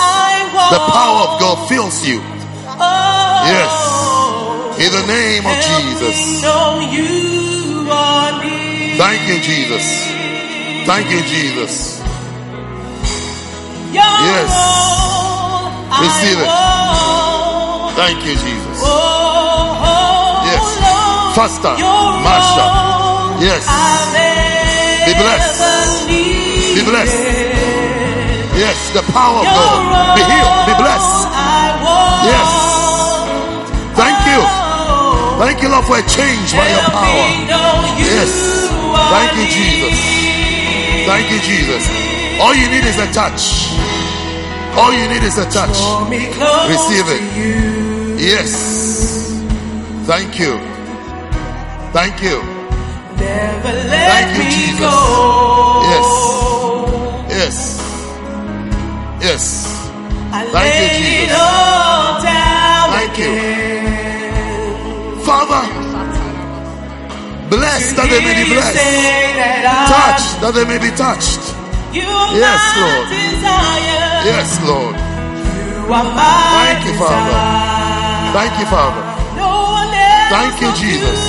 [SPEAKER 2] The power of God fills you. Yes. In the name of Jesus.
[SPEAKER 3] know you are near.
[SPEAKER 2] Thank you, Jesus. Thank you, Jesus. Yes. Receive it. Thank you, Jesus.
[SPEAKER 3] Oh, oh
[SPEAKER 2] Yes.
[SPEAKER 3] Lord,
[SPEAKER 2] Faster. Master. Yes. Be blessed. Be blessed. Yes, the power of God. Be healed. Be blessed.
[SPEAKER 3] all I want.
[SPEAKER 2] Yes. Thank you. Lord, for a change by your power.
[SPEAKER 3] me know you
[SPEAKER 2] Yes. Thank you, Jesus. Thank you, Jesus. All you need is a touch. All you need is a touch.
[SPEAKER 3] Draw me close
[SPEAKER 2] Receive it. Yes. Thank you. Thank you. Thank you, Jesus.
[SPEAKER 3] go.
[SPEAKER 2] Yes. Yes. Yes. Thank you, Jesus. Bless that they may be blessed. Touch that they may be touched. Yes, Lord. Yes, Lord.
[SPEAKER 3] You are my
[SPEAKER 2] Thank you, Father. Thank you, Father.
[SPEAKER 3] No one else
[SPEAKER 2] Thank you, Jesus.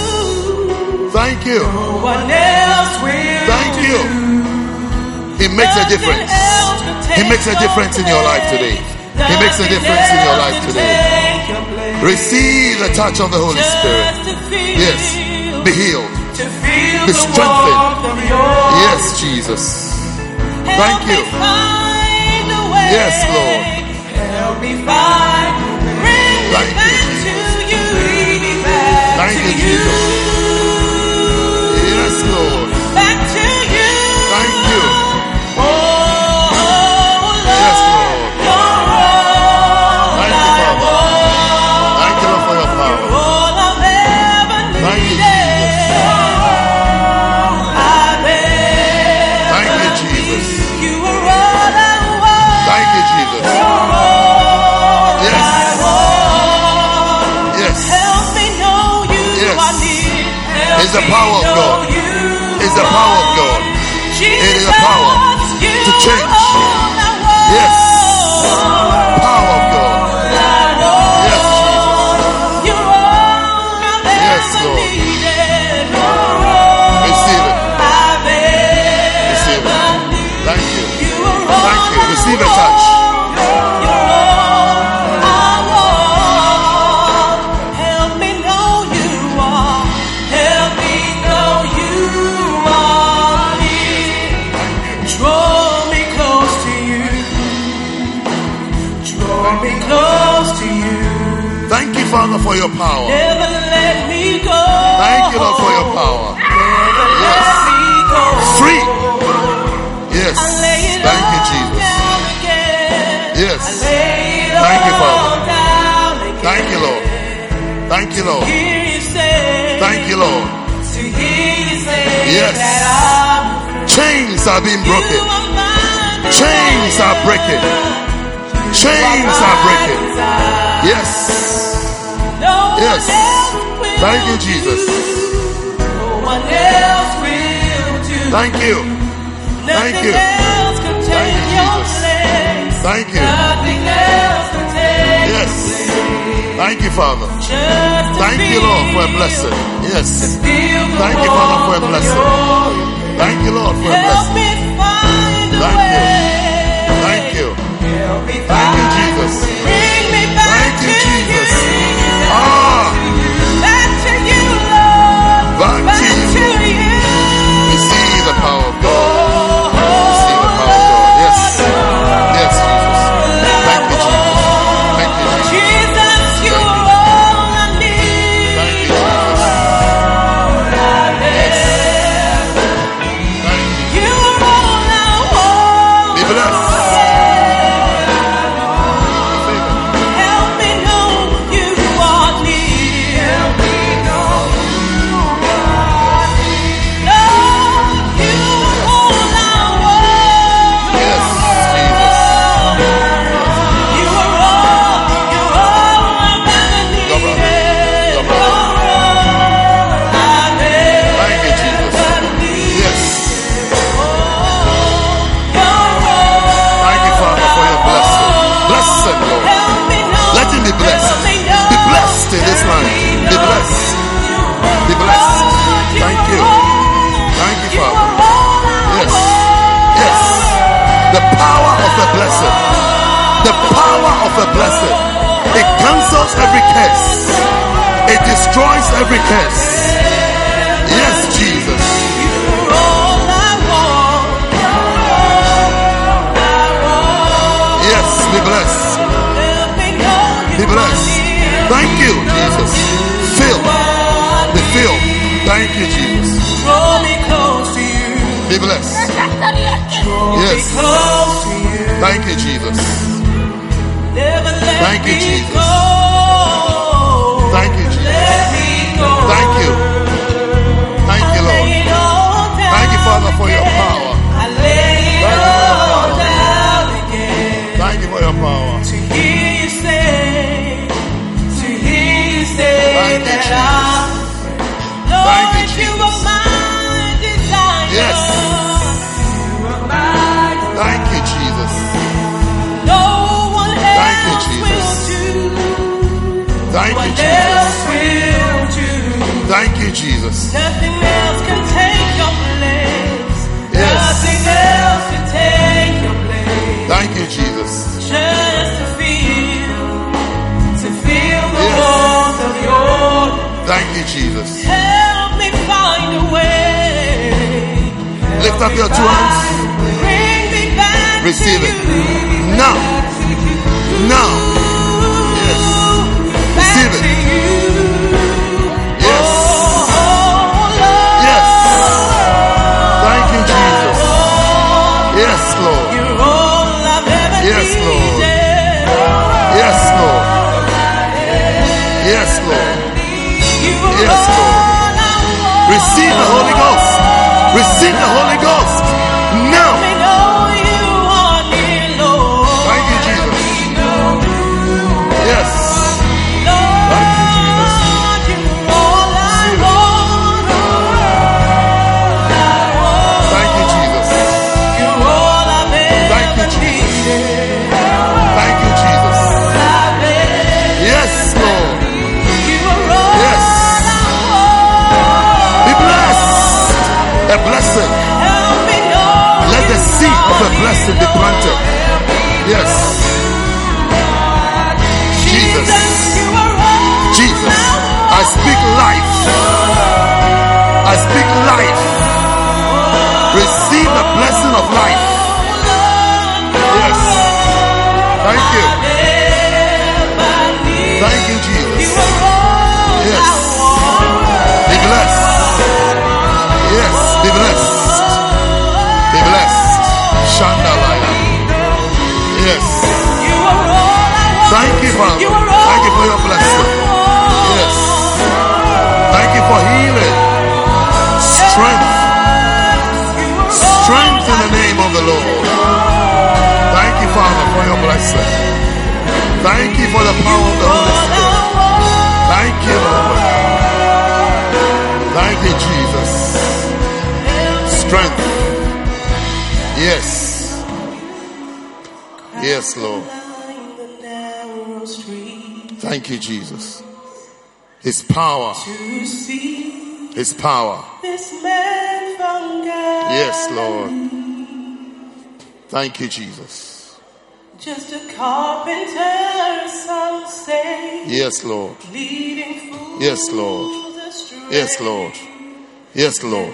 [SPEAKER 2] Thank you.
[SPEAKER 3] No one else will
[SPEAKER 2] Thank you. It makes a difference. He makes a difference in your life today. He makes a difference in your life today.
[SPEAKER 3] take your place.
[SPEAKER 2] Receive the touch of the Holy Spirit. Yes. Be healed. Be
[SPEAKER 3] the
[SPEAKER 2] strengthened.
[SPEAKER 3] warmth of your
[SPEAKER 2] Yes, Jesus. Thank you.
[SPEAKER 3] find a way.
[SPEAKER 2] Yes, Lord.
[SPEAKER 3] Help me find. Bring
[SPEAKER 2] Thank you,
[SPEAKER 3] back
[SPEAKER 2] Jesus.
[SPEAKER 3] to you. Bring me back
[SPEAKER 2] Thank you, Jesus. The power of God. It's the power of God. It is the power to change. Yes. Power of God. Yes,
[SPEAKER 3] all
[SPEAKER 2] Yes, Lord. Receive it. Receive a touch. for your power.
[SPEAKER 3] Never let me go.
[SPEAKER 2] Thank you, Lord, for your power.
[SPEAKER 3] Never
[SPEAKER 2] yes.
[SPEAKER 3] let me go.
[SPEAKER 2] Free. Yes.
[SPEAKER 3] Thank you, Jesus.
[SPEAKER 2] Yes. Thank you, Father.
[SPEAKER 3] Thank you, Lord.
[SPEAKER 2] Thank you, Lord.
[SPEAKER 3] Thank
[SPEAKER 2] you, Lord. Yes.
[SPEAKER 3] Chains are being broken. Chains are breaking. Chains are breaking. Yes. Yes. Thank you, Jesus. Thank you. Thank you. Thank you, Jesus. Thank you. Yes. Thank you, Father. Thank you, Lord, for a blessing. Yes. Thank you, Father, for a blessing. Thank you, Lord, for a blessing. Thank you. Thank you. Thank you, Jesus.
[SPEAKER 2] Bring me back.
[SPEAKER 3] Thank you, Jesus.
[SPEAKER 2] Just a
[SPEAKER 3] carpenter, some say.
[SPEAKER 2] Yes, Lord. Yes, Lord. Yes, Lord. Yes, Lord.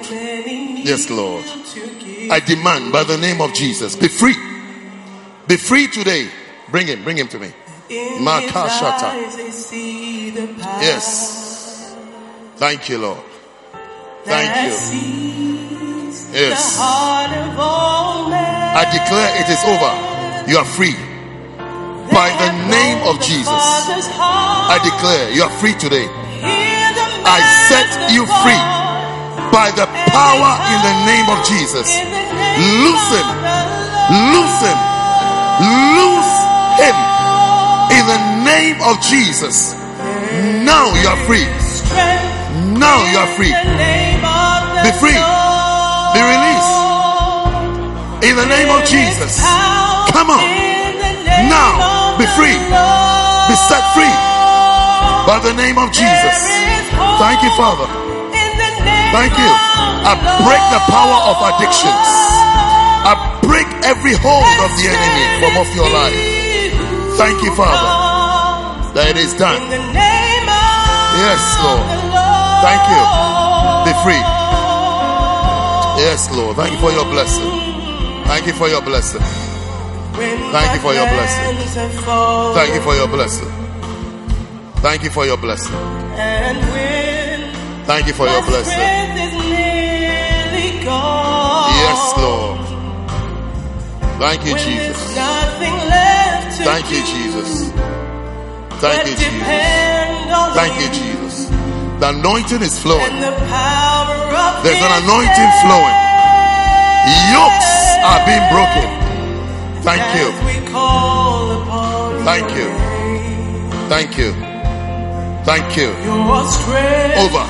[SPEAKER 2] Yes, Lord.
[SPEAKER 3] need to give
[SPEAKER 2] I demand by the name of Jesus, be free. Be free today. Bring him, bring him to me. Makashata.
[SPEAKER 3] his eyes they see the power
[SPEAKER 2] Yes. Thank you, Lord. Thank you. Yes. I declare it is over. You are free. By the name of Jesus, I declare you are free today. I set you free by the power in the name of Jesus. Loosen, loosen, Loose him. In the name of Jesus. Now you are free. Now you are free. Be free. Be released. In the name of Jesus. Come on. Now be free. Be set free by the name of Jesus. Thank you, Father. Thank you. I break the power of addictions. I break every hold of the enemy from off your life. Thank you, Father, that it is done. Yes, Lord. Thank you. Be free. Yes, Lord. Thank you for your blessing. Thank you for your blessing.
[SPEAKER 3] Thank
[SPEAKER 2] you for your blessing. Thank you for your blessing. Thank you for your blessing. Thank you for your blessing. Yes, Lord. Thank you, Jesus. Thank you, Jesus. Thank you, Jesus. Thank you, Jesus. The anointing is flowing. There's an anointing flowing. Yokes are being broken. Thank you. Thank you. Thank you. Thank you. Over.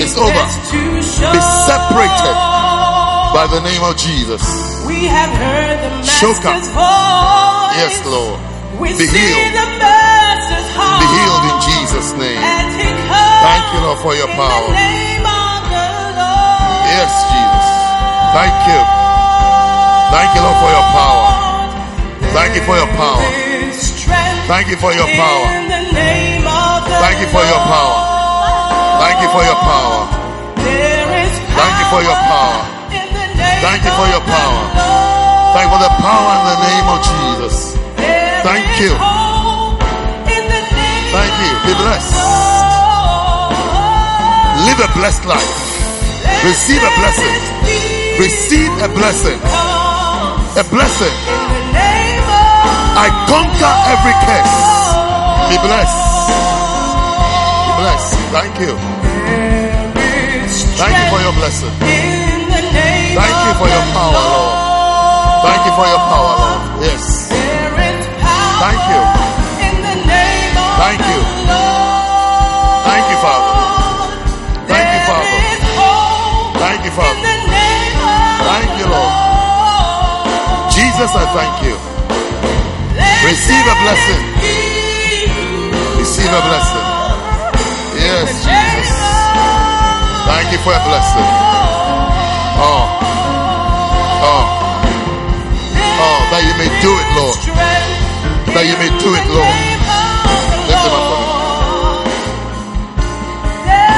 [SPEAKER 2] It's over.
[SPEAKER 3] weakness to show.
[SPEAKER 2] Be separated by the name of Jesus.
[SPEAKER 3] We have heard the Master's voice.
[SPEAKER 2] Yes, Lord.
[SPEAKER 3] We
[SPEAKER 2] Be healed.
[SPEAKER 3] the Master's heart.
[SPEAKER 2] Be healed in Jesus' name.
[SPEAKER 3] And He comes
[SPEAKER 2] Thank you, Lord, for your power.
[SPEAKER 3] the name of the Lord.
[SPEAKER 2] Yes, Jesus. Thank you. Thank you, Lord, for your power. Thank you for your power. Thank you for your power. Thank you for your power. Thank you for your power. Thank you for your power. Thank you for your power. Thank you for the power in the name of Jesus. Thank you. Thank you. Be blessed. Live a blessed life. Receive a blessing. Receive a blessing. A blessing. I conquer every curse. Be blessed. Be blessed. Thank you. Thank you for your blessing. Thank you for your power, Lord. Thank you for your power, Lord. Yes. Thank you. Thank you. Thank you, Father. Thank you, Father. Thank you, Father. Thank you, Lord. Jesus, I thank you. Receive a blessing. Receive a blessing. Yes, Jesus. Thank you for a blessing. Oh, oh, oh, that you may do it, Lord. That you may do it, Lord. Lift him up for me.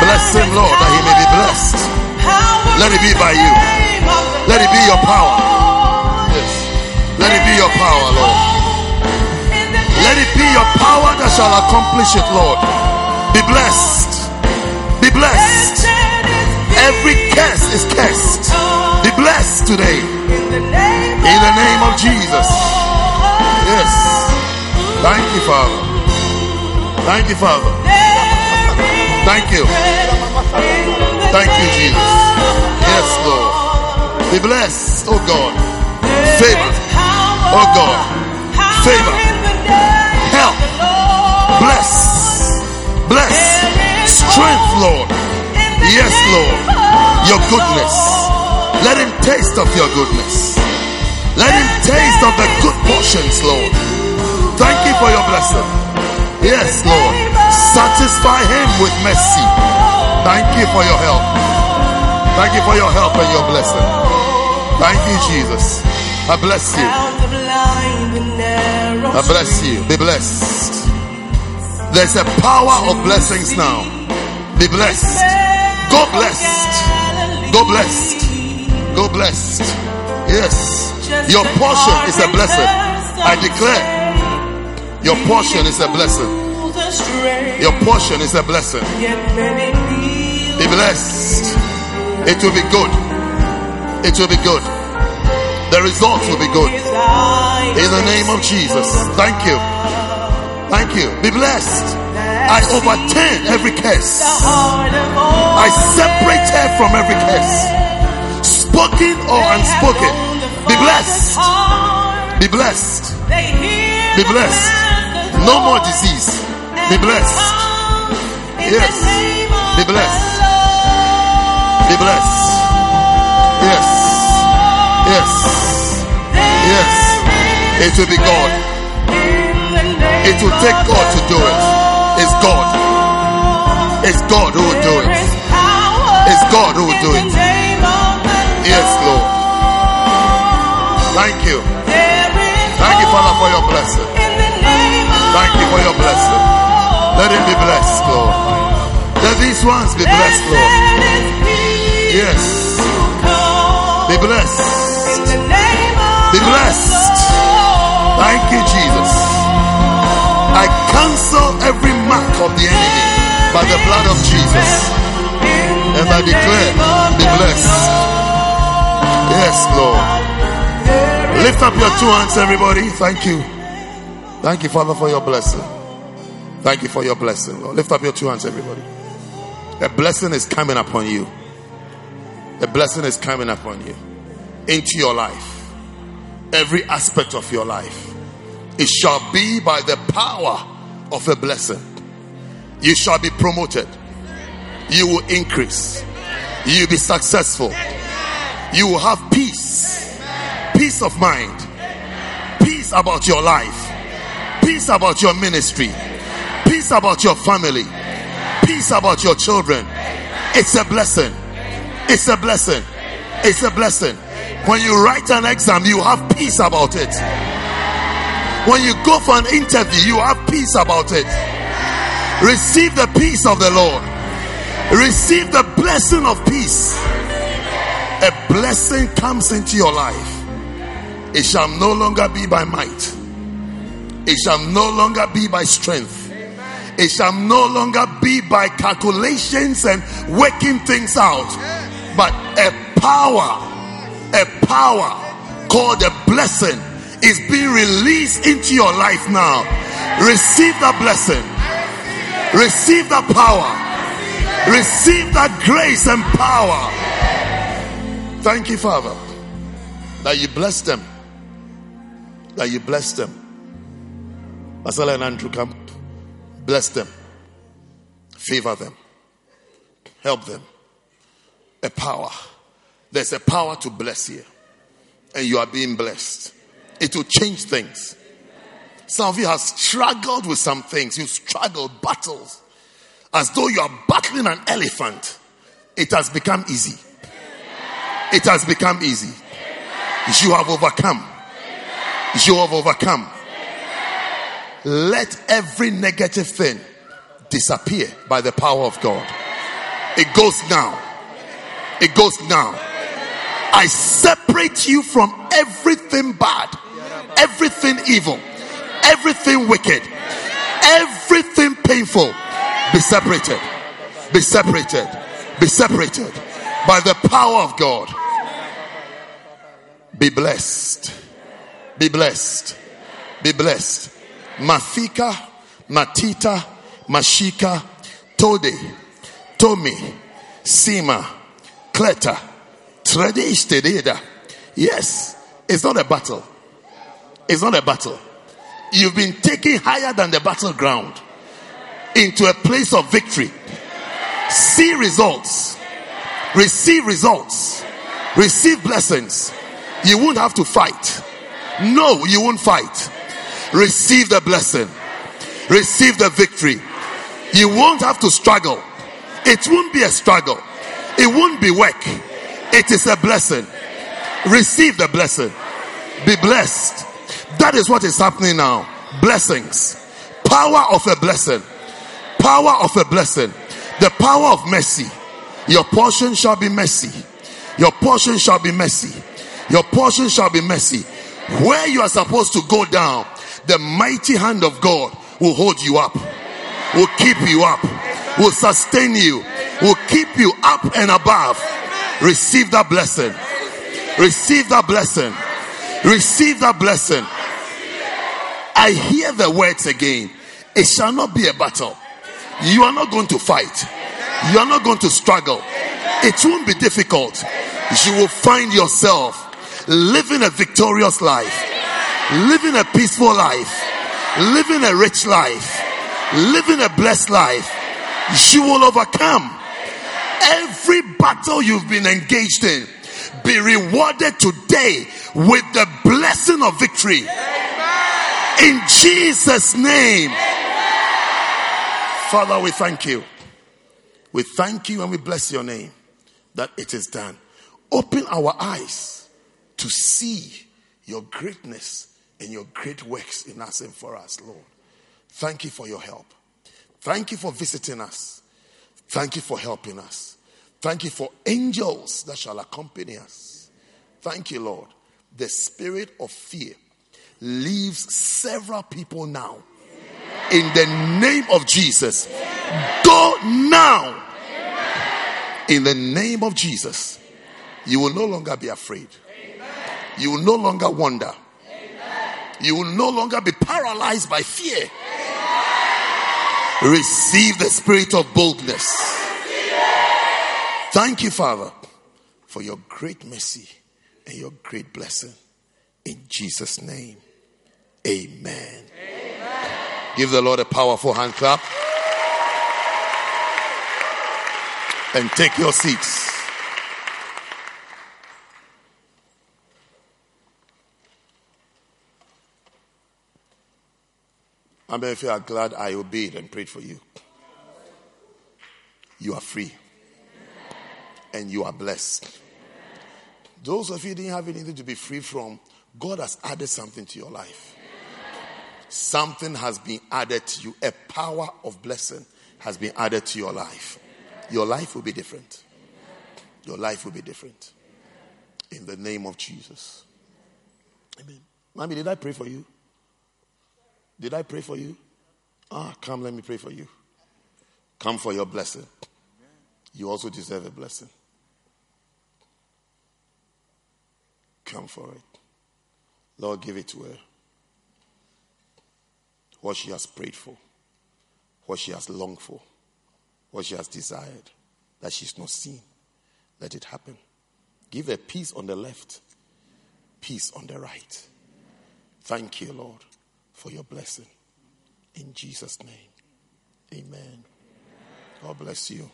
[SPEAKER 2] Bless him, Lord, that he may be blessed. Let it be by you. Let it be your power. Let it be your power, Lord. Let it be your power that shall accomplish it, Lord. Be blessed. Be blessed. Every curse is cursed. Be blessed today. In the name of Jesus. Yes. Thank you, Father. Thank you, Father. Thank you. Thank you, Jesus. Yes, Lord.
[SPEAKER 3] Be blessed, oh God. Favor, oh God. Favor, help, bless, bless, strength, Lord. Yes, Lord. Your goodness. Let him taste of your goodness. Let him taste of the good portions, Lord. Thank you for your blessing. Yes, Lord. Satisfy him with mercy. Thank you for your help. Thank you for your help and your blessing. Thank you, Jesus. I bless you. I bless you. Be blessed. There's a power of blessings now. Be blessed. Go blessed. Go blessed. Go blessed. Yes. Your portion is a blessing. I declare your portion is a blessing. Your portion is a blessing. Be blessed. It will be good. It will be good. The results will be good. In the name of Jesus. Thank you. Thank you. Be blessed. I overturn every curse. I separate her from every curse. Spoken or unspoken. Be blessed. Be blessed. Be blessed. No more disease. Be blessed. Yes. Be blessed. Be blessed. Yes. Yes. Yes. It will be God. It will take God to do it. It's God. It's God who will do it. It's God who will do it. Yes, Lord. Thank you. Thank you, Father, for your blessing. Thank you for your blessing. Let him be blessed, Lord. Let these ones be blessed, Lord. Yes. Be blessed. Be blessed. Thank you, Jesus. I cancel every mark of the enemy by the blood of Jesus. And I declare, be blessed. Yes, Lord. Lift up your two hands, everybody. Thank you. Thank you, Father, for your blessing. Thank you for your blessing, Lord. Lift up your two hands, everybody. A blessing is coming upon you. A blessing is coming upon you into your life. Every aspect of your life. It shall be by the power of a blessing. You shall be promoted. You will increase. You will be successful. You will have peace. Peace of mind. Peace about your life. Peace about your ministry. Peace about your family. Peace about your children. It's a blessing. It's a blessing. It's a blessing. When you write an exam, you have peace about it. When you go for an interview, you have peace about it. Receive the peace of the Lord. Receive the blessing of peace. A blessing comes into your life. It shall no longer be by might. It shall no longer be by strength. It shall no longer be by calculations and working things out, but a power, a power called a blessing is being released into your life now. Receive that blessing. Receive that power. Receive that grace and power. Thank you, Father, that you bless them. That you bless them. Marcella and Andrew, come. Bless them. Favor them. Help them. A power. There's a power to bless you. And you are being blessed. It will change things. Some of you have struggled with some things. You've struggled, battles. As though you are battling an elephant. It has become easy. It has become easy. You have overcome. You have overcome. Let every negative thing disappear by the power of God. It goes now. It goes now. I separate you from everything bad, everything evil, everything wicked, everything painful. Be separated. Be separated. Be separated by the power of God. Be blessed. Be blessed. Be blessed. Mafika, Matita, Mashika, Tode, Tomi, Sima, Kleta, Tradistededa. Yes, it's not a battle. It's not a battle. You've been taken higher than the battleground into a place of victory. See results. Receive results. Receive blessings. You won't have to fight. No, you won't fight. Receive the blessing. Receive the victory. You won't have to struggle. It won't be a struggle. It won't be work. It is a blessing. Receive the blessing. Be blessed. That is what is happening now. Blessings. Power of a blessing. Power of a blessing. The power of mercy. Your portion shall be mercy. Your portion shall be mercy. Your portion shall be mercy. Where you are supposed to go down, the mighty hand of God will hold you up, will keep you up, will sustain you, will keep you up and above. Receive that blessing. Receive that blessing. Receive that blessing. I hear the words again. It shall not be a battle. You are not going to fight. You are not going to struggle. It won't be difficult. You will find yourself living a victorious life, living a peaceful life, living a rich life, living a blessed life. You will overcome every battle you've been engaged in. Be rewarded today with the blessing of victory. In Jesus' name. Father, we thank you. We thank you and we bless your name that it is done. Open our eyes to see your greatness and your great works in us and for us, Lord. Thank you for your help. Thank you for visiting us. Thank you for helping us. Thank you for angels that shall accompany us. Thank you, Lord. The spirit of fear leaves several people now. In the name of Jesus. Go now. In the name of Jesus. You will no longer be afraid. You will no longer wonder. You will no longer be paralyzed by fear. Receive the spirit of boldness. Thank you, Father, for your great mercy and your great blessing. In Jesus' name, amen. amen. Give the Lord a powerful hand clap. And take your seats. How many of you are glad I obeyed and prayed for you? You are free. And you are blessed. Those of you didn't have anything to be free from, God has added something to your life. Something has been added to you. A power of blessing has been added to your life. Your life will be different. Your life will be different. In the name of Jesus. Amen. Mommy, did I pray for you? Did I pray for you? Ah, come, let me pray for you. Come for your blessing. You also deserve a blessing. Come for it. Lord, give it to her. What she has prayed for, what she has longed for, what she has desired, that she's not seen. Let it happen. Give her peace on the left, peace on the right. Thank you, Lord for your blessing. In Jesus' name. Amen. God bless you.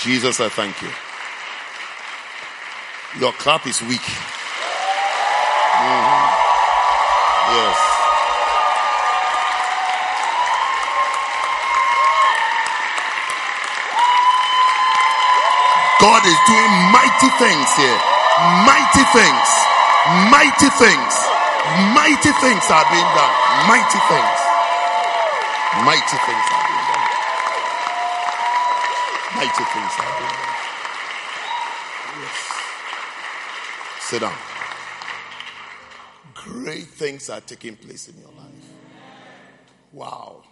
[SPEAKER 3] Jesus, I thank you. Your clap is weak. Mm-hmm. Yes. God is doing mighty things here. Mighty things. Mighty things. Mighty things are being done. Mighty things. Mighty things are being done. Mighty things are being done. Yes. Sit down. Great things are taking place in your life. Wow.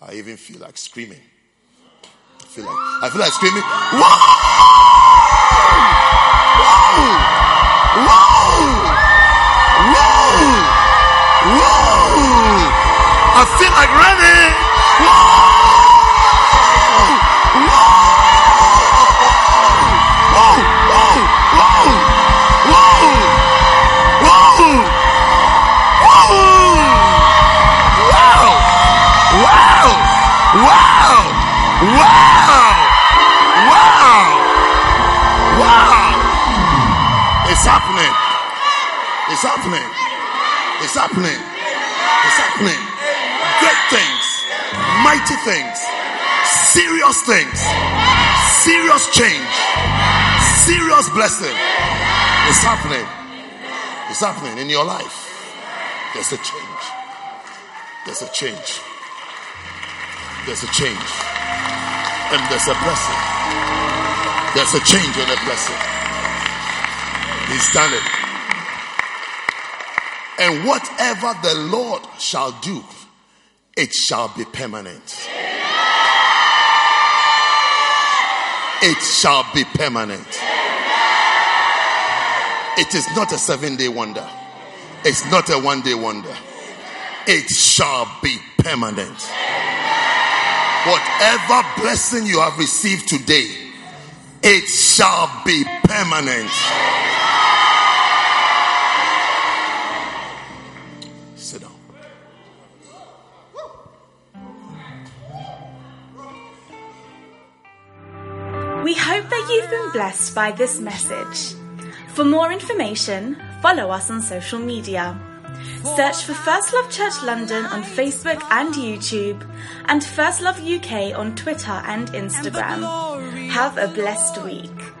[SPEAKER 3] I even feel like screaming. I feel like I feel like screaming. Wow! Wow! Wow! I feel like running. Wow! Wow! Wow! It's happening. It's happening. It's happening. It's happening. Great things. Mighty things. Serious things. Serious change. Serious blessing. It's happening. It's happening in your life. There's a change. There's a change. There's a change. And there's a blessing. There's a change and a blessing. He's done it. And whatever the Lord shall do, it shall be permanent. It shall be permanent. It is not a seven day wonder. It's not a one day wonder. It shall be permanent. Whatever blessing you have received today, it shall be permanent. Sit down.
[SPEAKER 1] We hope that you've been blessed by this message. For more information, follow us on social media. Search for First Love Church London on Facebook and YouTube, and First Love UK on Twitter and Instagram. Have a blessed week.